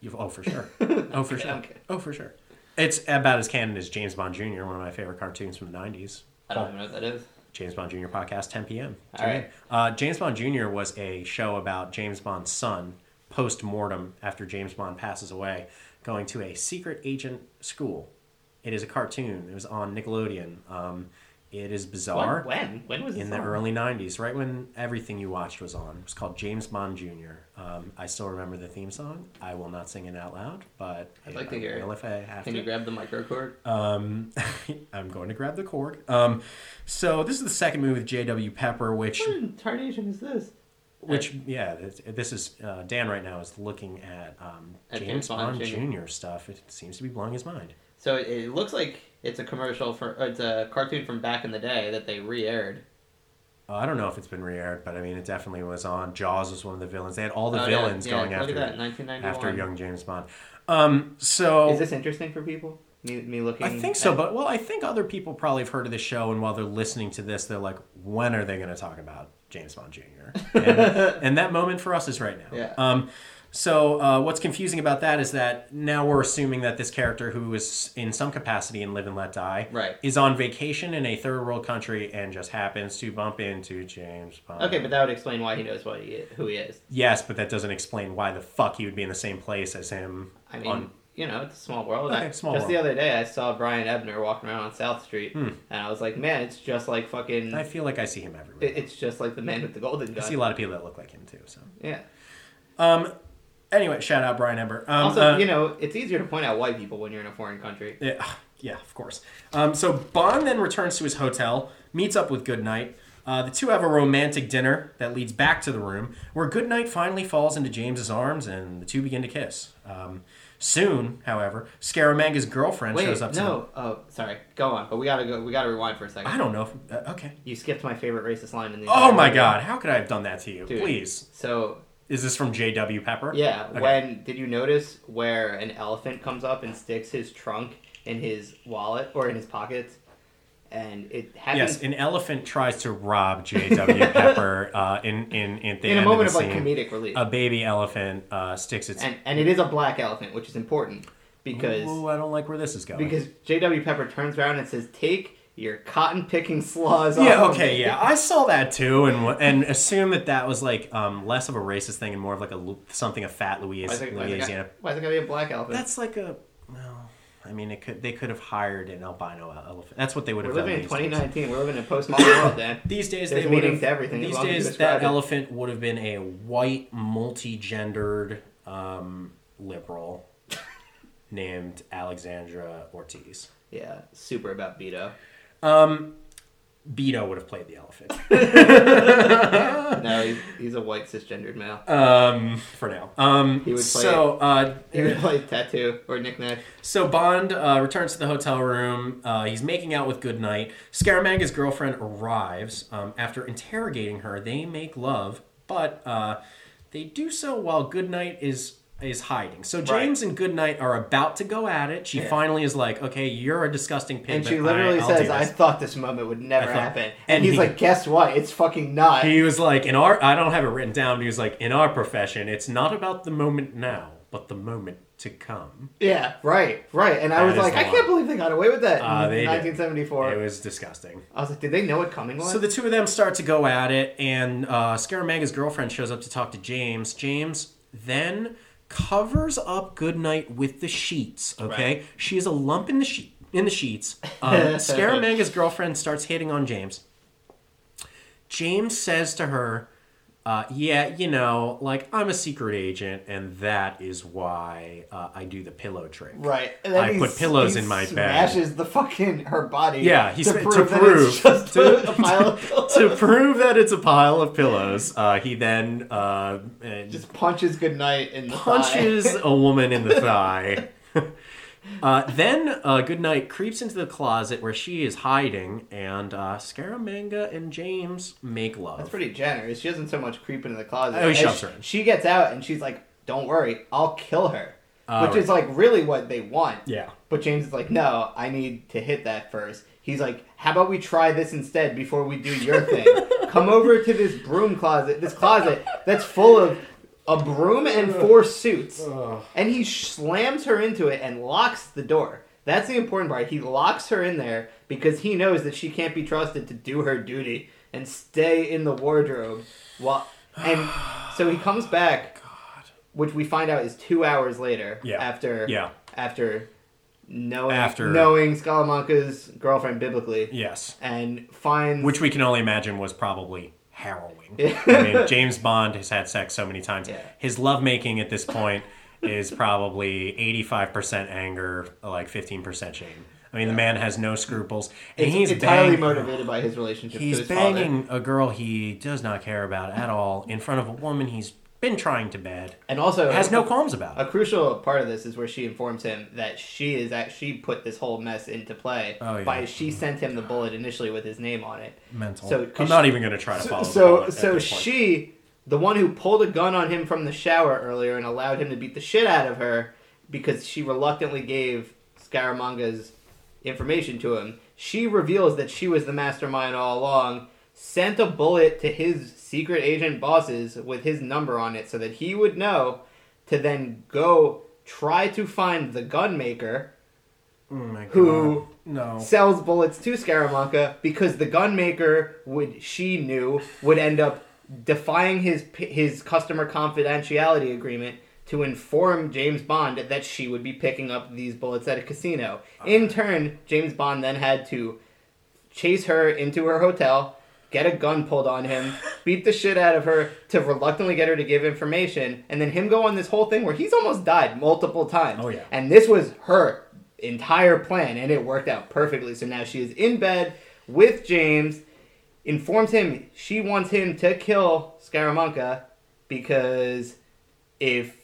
You, oh, for sure. Oh, for sure. okay. Oh, for sure. It's about as canon as James Bond Jr., one of my favorite cartoons from the 90s. I don't even know what that is. James Bond Jr. podcast, 10 p.m. All right. Uh, James Bond Jr. was a show about James Bond's son, post mortem, after James Bond passes away, going to a secret agent school. It is a cartoon. It was on Nickelodeon. Um, it is bizarre. When? When? When was this In the on? early 90s, right when everything you watched was on. It was called James Bond Jr. Um, I still remember the theme song. I will not sing it out loud, but I'd like I to hear it. if I have Can to. you grab the micro cord? Um, I'm going to grab the cord. Um, so this is the second movie with J.W. Pepper, which, What incarnation is this? which yeah, this, this is uh, Dan right now is looking at um, At James, James Bond Bond Jr. Jr. stuff. It seems to be blowing his mind. So it, it looks like it's a commercial for. It's a cartoon from back in the day that they re-aired. Uh, I don't know if it's been re-aired, but I mean, it definitely was on. Jaws was one of the villains. They had all the Oh, villains yeah, going look after that, after young James Bond. Um, so Is this interesting for people? Me, me looking. I think so, at- but well, I think other people probably have heard of the show, and while they're listening to this, they're like, "When are they going to talk about James Bond Jr.?" And, and that moment for us is right now. Yeah. Um, so uh, what's confusing about that is that now we're assuming that this character, who is in some capacity in Live and Let Die, Right. is on vacation in a third world country and just happens to bump into James Bond. Okay, but that would explain why he knows what he is, who he is. yes, but that doesn't explain why the fuck he would be in the same place as him. I mean, on- you know, it's a small world. Okay, I- small just the other day, I saw Brian Ebner walking around on South Street, Hmm. and I was like, man, it's just like fucking. I feel like I see him everywhere. it's just like the man with the golden I see a lot of people that look like him too. So. Yeah. Um. Anyway, shout out Brian Ember. Um, also, uh, you know, it's easier to point out white people when you're in a foreign country. yeah, yeah, of course. Um, so Bond then returns to his hotel, meets up with Goodnight. Uh, the two have a romantic dinner that leads back to the room, where Goodnight finally falls into James's arms, and the two begin to kiss. Um, soon, however, Scaramanga's girlfriend Wait, shows up. To them. no. Oh, sorry. Go on, but we gotta go. We gotta rewind for a second. I don't know. If, uh, okay. You skipped my favorite racist line in the. Oh my movie. God! How could I have done that to you? Dude. Please. So Is this from J.W. Pepper? yeah, Okay. when did you notice where an elephant comes up and sticks his trunk in his wallet or in his pockets, and it happens Yes, an elephant tries to rob J.W. Pepper uh, in in in, the in a moment of of like scene. comedic relief, A baby elephant uh, sticks its. and and it is a black elephant, which is important because Ooh, I don't like where this is going. because J.W. Pepper turns around and says, "Take your cotton picking slaws yeah, off." of okay, me." yeah, I saw that too, and and assume that that was like um, less of a racist thing and more of like a something a fat Louis, Why is, it, why, is it Louisiana. why is it gotta be a black elephant? That's like a well, I mean, it could they could have hired an albino elephant. That's what they would We're have done. living in these days. 2019. We're living in a postmodern world, Dan. These days, There's they would have, to everything, These long as you days, that it. elephant would have been a white, multi-gendered um, liberal named Alexandra Ortiz. Yeah, super about Beto. Um, Beto would have played the elephant. no, he's, he's a white cisgendered male. um, for now. Um, He would play so uh, He would play tattoo or Nick Nack. So Bond uh, returns to the hotel room. Uh, he's making out with Goodnight. Scaramanga's girlfriend arrives. Um, after interrogating her, they make love, but uh, they do so while Goodnight is is hiding. So James and Goodnight are about to go at it. She Yeah. finally is like, "Okay, you're a disgusting pig." And she literally I, says, "I thought this moment would never thought- happen," and and, he's he- like, "Guess what? It's fucking not." He was like, "In our, I don't have it written down." But he was like, "In our profession, it's not about the moment now, but the moment to come." yeah, right, right. And I That was like, "I can't believe they got away with that Uh, in they did. 1974." It was disgusting. I was like, "Did they know what coming was?" So the two of them start to go at it, and uh, Scaramanga's girlfriend shows up to talk to James. James then covers up Goodnight with the sheets. Okay, Right. she is a lump in the sheet in the sheets. Um, Scaramanga's girlfriend starts hitting on James. James says to her, uh, "Yeah, you know, like I'm a secret agent, and that is why uh, I do the pillow trick." Right. I put pillows in my bag. Smashes the fucking her body. Yeah, he's to prove, that prove- it's to- a pile to prove that it's a pile of pillows, uh, he then uh, uh, just punches goodnight in the punches thigh. a woman in the thigh. Uh, then uh, Goodnight creeps into the closet where she is hiding, and uh, Scaramanga and James make love. That's pretty generous. She doesn't so much creep into the closet. Oh, he shoves she- her in. She gets out and she's like, "Don't worry, I'll kill her," Oh, which right. is like really what they want. Yeah. But James is like, "No, I need to hit that first. He's like, "How about we try this instead before we do your thing? Come over to this broom closet, this closet that's full of a broom and four suits." And he slams her into it and locks the door. That's the important part. He locks her in there because he knows that she can't be trusted to do her duty and stay in the wardrobe. While and so he comes back, which we find out is two hours later. Yeah. After Yeah. after knowing After- knowing Scaramanga's girlfriend biblically Yes. and finds Which we can only imagine was probably harrowing. Yeah. I mean, James Bond has had sex so many times. Yeah. His lovemaking at this point is probably 85% anger, like 15% shame. I mean, the man has no scruples. And it's he's entirely bang- motivated by his relationship He's to his father. banging a girl he does not care about at all in front of a woman he's been trying to bed. And also Has no qualms about. A crucial part of this is where she informs him that she is that she put this whole mess into play Oh, yeah. by she mm-hmm. sent him the bullet initially with his name on it. Mental. So- I'm not even going to try to follow. so, bullet so she, the one who pulled a gun on him from the shower earlier and allowed him to beat the shit out of her because she reluctantly gave Scaramanga's information to him. She reveals that she was the mastermind all along. Sent a bullet to his secret agent bosses with his number on it so that he would know to then go try to find the gun maker Oh my God. who No. sells bullets to Scaramanga because the gun maker would she knew would end up defying his his customer confidentiality agreement to inform James Bond that she would be picking up these bullets at a casino. In uh. turn, James Bond then had to chase her into her hotel, get a gun pulled on him, beat the shit out of her to reluctantly get her to give information, and then him go on this whole thing where he's almost died multiple times. Oh, yeah. And this was her entire plan, and it worked out perfectly. So now she is in bed with James, informs him she wants him to kill Scaramanga because if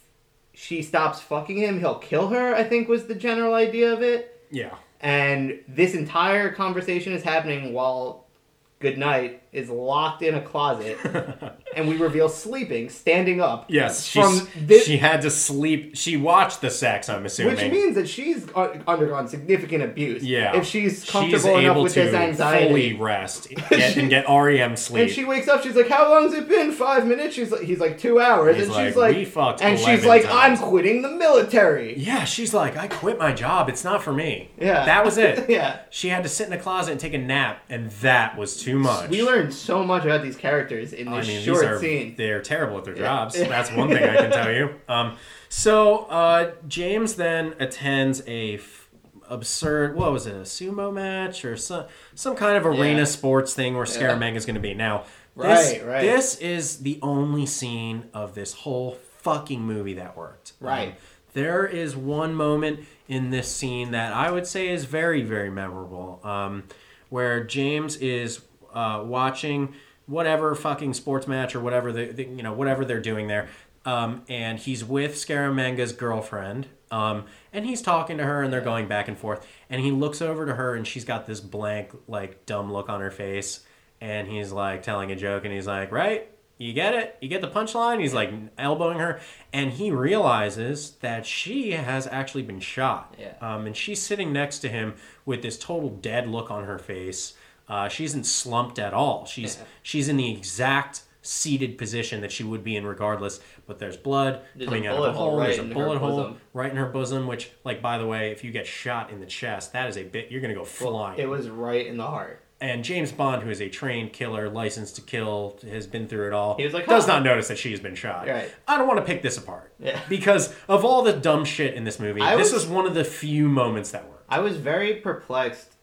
she stops fucking him, he'll kill her, I think was the general idea of it. Yeah. And this entire conversation is happening while Goodnight is locked in a closet, and we reveal sleeping, standing up. Yes, from this, she had to sleep. She watched the sex, I'm assuming. which means that she's uh, undergone significant abuse. yeah. if she's she's comfortable enough able with this anxiety. fully rest get, and get REM sleep. And she wakes up. She's like, "How long's it been? Five minutes." She's like, "He's like two hours." He's and like, she's like, "We fucked and she's like, times." "I'm quitting the military." yeah, she's like, I quit my job. It's not for me. Yeah. That was it. yeah. She had to sit in a closet and take a nap, and that was too much. We learned so much about these characters in I this mean, short are scene. they're terrible at their Yeah. jobs. That's one thing I can tell you. Um, so uh, James then attends a f- absurd what was it a sumo match or some some kind of arena Yeah. sports thing where. Scaramanga is going to be. Now, this, Right, right. this is the only scene of this whole fucking movie that worked. Right. Um, there is one moment in this scene that I would say is very, very memorable, um, where James is uh, watching whatever fucking sports match or whatever the, the you know whatever they're doing there. Um, and he's with Scaramanga's girlfriend. Um, and he's talking to her, and they're going back and forth. And he looks over to her, and she's got this blank, like dumb look on her face. And he's like telling a joke, and he's like, "Right, you get it? You get the punchline?" He's like elbowing her, and he realizes that she has actually been shot. Yeah. Um, and she's sitting next to him with this total dead look on her face. Uh, she isn't slumped at all. She's Yeah. she's in the exact seated position that she would be in regardless. But there's blood There's coming out of the hole right there's a bullet hole bosom. right in her bosom. Which, like, by the way, if you get shot in the chest, that is a bit. You're gonna go Well, flying. it was right in the heart. and James Bond, who is a trained killer, licensed to kill, has been through it all. He was like, does "Huh." not notice that she has been shot. Right. I don't want to pick this apart. Yeah. Because of all the dumb shit in this movie, I this was- was one of the few moments that worked. I was very perplexed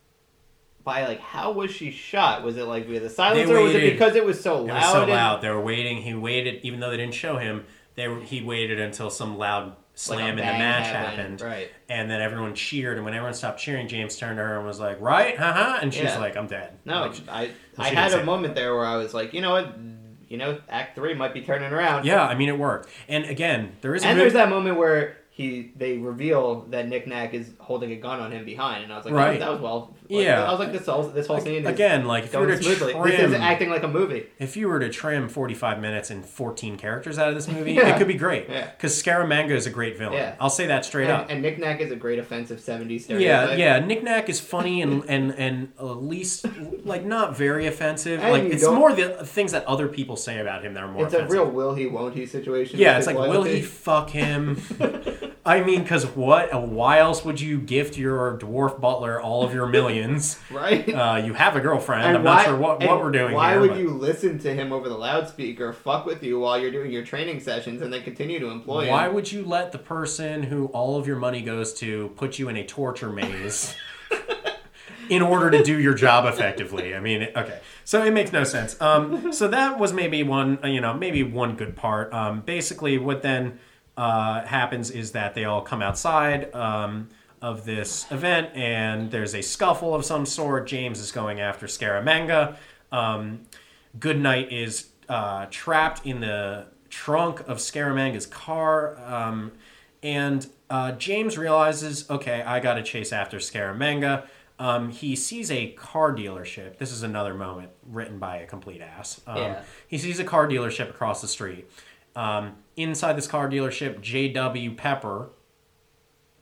by like how was she shot? Was it like via the silence, They or was it because it was so loud? It was so and- loud. They were waiting. He waited, even though they didn't show him. They were, he waited until some loud like slam in the match happened, Right. and then everyone cheered. And when everyone stopped cheering, James turned to her and was like, "Right, haha," and she's Yeah. like, "I'm dead." No, Like, I I had a moment there where I was like, you know what, you know, Act Three might be turning around. yeah, I mean, it worked. And again, there is And there's that moment where he they reveal that Nick Nack is holding a gun on him behind, and I was like, oh, Right. that, was well. Yeah. I was like, this whole this whole scene is again, like if you were to smoothly. trim, This is acting like a movie. if you were to trim 45 minutes and 14 characters out of this movie, Yeah. it could be great. Yeah. Because Scaramanga is a great villain. Yeah. I'll say that straight up. And, and Nick Nack is a great offensive '70s Yeah, stereotype. yeah. Nick Nack is funny and and and at least like not very offensive. And like it's don't- more the things that other people say about him that are more. It's a real will he won't he situation. Yeah, it's like will he fuck him? I mean, because what? Why else would you gift your dwarf butler all of your millions? right? Uh, you have a girlfriend. And I'm why- not sure what, what we're doing Why here. would but- you listen to him over the loudspeaker, fuck with you while you're doing your training sessions, and then continue to employ him? Why him? would you let the person who all of your money goes to put you in a torture maze in order to do your job effectively? I mean, okay. So it makes no sense. Um, so that was maybe one, uh, you know, maybe one good part. Um, basically, what then uh, happens is that they all come outside. Um, of this event, and there's a scuffle of some sort. James is going after Scaramanga. Um, Goodnight is uh, trapped in the trunk of Scaramanga's car, um, and uh, James realizes, okay, I got to chase after Scaramanga. Um, he sees a car dealership. This is another moment written by a complete ass. Um, Yeah. He sees a car dealership across the street. Um, inside this car dealership, J.W. Pepper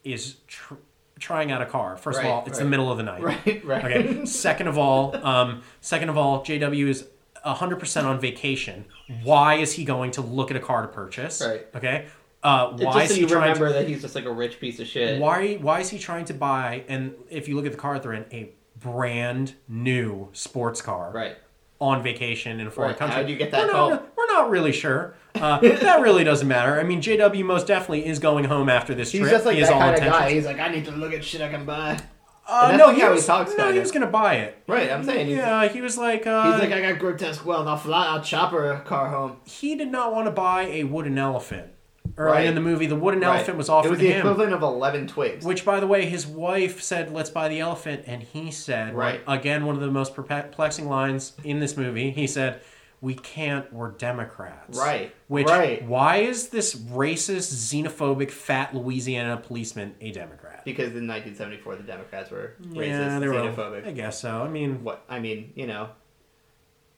is tr- trying out a car. First Right, of all, it's the middle of the night. Right, right. Okay. Second of all, um, second of all, JW is hundred percent on vacation. Why is he going to look at a car to purchase? Right. Okay. Uh, why just is so he you trying? remember that he's just like a rich piece of To, shit. why? Why is he trying to buy? And if you look at the car they're in, a brand new sports car Right. on vacation in a foreign Right. country. How'd you get that we're? Not, we're not really sure. Uh, that really doesn't matter. I mean, JW most definitely is going home after this He's trip. just like he is that all kind of intentions. guy. He's like, I need to look at shit I can buy. Uh, And that's no, like he how he was, talks, No, kind he of. was going to buy it. Right. I'm saying. He's, Yeah, he was like. Uh, he's like, I got grotesque wealth. I'll fly. I'll chopper car home. he did not want to buy a wooden elephant. Early Right. in the movie, the wooden elephant was offered It was to the him. equivalent of eleven twigs. Which, by the way, his wife said, "Let's buy the elephant," and he said, Right. again, one of the most perplexing lines in this movie. He said, "We can't. We're Democrats." Right. Which? Right. Why is this racist, xenophobic, fat Louisiana policeman a Democrat? Because in 1974, the Democrats were racist, yeah, they were. xenophobic. I guess so. I mean, What I mean, you know.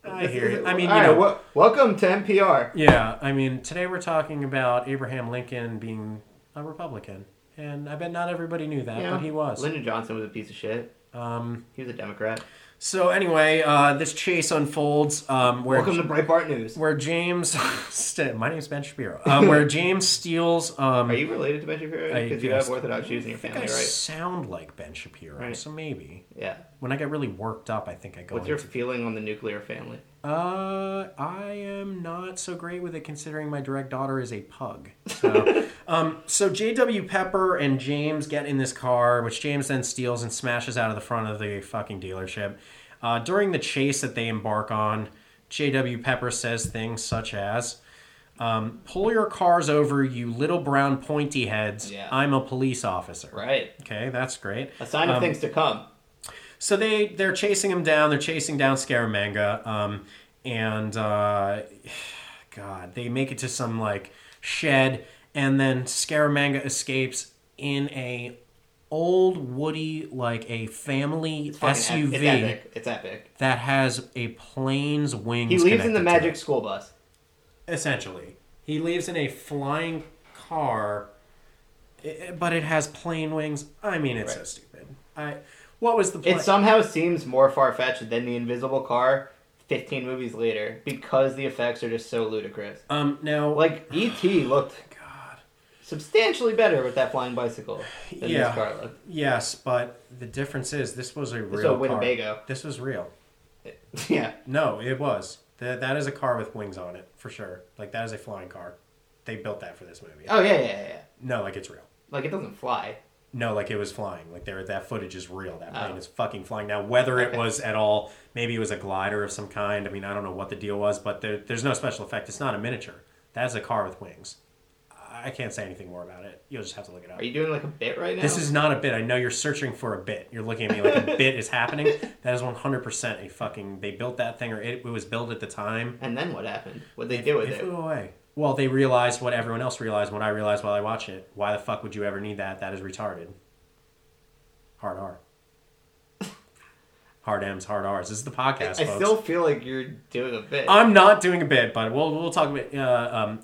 I hear you. I mean, All you right, know, welcome to NPR. Yeah, I mean, today we're talking about Abraham Lincoln being a Republican, and I bet not everybody knew that, know, but he was. Lyndon Johnson was a piece of shit. Um, He was a Democrat. So anyway, uh, this chase unfolds um, where Welcome to Breitbart News. where James, st- my name's Ben Shapiro, um, where James steals. Um, Are you related to Ben Shapiro? Because you have Orthodox Jews in your family, I right? sound like Ben Shapiro, Right. so maybe Yeah. when I get really worked up, I think I go What's your into. feeling on the nuclear family? Uh, I am not so great with it considering my direct daughter is a pug. So, um, so J.W. Pepper and James get in this car, which James then steals and smashes out of the front of the fucking dealership. Uh, during the chase that they embark on, J.W. Pepper says things such as, um, "Pull your cars over, you little brown pointy heads. Yeah. I'm a police officer." Right. Okay, that's great. A sign of Um, things to come. So they they're chasing him down. They're chasing down Scaramanga, um, and uh, God, they make it to some like shed, and then Scaramanga escapes in a old Woody like a family It's SUV It's epic. It's epic. that has a plane's wings. He leaves in the magic school bus. Essentially, he leaves in a flying car, but it has plane wings. I mean, it's so stupid. I what was the plan? It somehow seems more far fetched than the Invisible Car. Fifteen movies later, because the effects are just so ludicrous. um now Like E.T. looked God. substantially better with that flying bicycle than Yeah. this car looked. Yes, but the difference is this was a This real was a car. Winnebago. This was real. yeah, No, it was. That that is a car with wings on it for sure. Like that is a flying car. They built that for this movie. Oh yeah, yeah, yeah, yeah. No, like it's real. Like it doesn't fly. No, like it was flying. Like there, that footage is real. That plane Oh. is fucking flying. Now, whether it was at all, maybe it was a glider of some kind. I mean, I don't know what the deal was, but there, there's no special effect. It's not a miniature. That is a car with wings. I can't say anything more about it. You'll just have to look it up. Are you doing like a bit right now? This is not a bit. I know you're searching for a bit. You're looking at me like a bit is happening. That is 100% a fucking. They built that thing, or it, it was built at the time. And then what happened? What they do with it it? flew away. Well, they realized what everyone else realized. What I realized while I watch it. Why the fuck would you ever need that? That is retarded. Hard R. Hard M's, hard R's. This is the podcast, I folks. still feel like you're doing a bit. I'm not doing a bit, but we'll we'll talk about uh, um,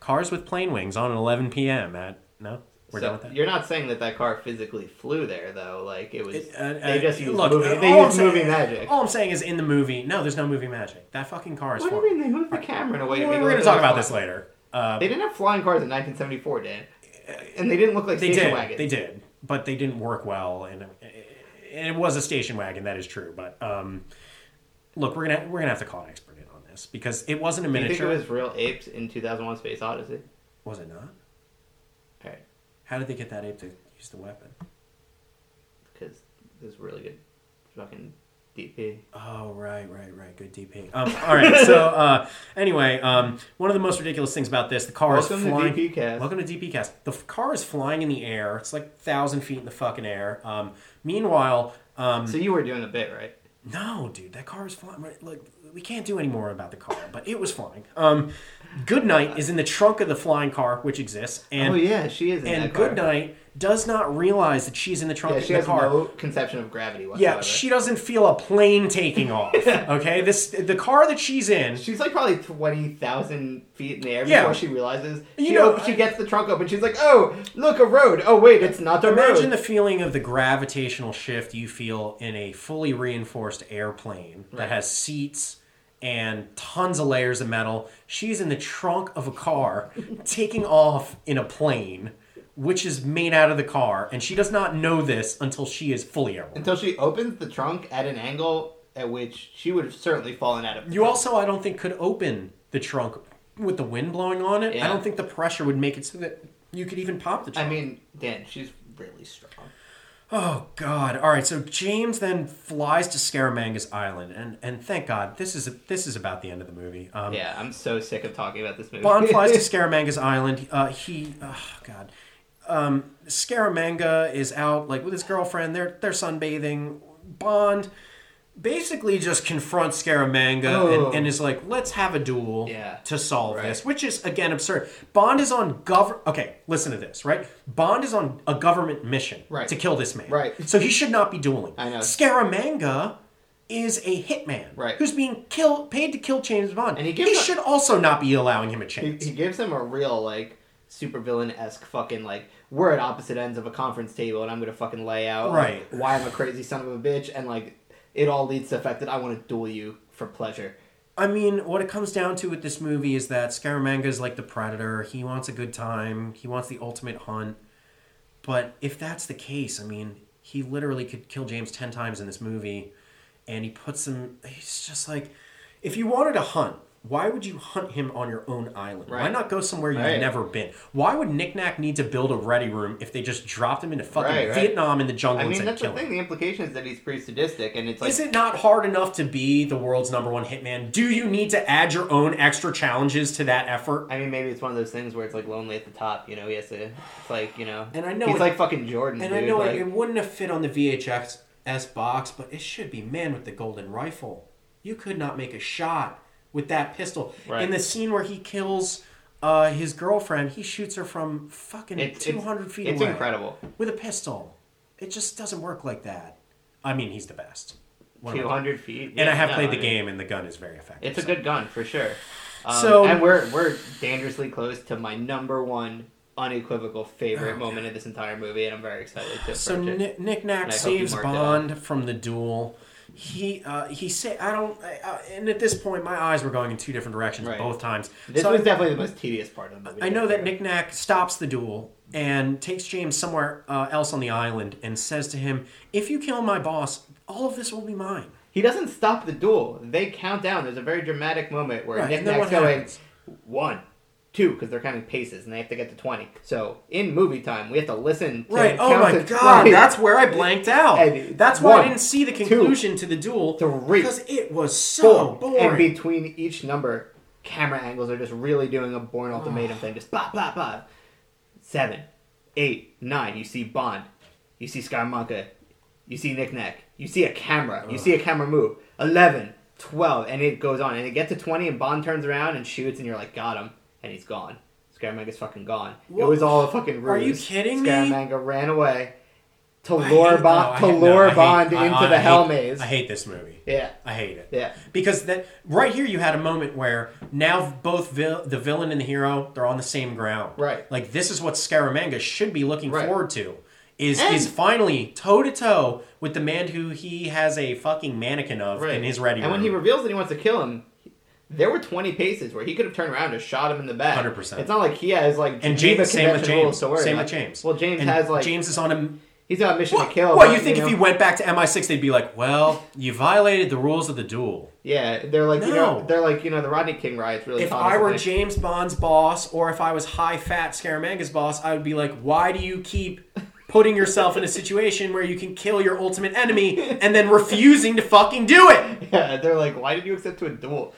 cars with plane wings on at 11 p.m. At no, we're So, done with that. You're not saying that that car physically flew there though. Like it was. It- uh, they uh, just used look, movie. uh, They I'm used saying- movie magic. All I'm saying is in the movie, no, there's no movie magic. That fucking car is What do you flying. mean they moved the camera in a way? We're, make it we're gonna talk about this later. Uh, They didn't have flying cars in 1974, Dan. And they didn't look like they station did, wagons. they did, but they didn't work well, and, and it was a station wagon. That is true, but um, look, we're gonna we're gonna have to call an expert in on this because it wasn't a Do you think it was real apes in 2001: Space Odyssey? was it not? How did they get that ape to use the weapon? because there's really good fucking DP. Oh right, right, right. Good DP. Um, all right. So uh, anyway, um, one of the most ridiculous things about this, the car Welcome is to flying. DP Cast. Welcome to DP Cast. The f- car is flying in the air. It's like thousand feet in the fucking air. Um, meanwhile, um, So you were doing a bit, right? no, dude, that car is flying. Like we can't do any more about the car, but it was flying. Goodnight is in the trunk of the flying car, which exists, and oh yeah, she is in and. Goodnight does not realize that she's in the trunk Yeah, of she the has car. no conception of gravity whatsoever. Yeah, she doesn't feel a plane taking off. Okay, this the car that she's in. She's like probably twenty thousand feet in the air Yeah. before she realizes. You she, know, op- she I- gets the trunk open. She's like, "Oh, look, a road. Oh, wait, it's not Imagine road." the feeling of the gravitational shift you feel in a fully reinforced airplane that has seats and tons of layers of metal. She's in the trunk of a car taking off in a plane, which is made out of the car, and she does not know this until she is fully airborne. Until she opens the trunk at an angle at which she would have certainly fallen out of. You also, I don't think, could open the trunk with the wind blowing on it. I don't think the pressure would make it so that you could even pop the trunk. I mean, Dan, she's really strong. Oh God! All right, so James then flies to Scaramanga's island, and and thank God this is this is about the end of the movie. Um, Yeah, I'm so sick of talking about this movie. Bond flies to Scaramanga's island. Uh, he, oh God, um, Scaramanga is out like with his girlfriend. They're they're sunbathing. Bond basically just confronts Scaramanga Oh. and, and is like, "Let's have a duel Yeah. to solve Right. this," which is again absurd. Bond is on gov. Okay, listen to this. Right, Bond is on a government mission Right. to kill this man. Right. so he should not be dueling. I know. Scaramanga. Is a hitman Right. who's being killed, paid to kill James Bond. And he he a- should also not be allowing him a chance. he gives him a real like supervillain esque fucking like we're at opposite ends of a conference table and I'm gonna fucking lay out like, why I'm a crazy son of a bitch and like it all leads to the fact that I want to duel you for pleasure. I mean, what it comes down to with this movie is that Scaramanga is like the predator. He wants a good time. He wants the ultimate hunt. But if that's the case, I mean, he literally could kill James 10 times in this movie. And he puts him. He's just like. If you wanted to hunt, why would you hunt him on your own island? Why not go somewhere you've Right. never been? Why would Nick Nack need to build a ready room if they just dropped him into fucking Right, right. Vietnam in the jungle I and mean that's the him? thing. The implication is that he's pretty sadistic and it's like Is it not hard enough to be the world's number one hitman? Do you need to add your own extra challenges to that effort? I mean maybe it's one of those things where it's like lonely at the top. You know he has to. It's like you know. And I know he's it- like fucking Jordan. And dude. I know like, it, it wouldn't have fit on the VHS box, but it should be man with the golden rifle. You could not make a shot with that pistol. Right. In the scene where he kills uh, his girlfriend, he shoots her from fucking It's- two it's- feet It's away incredible. with a pistol. It just doesn't work like that. I mean, he's the best. One of Two them. feet. And I have no, played the mean, game, and the gun is very effective. It's a so. good gun for sure. Um, So- and we're we're dangerously close to my number one unequivocal favorite Oh, moment of this entire movie, and I'm very excited to So. Nick, Nack And I hope you saves Bond from the duel. He uh, he say I don't. I, and at this point, my eyes were going in two different directions Right. both times. This so was I, definitely the most tedious part of the movie. I know that. Nick Nack stops the duel and takes James somewhere uh, else on the island and says to him, "If you kill my boss, all of this will be mine." He doesn't stop the duel. They count down. There's a very dramatic moment where Right, Nick Nack's going happens? one, two, because they're counting paces and they have to get to twenty. So in movie time, we have to listen. To Right. Oh my god, 20. that's where I blanked out. And That's why I didn't see the conclusion to the duel three, because it was so four. boring. And between each number, camera angles are just really doing a Bourne Ultimatum thing. Just blah blah blah. Seven, eight, nine. You see Bond. You see Scaramanga. You see Nick Nack. You see a camera. You see a camera move. 11, 12, and it goes on. And it gets to 20, and Bond turns around and shoots, and you're like, got him. And he's gone. Scaramanga's fucking gone. What? It was all a fucking ruse. Are you kidding me? Scaramanga ran away to I lure hate- Bond, no, to hate- lure I Bond I- into I the hate- Hell Maze. I hate this movie. yeah, I hate it. yeah. Because that right here you had a moment where now both vil- the villain and the hero they're on the same ground. Right. Like this is what Scaramanga should be looking Right. forward to. Is And- is finally toe to toe with the man who he has a fucking mannequin of in his ready And when he reveals that he wants to kill him, there were 20 paces where he could have turned around and shot him in the back. 100%. It's not like he has like and James, same with James. Same about. with James. Well, James And has like James is on him. He's on a mission to kill. but, you think know, if he went back to MI6, they'd be like, "Well, you violated the rules of the duel." Yeah, they're like you know No. they're like you know the Rodney King riots really. If I were. James Bond's boss, or if I was Hai Fat Scaramanga's boss, I would be like, why do you keep putting yourself in a situation where you can kill your ultimate enemy and then refusing to fucking do it? yeah, they're like, why did you accept to a duel?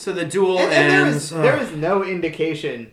So the duel And, and ends. is there is no indication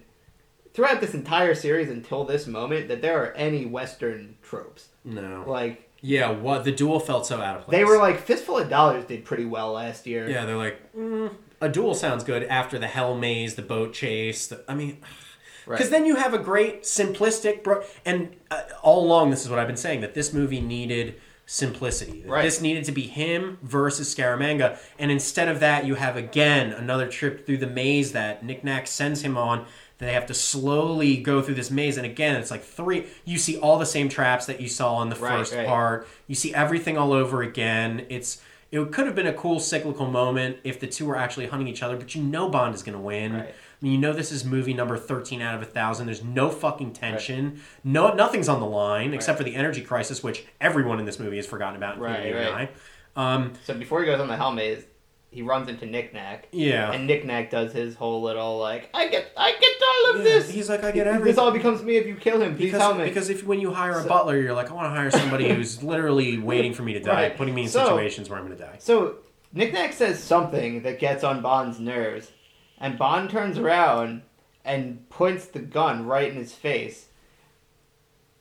throughout this entire series until this moment that there are any Western tropes. no. Like Yeah, what the duel felt so out of place. they were like Fistful of Dollars did pretty well last year. Yeah, they're like, mm, a duel sounds good after the hell maze, the boat chase. The, I mean, Right. because then you have a great simplistic bro. And uh, all along, this is what I've been saying that this movie needed simplicity. Right. This needed to be him versus Scaramanga, and instead of that, you have again another trip through the maze that Nick Nack sends him on. They have to slowly go through this maze, and again, it's like three. You see all the same traps that you saw in the Right, first right. part. You see everything all over again. It's it could have been a cool cyclical moment if the two were actually hunting each other, but you know Bond is going to win. Right. I mean, you know this is movie number thirteen out of a thousand. There's no fucking tension. No, nothing's on the line except for the energy crisis, which everyone in this movie has forgotten about, including Right, and right. I. Um, So before he goes on the Hell Maze, he runs into Nick Nack. yeah. And Nick Nack does his whole little like, I get, I get all of Yeah, this. He's like, I get everything. This all becomes me if you kill him. Please because, because if when you hire a So- butler, you're like, I want to hire somebody who's literally waiting for me to die, Right. putting me in So- situations where I'm going to die. So Nick Nack says something that gets on Bond's nerves, and Bond turns around and points the gun right in his face,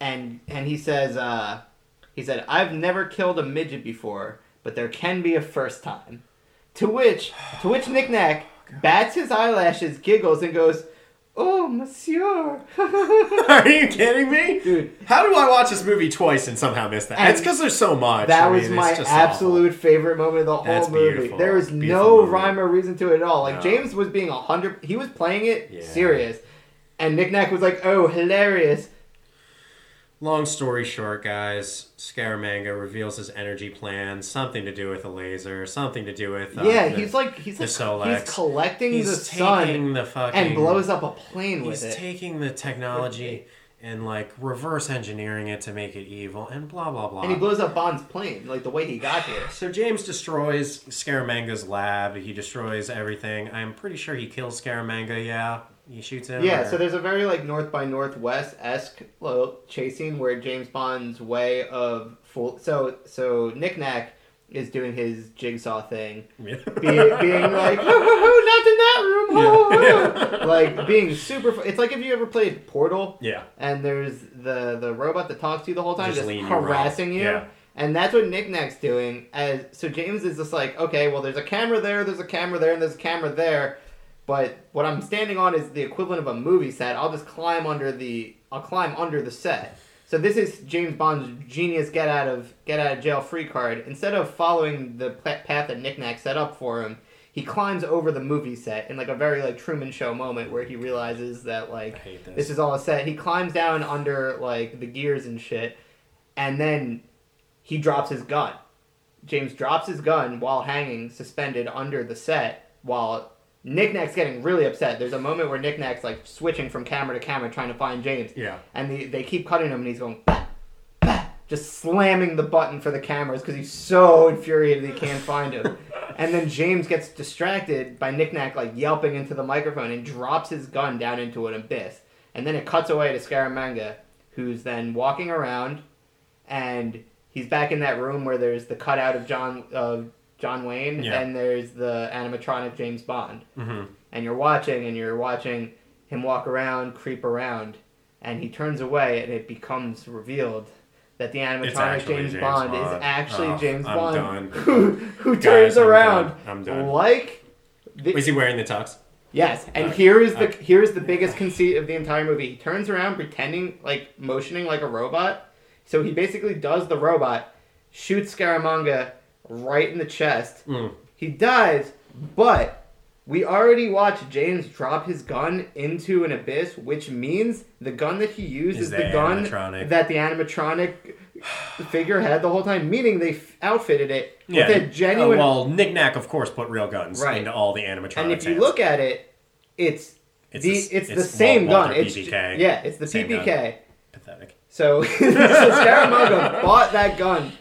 and and he says, uh, he said, "I've never killed a midget before, but there can be a first time." To which, to which Nick Nack bats his eyelashes, giggles, and goes, "Oh, Monsieur." Are you kidding me? Dude, How do I watch this movie twice and somehow miss that? And it's because there's so much. That I mean, was it's my absolute favorite moment of the whole That's movie. beautiful. There was Beautiful no movie. rhyme or reason to it at all. Like No. James was being a hundred, he was playing it Yeah. serious, and Nick Nack was like, "Oh, hilarious." Long story short, guys, Scaramanga reveals his energy plan, something to do with a laser, something to do with uh, yeah, the- he's like he's like Solex. he's collecting he's the sun the fucking and blows up a plane He's with it. taking the technology and like reverse engineering it to make it evil and blah blah blah. and he blows up Bond's plane, like the way he got here. so James destroys Scaramanga's lab. He destroys everything. I'm pretty sure he kills Scaramanga. Yeah, he shoots him. Yeah, or- so there's a very like North by Northwest esque chasing where James Bond's way of full. So so Nick Nack is doing his jigsaw thing, Yeah. be, being like, "Hoo, hoo, hoo, not in that room, hoo, hoo." Yeah. like being super. fu- It's like if you ever played Portal yeah. and there's the the robot that talks to you the whole time, Just just, leading you harassing you. Yeah. And that's what Nick Nack's doing. As so, James is just like, okay, well, there's a camera there, there's a camera there, and there's a camera there, but what I'm standing on is the equivalent of a movie set. I'll just climb under the, I'll climb under the set. So this is James Bond's genius get out of get out of jail free card. Instead of following the path that Nick Nack set up for him, he climbs over the movie set in like a very like Truman Show moment where he realizes that like this. this is all a set. He climbs down under like the gears and shit, and then he drops his gun. James drops his gun while hanging suspended under the set while Nick Nack's getting really upset. There's a moment where Nick Nack's like switching from camera to camera trying to find James. Yeah. And the, they keep cutting him and he's going, bah, bah, just slamming the button for the cameras because he's so infuriated he can't find him. and then James gets distracted by Nick Nack like yelping into the microphone and drops his gun down into an abyss. And then it cuts away to Scaramanga, who's then walking around and he's back in that room where there's the cutout of John of John Wayne Yeah. and there's the animatronic James Bond hmm and you're watching and you're watching him walk around, creep around, and he turns away and it becomes revealed that the animatronic James, James Bond, is actually Oh, James I'm Bond done. who who Guys, turns I'm around done. I'm done. like the, Was he wearing the tux? yes, and Uh, here is the uh, here is the biggest conceit of the entire movie. He turns around pretending like motioning like a robot. So he basically does the robot, shoots Scaramanga right in the chest, Mm. he dies, but we already watched James drop his gun into an abyss, which means the gun that he used Is is, the the gun that the animatronic figure had the whole time. Meaning they f- outfitted it Yeah. with a genuine. Uh, well, Nick Nack, of course, put real guns Right. into all the animatronics. and if you hands. look at it, it's It's the the- it's, the same Walther gun. It's yeah, it's the Same gun. PPK. pathetic. So, so Scaramanga bought that gun,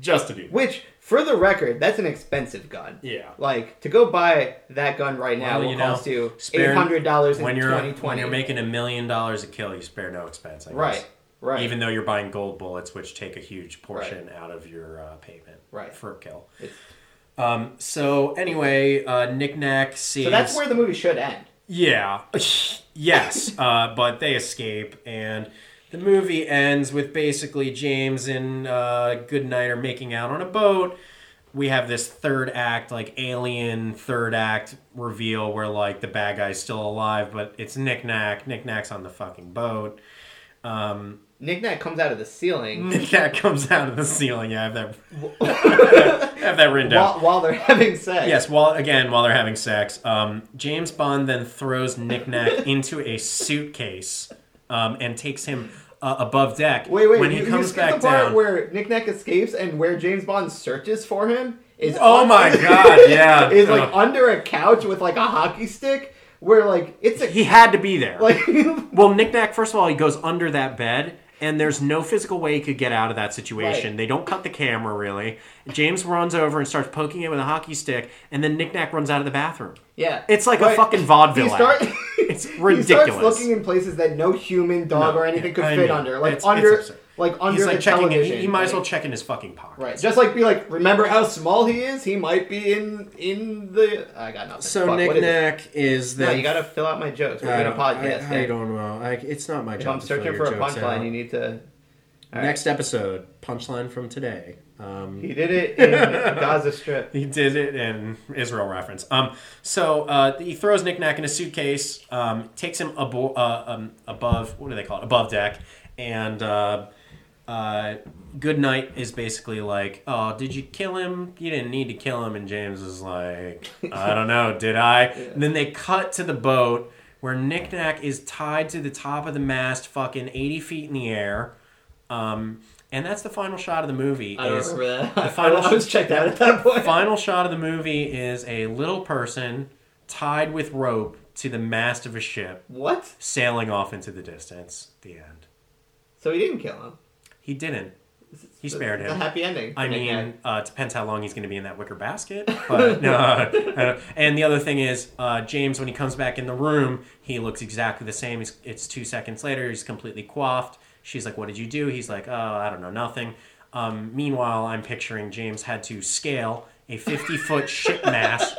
Just to do. which, for the record, that's an expensive gun. Yeah. Like to go buy that gun right now Well, will you know, cost you spare- eight hundred dollars in twenty twenty. when you're making a million dollars a kill, you spare no expense. I guess. right, right, Even though you're buying gold bullets, which take a huge portion out of your uh, payment. Right. For a kill. Um. So anyway, uh, Nick Nack sees. so that's where the movie should end. Yeah. yes. Uh, but they escape, and the movie ends with basically James and uh, Goodnight are making out on a boat. We have this third act, like alien third act reveal where like the bad guy's still alive, but it's Nick Nack. Nick Nack's on the fucking boat. Um, Nick Nack comes out of the ceiling Nick Nack comes out of the ceiling. Yeah, I have that. I have that written down. while, while they're having sex. Yes, while again while they're having sex, um, James Bond then throws Nick Nack into a suitcase um, and takes him uh, above deck. Wait, wait. when he you, comes you back the part down. where Nick Nack escapes and where James Bond searches for him is. Oh un- my God, yeah. is like under a couch with like a hockey stick, where like it's a he had to be there. like. well, Nick Nack, first of all, he goes under that bed. And there's no physical way he could get out of that situation. Right. They don't cut the camera really. James runs over and starts poking it with a hockey stick, and then Nick Nack runs out of the bathroom. Yeah, It's like a fucking vaudeville start, act. It's He ridiculous. starts looking in places that no human dog No, or anything could I fit mean, under, like it's- under, it's. Like under He's like the checking. In, television. he, he might as well check in his fucking pocket. Right, just like be like, remember how small he is? He might be in in the. I got nothing. So Fuck, Nick what is it? Nack is the. No, you gotta fill out my jokes. We're I doing a don't- podcast. I, I don't know. I, it's not my If job. I'm to fill searching for a jokes punchline, you need to. All right. Next episode, punchline from today. Um, He did it in Gaza Strip. he did it in Israel reference. Um, so uh, he throws Nick Nack in a suitcase, um, takes him abo- uh, um, above. What do they call it? Above deck, and uh, uh, Goodnight is basically like, "Oh, did you kill him? You didn't need to kill him." And James is like, "I don't know, did I?" And then they cut to the boat where Nick Nack is tied to the top of the mast, fucking eighty feet in the air. Um, and that's the final shot of the movie. I is- remember that. the final I was checked out at that point. final shot of the movie is a little person tied with rope to the mast of a ship, What? sailing off into the distance. The end. So he didn't kill him. He didn't. He spared him. A happy ending. I mean, uh, depends how long he's going to be in that wicker basket. But no. uh, and the other thing is, uh, James, when he comes back in the room, he looks exactly the same. It's, it's two seconds later. He's completely coiffed. She's like, "What did you do?" He's like, "Oh, I don't know, nothing." Um, meanwhile, I'm picturing James had to scale a 50 foot ship mast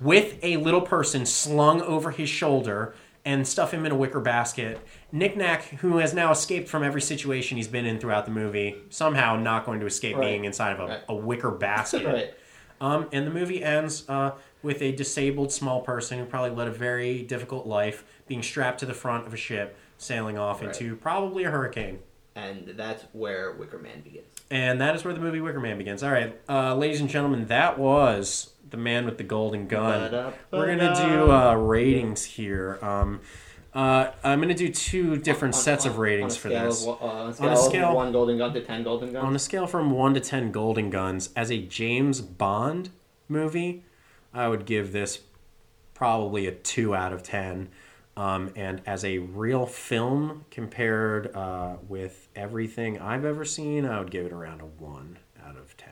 with a little person slung over his shoulder and stuff him in a wicker basket. Nick Nack, who has now escaped from every situation he's been in throughout the movie, somehow not going to escape Right. being inside of a, Right. a wicker basket. right. Um, and the movie ends uh, with a disabled small person who probably led a very difficult life being strapped to the front of a ship sailing off Right. into probably a hurricane. And that's where Wicker Man begins. And that is where the movie Wicker Man begins. All right, uh, ladies and gentlemen, that was The Man with the Golden Gun. Ba-da, We're going to do uh, ratings here. Um, uh, I'm going to do two different On- sets on- of ratings for this. Of, uh, on a On scale, a scale- one golden gun to ten golden guns. On a scale from 1 to 10 Golden Guns, as a James Bond movie, I would give this probably a 2 out of 10. Um, and as a real film compared uh, with everything I've ever seen, I would give it around a 1 out of 10.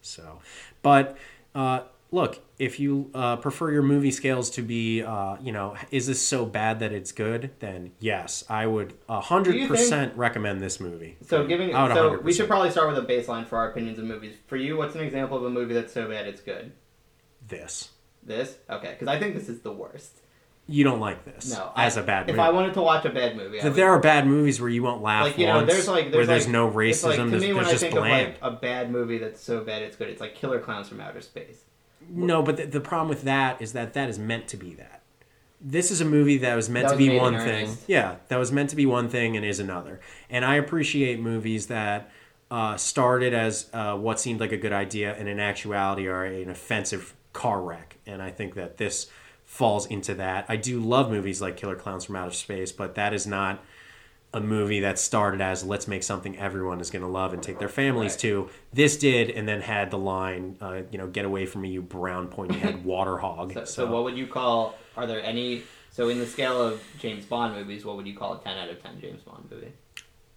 So, but uh, look, if you uh, prefer your movie scales to be, uh, you know, is this so bad that it's good? Then yes, I would you 100% recommend this movie. so giving I so we 100%. should probably start with a baseline for our opinions of movies. For you, what's an example of a movie that's so bad it's good? this. This okay, because I think this is the worst. You don't like this No, as I- a bad movie. If movie. I wanted to watch a bad movie, I would- there are bad movies where you won't laugh like you know, once, there's like there's where there's like, no racism. like, to there's me, when there's I just think bland. of like a bad movie that's so bad it's good, it's like Killer Clowns from Outer Space. No, but the, the problem with that is that that is meant to be that. This is a movie that was meant That to was be one thing. earnest. Yeah, that was meant to be one thing and is another. And I appreciate movies that uh, started as uh, what seemed like a good idea and in actuality are an offensive car wreck. And I think that this falls into that. I do love movies like Killer Clowns from Outer Space, but that is not a movie that started as let's make something everyone is going to love and take their families Right. to. This did, and then had the line, uh, you know, "Get away from me, you brown pointy head water hog." So, So, so what would you call? Are there any? So in the scale of James Bond movies, what would you call a ten out of ten James Bond movie?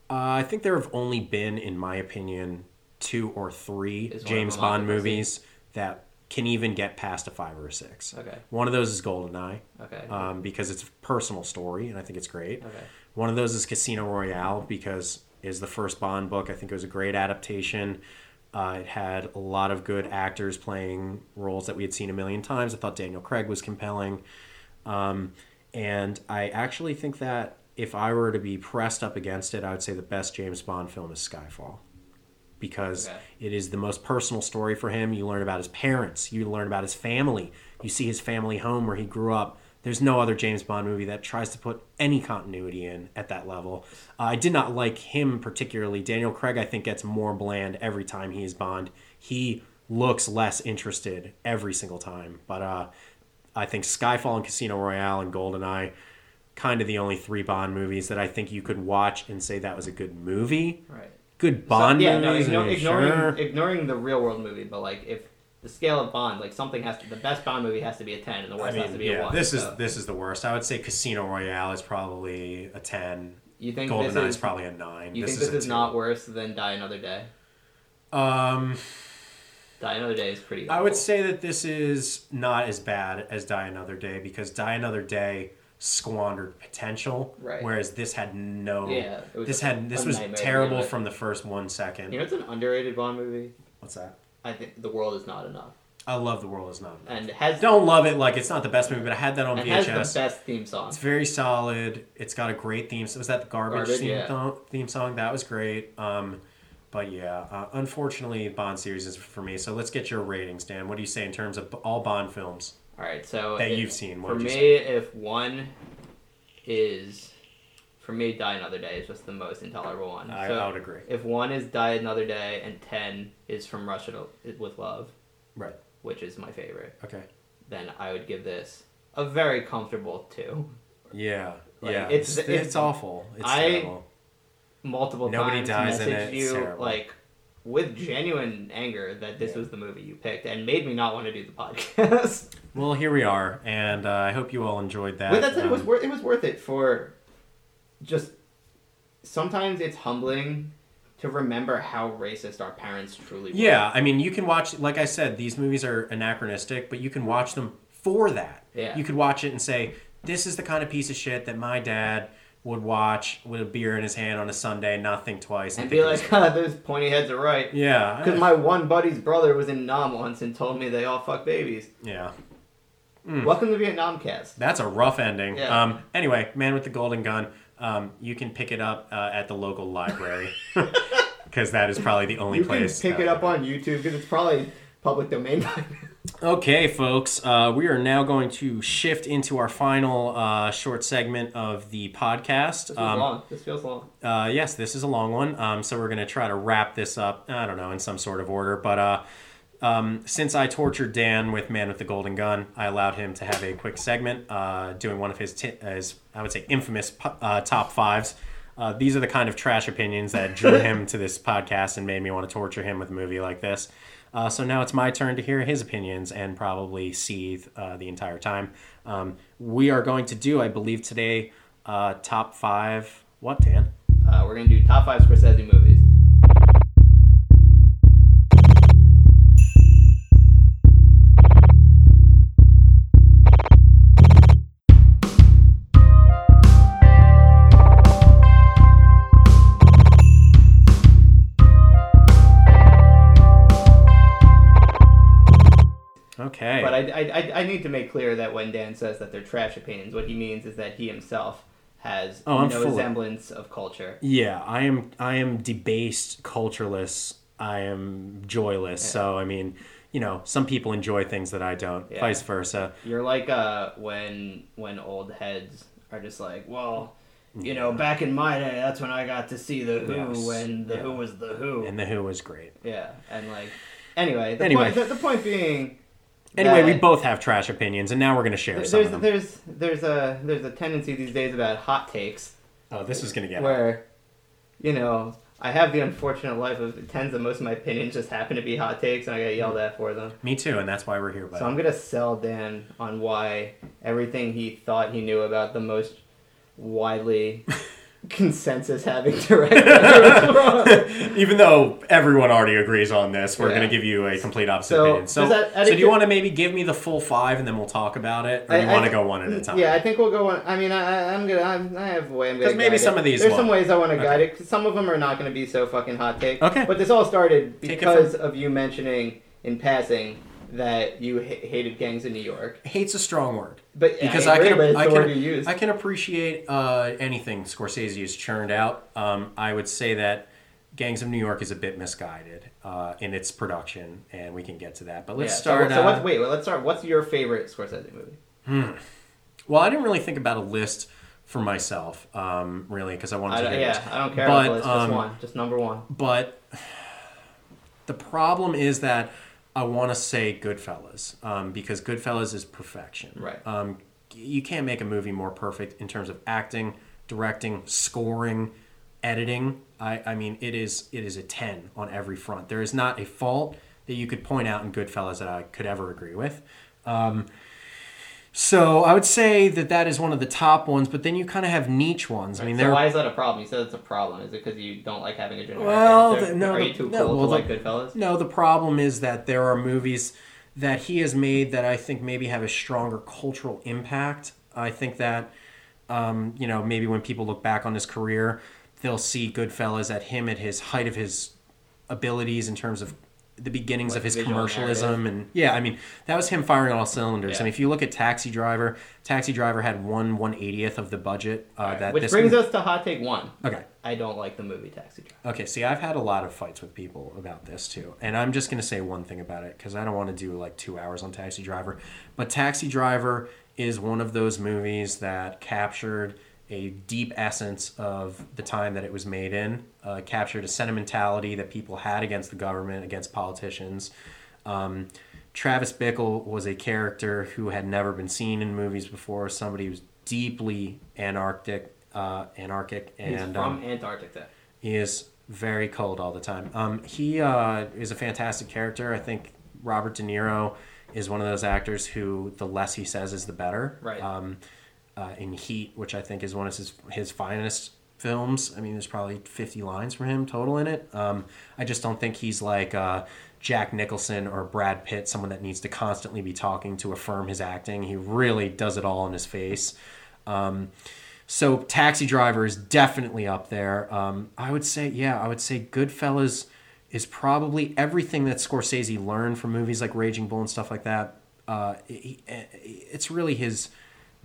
uh, I think there have only been, in my opinion, two or three Is James Bond movies that can even get past a five or a six. Okay. One of those is Goldeneye Okay. um, because it's a personal story, and I think it's great. okay. One of those is Casino Royale because is the first Bond book. I think it was a great adaptation. Uh, it had a lot of good actors playing roles that we had seen a million times. I thought Daniel Craig was compelling. Um, and I actually think that if I were to be pressed up against it, I would say the best James Bond film is Skyfall. Because Okay. it is the most personal story for him. You learn about his parents, you learn about his family, you see his family home where he grew up. There's no other James Bond movie that tries to put any continuity in at that level. Uh, I did not like him particularly. Daniel Craig, I think, gets more bland every time he is Bond. He looks less interested every single time. But uh, I think Skyfall and Casino Royale and GoldenEye, kind of the only three Bond movies that I think you could watch and say that was a good movie. Right. Good Bond so, yeah, movies. no, igno- ignoring sure. ignoring the real world movie, but like if the scale of Bond, like something has to, the best Bond movie has to be a ten, and the I worst has to be yeah, a one. this is this is the worst. I would say Casino Royale is probably a ten. you think this is is probably a nine. you this think this is two. not worse than Die Another Day? Um, Die Another Day is pretty. I would say that this is not as bad as Die Another Day because Die Another Day squandered potential, Right. whereas this had no. Yeah, This had this was terrible from the first one second. You know, it's an underrated Bond movie. What's that? I think The World Is Not Enough, I love The World Is Not. Enough. and has Don't love it like it's not the best movie, but I had that on and has VHS. the best theme song. It's very solid. It's got a great theme. So was that the garbage, Garbage, theme, yeah. tho- theme song? That was great. Um, but yeah, uh, unfortunately, Bond series is for me. So let's get your ratings, Dan. What do you say in terms of all Bond films All right, so that if- you've seen? What for me, say? if one is for me, Die Another Day is just the most intolerable one. I, so I would agree. if one is Die Another Day and ten is From Russia to, with Love, Right. which is my favorite, Okay. then I would give this a very comfortable two. Yeah. Like, yeah. it's- It's, it's- it's awful. It's I- terrible. Multiple Nobody times dies in messaged it, you like with genuine anger that this Yeah. was the movie you picked and made me not want to do the podcast. Well, here we are, and uh, I hope you all enjoyed that. But that said, it was Um, worth it was worth it for just sometimes it's humbling to remember how racist our parents truly were. Yeah, I mean, you can watch. Like I said, these movies are anachronistic, but you can watch them for that. Yeah. You could watch it and say, "This is the kind of piece of shit that my dad would watch with a beer in his hand on a Sunday, not think twice, and think be like, "Ha, those pointy heads are right. Yeah. Because my one buddy's brother was in Nam once and told me they all fuck babies. yeah. Welcome to Vietnam Cast. That's a rough ending. Yeah. Um, anyway, Man with the Golden Gun. Um, you can pick it up uh, at the local library because that is probably the only You can place. pick uh, it up on YouTube because it's probably public domain. Okay, folks, uh, we are now going to shift into our final uh, short segment of the podcast. this Um, long. This feels long. Uh, yes, this is a long one, um, so we're going to try to wrap this up. I don't know in some sort of order, but uh, um, since I tortured Dan with Man with the Golden Gun, I allowed him to have a quick segment uh, doing one of his, t- his I would say, infamous uh, top fives. Uh, these are the kind of trash opinions that drew him to this podcast and made me want to torture him with a movie like this. Uh, so now it's my turn to hear his opinions and probably seethe uh, the entire time. Um, we are going to do, I believe, today uh, top five. What, Dan? Uh, we're gonna do top five Scorsese movies. I, I, I, need to make clear that when Dan says that they're trash opinions, what he means is that he himself has Oh, no full of- semblance of culture. yeah, I am. I am debased, cultureless. I am joyless. So I mean, you know, some people enjoy things that I don't. Yeah. Vice versa. You're like uh, when when old heads are just like, well, you know, back in my day, that's when I got to see the Who Yes. when the Yeah. Who was the Who. And the Who was great. yeah, and like, anyway, the Anyway. point the, the point being. Anyway, we both have trash opinions, and now we're going to share some There's of them. there's there's a there's a tendency these days about hot takes Oh, this is going to get. where, you know, I have the unfortunate life of it tends that most of my opinions just happen to be hot takes, and I get yelled at for them. Me too, and that's why we're here. But So I'm gonna sell Dan on why everything he thought he knew about the most widely consensus having director even though everyone already agrees on this, we're Yeah. going to give you a complete opposite So, opinion. So, that- so do you want to maybe give me the full five, and then we'll talk about it, or I- do you I want to go one at a time? Yeah, I think we'll go on. I mean, I, I'm gonna. I'm, I have a way. I'm gonna. maybe some it. of these There's some ways I want to Okay. guide it. 'cause Some of them are not going to be so fucking hot take. Okay. But this all started because of you mentioning in passing that you ha- hated gangs in New York. Hate's a strong word. But because I, I, can, I can, use. I can appreciate uh, anything Scorsese has churned out. Um, I would say that Gangs of New York is a bit misguided uh, in its production, and we can get to that. But let's Yeah, start. So, so uh, what's, wait, well, let's start. What's your favorite Scorsese movie? well, I didn't really think about a list for myself, um, really, because I wanted I to. yeah, yours. I don't care But, list. um, Just one, just number one. But the problem is that I want to say Goodfellas um, because Goodfellas is perfection. Right. Um, you can't make a movie more perfect in terms of acting, directing, scoring, editing. I, I mean, it is it is a ten on every front. There is not a fault that you could point out in Goodfellas that I could ever agree with. Um, so I would say that that is one of the top ones, but then you kind of have niche ones. I mean, so why is that a problem? You said it's a problem. Is it because you don't like having a generic Well, the- no, Are the- you too no, cool well, to like Goodfellas? No, the problem is that there are movies that he has made that I think maybe have a stronger cultural impact. I think that, um, you know, maybe when people look back on his career, they'll see Goodfellas at him at his height of his abilities in terms of the beginnings Like of his commercialism and yeah i mean that was him firing on all cylinders Yeah. i mean if you look at taxi driver taxi driver had one 180th of the budget uh, that Which this brings one- us to hot take one. okay I don't like the movie Taxi Driver. Okay, see, I've had a lot of fights with people about this too, and I'm just going to say one thing about it because I don't want to do like two hours on Taxi Driver. But Taxi Driver is one of those movies that captured a deep essence of the time that it was made in, uh, captured a sentimentality that people had against the government, against politicians. Um, Travis Bickle was a character who had never been seen in movies before, somebody who was deeply anarchic, uh, anarchic, He's and from um, Antarctica. he is very cold all the time. Um, he uh, is a fantastic character. I think Robert De Niro is one of those actors who the less he says is the better. Right. Um, uh, in Heat, which I think is one of his his finest films. I mean, there's probably 50 lines for him total in it. Um, I just don't think he's like uh, Jack Nicholson or Brad Pitt, someone that needs to constantly be talking to affirm his acting. He really does it all in his face. Um, so Taxi Driver is definitely up there. Um, I would say, yeah, I would say Goodfellas is probably everything that Scorsese learned from movies like Raging Bull and stuff like that. uh, he, it's really his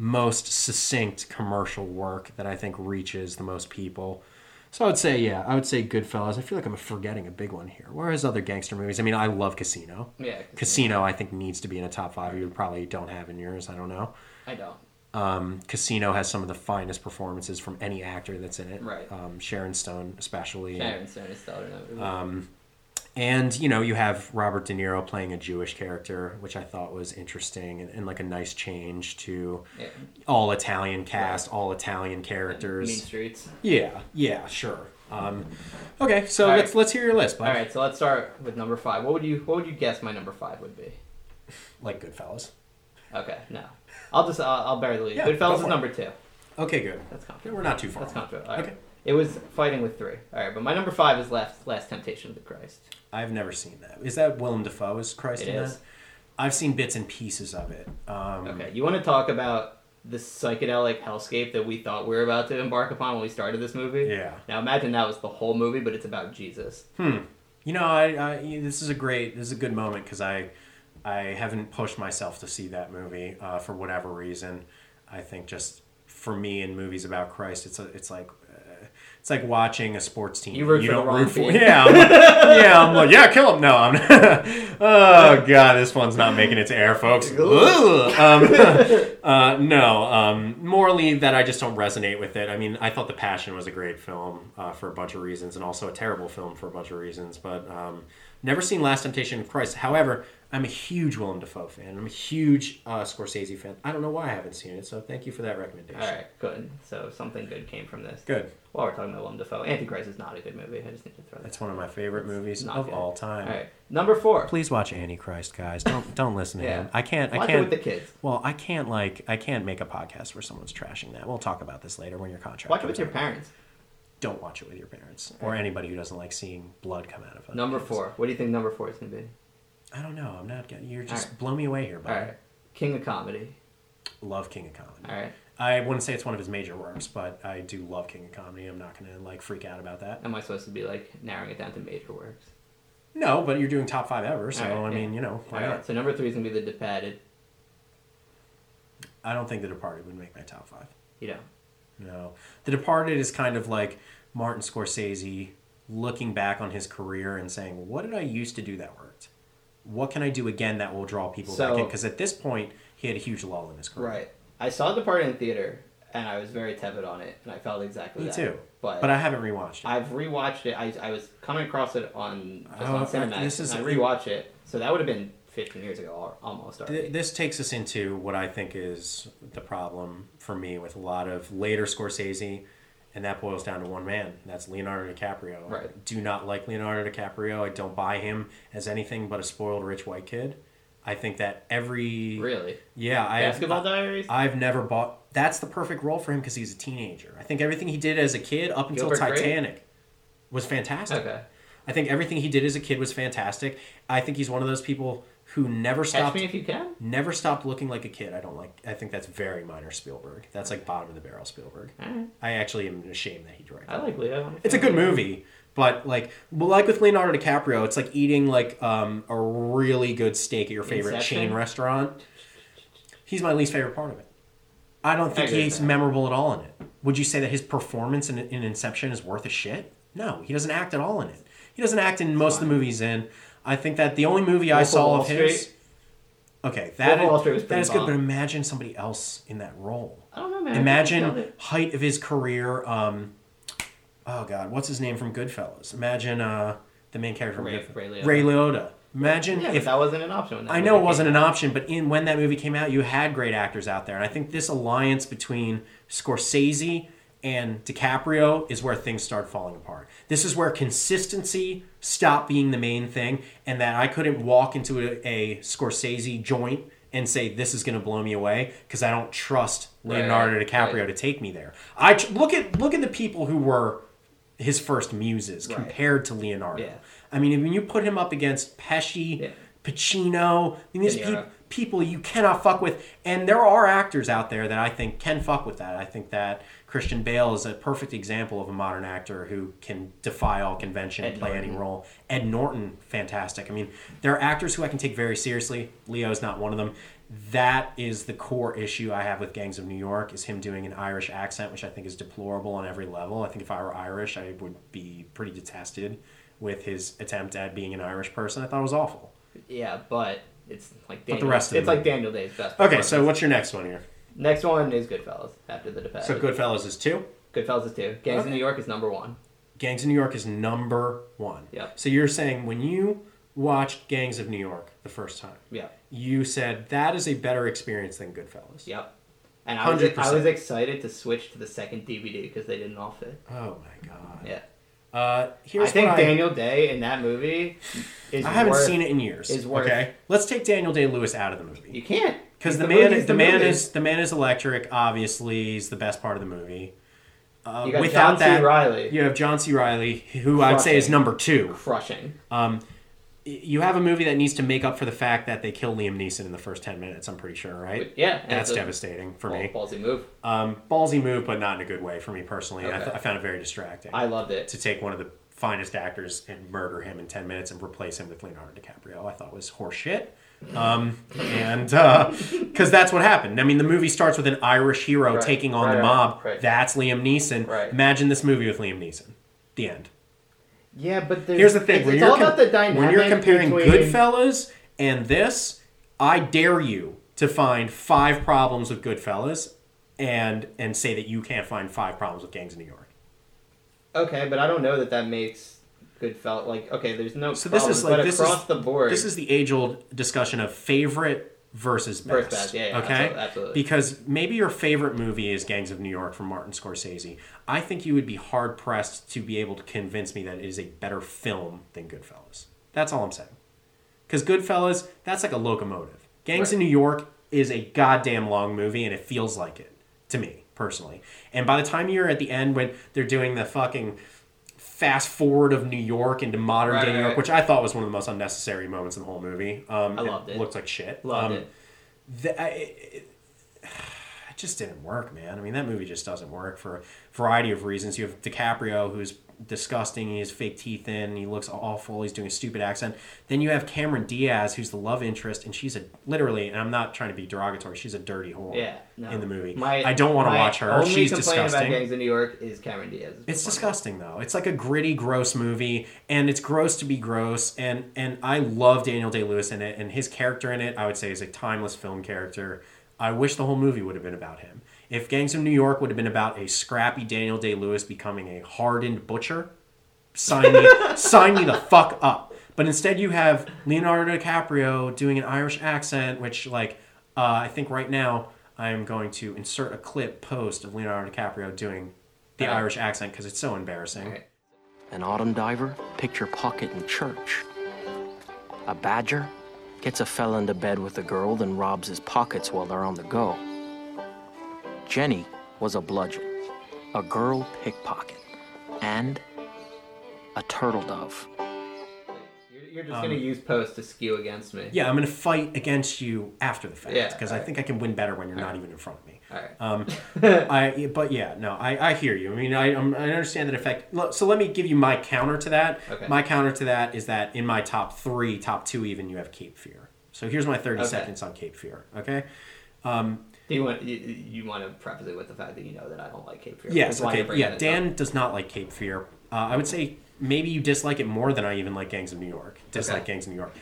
most succinct commercial work that I think reaches the most people. So I would say, yeah, I would say Goodfellas. I feel like I'm forgetting a big one here. Whereas other gangster movies, I mean, I love Casino. Yeah, Casino, I think needs to be in a top five. You probably don't have in yours. I don't know. I don't. Um, Casino has some of the finest performances from any actor that's in it. Right. Um, Sharon Stone, especially. Sharon Stone is stellar in that movie. Um, and you know, you have Robert De Niro playing a Jewish character, which I thought was interesting and, and like a nice change to yeah. all Italian cast, all Italian characters Mean. Streets. Yeah, yeah, sure. Um, okay, so All let's right. let's hear your list, bud. All right, so let's start with number five. What would you What would you guess my number five would be? Like Goodfellas. Okay, no, I'll just I'll, I'll bury the lead. Yeah, go Goodfellas for is number two. Okay, good. That's comfortable. we're not too far. That's off. comfortable. All right. Okay. It was fighting with three. All right, but my number five is Last Last Temptation of the Christ. I've never seen that. Is that Willem Dafoe as Christ It in is. that? I've seen bits and pieces of it. Um, Okay, you want to talk about the psychedelic hellscape that we thought we were about to embark upon when we started this movie? Yeah. Now imagine that was the whole movie, but it's about Jesus. Hmm. You know, I, I this is a great, this is a good moment because I, I haven't pushed myself to see that movie uh, for whatever reason. I think just for me in movies about Christ, it's a, it's like. It's like watching a sports team. You root that for don't wrong root for. team. Yeah, I'm like, yeah, I'm like, yeah, kill him. No, I'm. oh god, this one's not making it to air, folks. Um, uh, no, um, morally that I just don't resonate with it. I mean, I thought The Passion was a great film uh, for a bunch of reasons, and also a terrible film for a bunch of reasons. But um, never seen Last Temptation of Christ. However, I'm a huge Willem Dafoe fan. I'm a huge uh, Scorsese fan. I don't know why I haven't seen it, so thank you for that recommendation. All right, good. So something good came from this. Good. While we're talking about Willem Dafoe, Antichrist is not a good movie. I just need to throw that. That's one of my favorite movies of good. all time. All right, number four. Please watch Antichrist, guys. Don't don't listen to Yeah. him. I can't. I Watch it can't. with the kids. Well, I can't like I can't make a podcast where someone's trashing that. We'll talk about this later when your contract. Watch it with your parents. Don't watch it with your parents or anybody who doesn't like seeing blood come out of it. Number four. What do you think number four is gonna be? I don't know. I'm not getting. You're just All right. blow me away here, All buddy. right, King of Comedy. Love King of Comedy. All right. I wouldn't say it's one of his major works, but I do love King of Comedy. I'm not gonna like freak out about that. Am I supposed to be like narrowing it down to major works? No, but you're doing top five ever, so All right, I yeah. mean, you know, why All not? right. So number three is gonna be The Departed. I don't think The Departed would make my top five. You know. No. The Departed is kind of like Martin Scorsese looking back on his career and saying, What did I used to do that worked? What can I do again that will draw people back in? Because at this point, he had a huge lull in his career. Right. I saw The part in theater, and I was very tepid on it, and I felt exactly Me that. too. But, But I haven't rewatched it. I've rewatched it. I, I was coming across it on just Oh, on Cinemax, this is- and I rewatched it. So that would have been 15 years ago, al- almost. Th- This takes us into what I think is the problem for me with a lot of later Scorsese, and that boils down to one man. That's Leonardo DiCaprio. I Right. do not like Leonardo DiCaprio. I don't buy him as anything but a spoiled rich white kid. I think that every really. yeah, I Basketball Diaries. I've never bought. That's the perfect role for him because he's a teenager. I think everything he did as a kid up until Gilbert Grape? Titanic was fantastic. okay. I think everything he did as a kid was fantastic. I think he's one of those people who never Catch stopped me if you can. never stopped looking like a kid. I don't like. I think that's very minor Spielberg. That's like bottom of the barrel Spielberg. Alright. I actually am ashamed that he directed. I like Leo. It's a good movie, but like, well, like with Leonardo DiCaprio, it's like eating like um, a really good steak at your favorite Inception? chain restaurant. He's my least favorite part of it. I don't think I he's memorable at all in it. Would you say that his performance in, in Inception is worth a shit? No, he doesn't act at all in it. He doesn't act in most of the movies in. I think that the only movie I Wolf of saw Wall of his. Street? Okay, that Wolf is, Street was that good, bomb. but imagine somebody else in that role. I don't know, man. I think he killed Imagine height of his career. Um, oh God, what's his name from Goodfellas? Imagine uh, the main character from Ray- Goodfellas. Ray Liotta. Ray Liotta. Imagine Yeah, if that wasn't an option. When that I know it wasn't came an out. option, but in when that movie came out, you had great actors out there, and I think this alliance between Scorsese and DiCaprio is where things start falling apart. This is where consistency stopped being the main thing, and that I couldn't walk into a, a Scorsese joint and say this is going to blow me away because I don't trust Right, Leonardo DiCaprio right. to take me there. I tr- look at look at the people who were his first muses Right. compared to Leonardo. Yeah. I mean, when you put him up against Pesci, Yeah. Pacino, I mean, these peop people you cannot fuck with, and there are actors out there that I think can fuck with that. I think that Christian Bale is a perfect example of a modern actor who can defy all convention and play any role. Ed Norton, fantastic. I mean, there are actors who I can take very seriously. Leo is not one of them. That is the core issue I have with Gangs of New York is him doing an Irish accent, which I think is deplorable on every level. I think if I were Irish, I would be pretty detested with his attempt at being an Irish person. I thought it was awful. Yeah, but it's like the Daniel, rest of it's the like. Daniel Day's best. Okay, so what's your next one here? Next one is Goodfellas after the Departed. So Goodfellas is two. Goodfellas is two. Gangs Okay. of New York is number one. Gangs of New York is number one. Yep. So you're saying when you watched Gangs of New York the first time, Yep. you said that is a better experience than Goodfellas. Yep. And I was, I 100%. was excited to switch to the second DVD because they didn't all fit. Oh my god. Yeah. Uh, here's I think what Daniel Day in that movie is I, I haven't worth- seen it in years. is worth- Okay, let's take Daniel Day Lewis out of the movie You can't. Because He's the, man, he's the, man movie. is the man is electric. Obviously, he's the best part of the movie. Uh, You got without John C. that, Reilly you have John C. Reilly, who I'd say is number two. crushing. Um, you have a movie that needs to make up for the fact that they kill Liam Neeson in the first ten minutes. I'm pretty sure, right? Yeah, That's devastating for ball- me. Ballsy move. Um, ballsy move, but not in a good way for me personally. I, th- I found it very distracting I loved it. to take one of the finest actors and murder him in 10 minutes and replace him with Leonardo DiCaprio. I thought was horseshit. Um, and uh because that's what happened. I mean, the movie starts with an Irish hero Right, taking on right, the right, mob. right. That's Liam Neeson. Right. Imagine this movie with Liam Neeson. The end. Yeah, but there's, Here's the thing: It's, when it's you're all com- about the dynamic when you're comparing between, Goodfellas and this, I dare you to find five problems with Goodfellas, and and say that you can't find five problems with Gangs of New York. Okay, but I don't know that that makes Goodfellas like okay. There's no So this is like this across is the board. This is the age-old discussion of favorite versus best. Best, yeah, yeah, okay, absolutely, absolutely. because maybe your favorite movie is Gangs of New York from Martin Scorsese. I think you would be hard pressed to be able to convince me that it is a better film than Goodfellas. That's all I'm saying. Because Goodfellas, that's like a locomotive. Gangs Right. of New York is a goddamn long movie, and it feels like it to me personally. And by the time you're at the end when they're doing the fucking fast forward of New York into modern Right, day New York, right. which I thought was one of the most unnecessary moments in the whole movie. Um, I loved it. Looked like shit. loved Um, it. the, I, it, it just didn't work, man. I mean, that movie just doesn't work for a variety of reasons. You have DiCaprio, who's disgusting. He has fake teeth in. He looks awful. He's doing a stupid accent. Then you have Cameron Diaz, who's the love interest, and she's a literally. And I'm not trying to be derogatory. She's a dirty whore. Yeah, no. in the movie. My, I don't want to watch her. Only She's complaint about disgusting. Gangs of New York is Cameron Diaz. It's disgusting though. It's like a gritty, gross movie, and it's gross to be gross. And and I love Daniel Day Lewis in it, and his character in it, I would say, is a timeless film character. I wish the whole movie would have been about him. If Gangs of New York would have been about a scrappy Daniel Day Lewis becoming a hardened butcher, sign me, sign me the fuck up. But instead, you have Leonardo DiCaprio doing an Irish accent, which, like, uh, I think right now I am going to insert a clip post of Leonardo DiCaprio doing the Okay. Irish accent because it's so embarrassing. Alright. An autumn diver picked her pocket in church. A badger gets a fella into bed with a girl, then robs his pockets while they're on the go. Jenny was a bludget, a girl pickpocket, and a turtle dove. You're, you're just gonna use post to skew against me. Um, Yeah, I'm going to fight against you after the fact Yeah, because I alright. think I can win better when you're not even in front of me. All right. Um, I but yeah, no, I, I hear you. I mean, I um, I understand that effect. So let me give you my counter to that. Okay. My counter to that is that in my top three, top two, even you have Cape Fear. So here's my 30 Okay. seconds on Cape Fear. Okay. Do you want you, you want to preface it with the fact that you know that I don't like Cape Fear? Yes. That's Okay. Yeah. Dan up. does not like Cape Fear. Uh, I would say maybe you dislike it more than I even like Gangs of New York. Dislike Okay. Gangs of New York.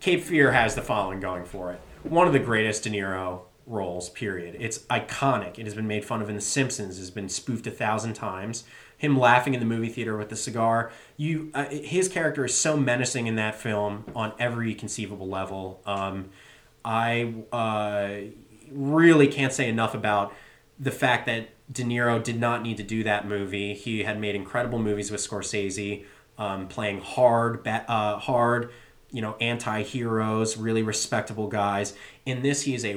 Cape Fear has the following going for it. One of the greatest De Niro roles. Period. It's iconic. It has been made fun of in The Simpsons. Has been spoofed a thousand times. Him laughing in the movie theater with the cigar. You, uh, his character is so menacing in that film on every conceivable level. Um, I uh, really can't say enough about the fact that De Niro did not need to do that movie. He had made incredible movies with Scorsese, um, playing hard, uh, hard, you know, anti-heroes, really respectable guys. In this, he is a,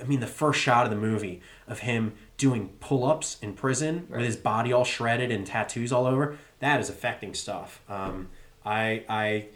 I mean, the first shot of the movie of him doing pull-ups in prison with his body all shredded and tattoos all over. That is affecting stuff. Um, I, I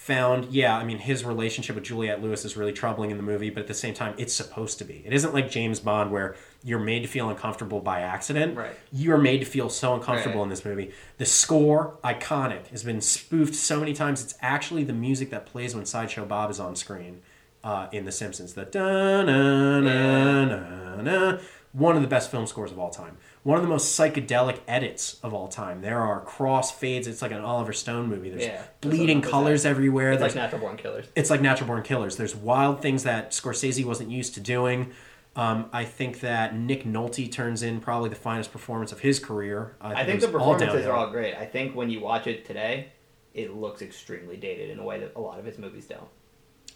found, yeah, I mean, his relationship with Juliette Lewis is really troubling in the movie, but at the same time, it's supposed to be. It isn't like James Bond where you're made to feel uncomfortable by accident. Right. You are made to feel so uncomfortable Right. in this movie. The score, iconic, has been spoofed so many times. It's actually the music that plays when Sideshow Bob is on screen uh, in The Simpsons. The da na na na na. One of the best film scores of all time. One of the most psychedelic edits of all time. There are cross fades. It's like an Oliver Stone movie. There's Yeah. bleeding colors everywhere. It's There's like Natural Born Killers. it's like Natural Born Killers. There's wild things that Scorsese wasn't used to doing. Um, I think that Nick Nolte turns in probably the finest performance of his career. I it think the was all performances are all great. I think when you watch it today, it looks extremely dated in a way that a lot of his movies don't.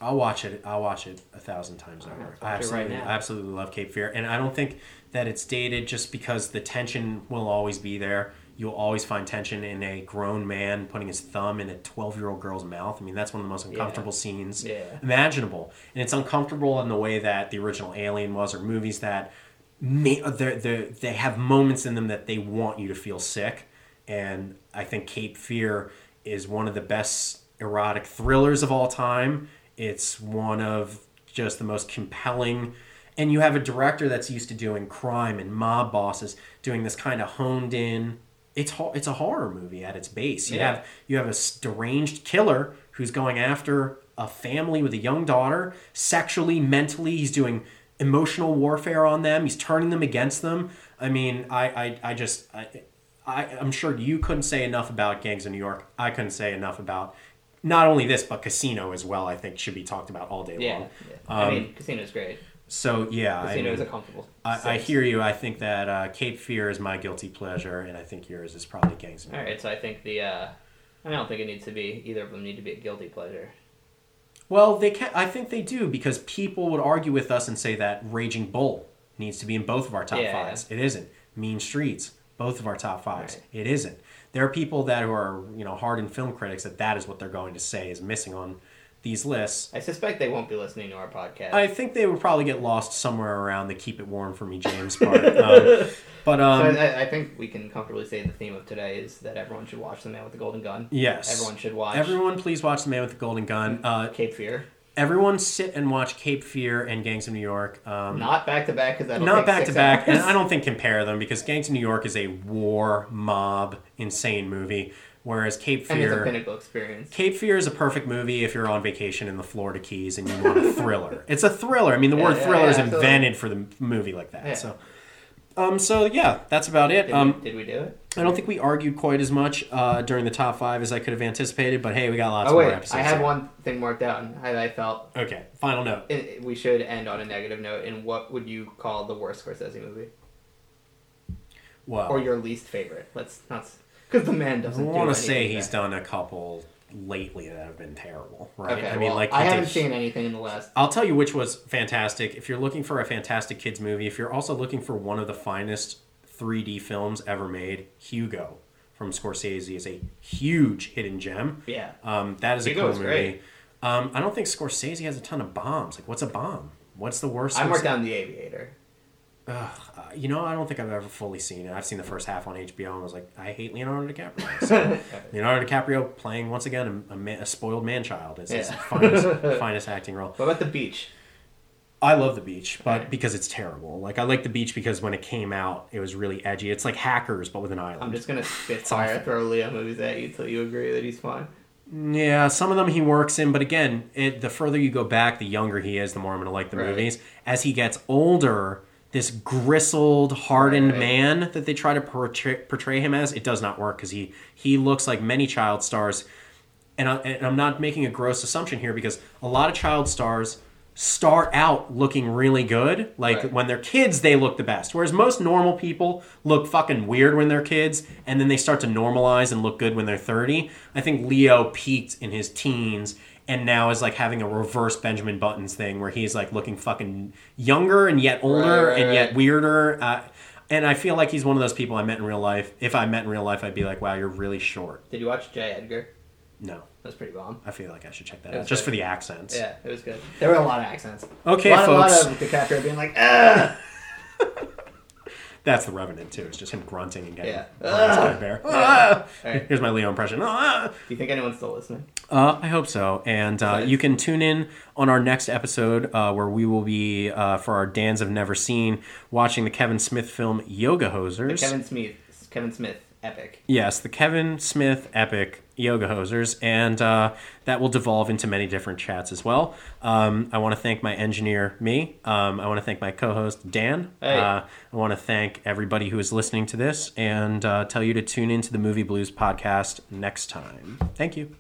I'll watch it. I'll watch it a thousand times over. I right absolutely, now. I absolutely love Cape Fear, and I don't think that it's dated just because the tension will always be there. You'll always find tension in a grown man putting his thumb in a twelve-year-old girl's mouth. I mean, that's one of the most uncomfortable scenes Yeah. imaginable, and it's uncomfortable in the way that the original Alien was, or movies that may, they're, they're, they have moments in them that they want you to feel sick. And I think Cape Fear is one of the best erotic thrillers of all time. It's one of just the most compelling. And you have a director that's used to doing crime and mob bosses doing this kind of honed in. It's ho- it's a horror movie at its base. You Yeah. have you have a deranged killer who's going after a family with a young daughter sexually, mentally. He's doing emotional warfare on them. He's turning them against them. I mean, I I, I just I, I I'm sure you couldn't say enough about Gangs of New York. I couldn't say enough about not only this but Casino as well. I think should be talked about all day Yeah. long. yeah. I Um, mean, Casino's great. So yeah, I, mean, a comfortable. I, I hear you. I think that uh, Cape Fear is my guilty pleasure, and I think yours is probably Gangs All right, so I think the. Uh, I don't think it needs to be either of them need to be a guilty pleasure. Well, they can. I think they do because people would argue with us and say that Raging Bull needs to be in both of our top Yeah, fives. It isn't. Mean Streets, both of our top fives. Right. It isn't. There are people that who are you know hardened film critics that that is what they're going to say is missing on these lists. I suspect they won't be listening to our podcast. I think they would probably get lost somewhere around the "Keep It Warm for Me, James" part. Um, but so um, I, I think we can comfortably say the theme of today is that everyone should watch The Man with the Golden Gun. yes, Everyone should watch Everyone, please watch "The Man with the Golden Gun." Uh, Cape Fear. everyone, sit and watch Cape Fear and Gangs of New York. Um, Not back to back because not back to back, and. I don't think compare them because Gangs of New York is a war mob insane movie, whereas Cape And it's a Fear. pinnacle experience. Cape Fear is a perfect movie if you're on vacation in the Florida Keys and you want a thriller. it's a thriller. I mean, the Yeah, word yeah, thriller yeah, is invented for the movie like that. So, um, so yeah, that's about it. Did, Um, we, did we do it? I don't think we argued quite as much uh, during the top five as I could have anticipated, but hey, we got lots Oh more wait, episodes. I had so- one thing marked down. I, I felt Okay, final note. it, we should end on a negative note. And what would you call the worst Scorsese movie, Well, or your least favorite? Let's not because the man I doesn't. want do to say he's done a couple lately that have been terrible, right? Okay, I mean, well, like I haven't did- seen anything in the last. I'll tell you which was fantastic. If you're looking for a fantastic kids movie, if you're also looking for one of the finest 3D films ever made, Hugo from Scorsese is a huge hidden gem. Yeah, Um, that is a cool movie. great. Um, I don't think Scorsese has a ton of bombs. Like, what's a bomb? What's the worst? I marked down The Aviator. Ugh, uh, you know, I don't think I've ever fully seen it. I've seen the first half on HBO and I was like, I hate Leonardo DiCaprio. So, Leonardo DiCaprio playing once again a, a, man, a spoiled man child. It's his finest, finest acting role. What about The Beach? I love the beach, but because it's terrible. Like I like the beach because when it came out, it was really edgy. It's like Hackers, but with an island. I'm just gonna spitfire throw Leo movies at you till you agree that he's fine. Yeah, some of them he works in, but again, it, the further you go back, the younger he is, the more I'm going to like the Right. movies. As he gets older, this gristled, hardened Right. man that they try to portray, portray him as, it does not work because he he looks like many child stars. And, I, and I'm not making a gross assumption here because a lot of child stars start out looking really good. Like Right. when they're kids, they look the best. Whereas most normal people look fucking weird when they're kids, and then they start to normalize and look good when they're 30. I think Leo peaked in his teens and now is like having a reverse Benjamin Buttons thing where he's like looking fucking younger and yet older Right, right, and yet right. weirder. Uh, and I feel like he's one of those people I met in real life. If I met in real life, I'd be like, wow, you're really short. Did you watch J. Edgar? No. That's pretty bomb. I feel like I should check that out just for the accents. Yeah, it was good. There were a lot of accents. Okay, a lot, folks. A lot of DiCaprio being like, ah. That's the Revenant too. It's just him grunting and getting Yeah. harassed by a bear. Ah! Right. Here's my Leo impression. Ah! Do you think anyone's still listening? Uh, I hope so. And uh, Nice. you can tune in on our next episode uh, where we will be, uh, for our Dans Have Never Seen, watching the Kevin Smith film Yoga Hosers. Kevin Smith. Kevin Smith. Epic. Yes, the Kevin Smith epic Yoga Hosers, and uh, that will devolve into many different chats as well. Um, I want to thank my engineer, me. Um, I want to thank my co host, Dan. Hey. Uh, I want to thank everybody who is listening to this and uh, tell you to tune into the Movie Blues podcast next time. Thank you.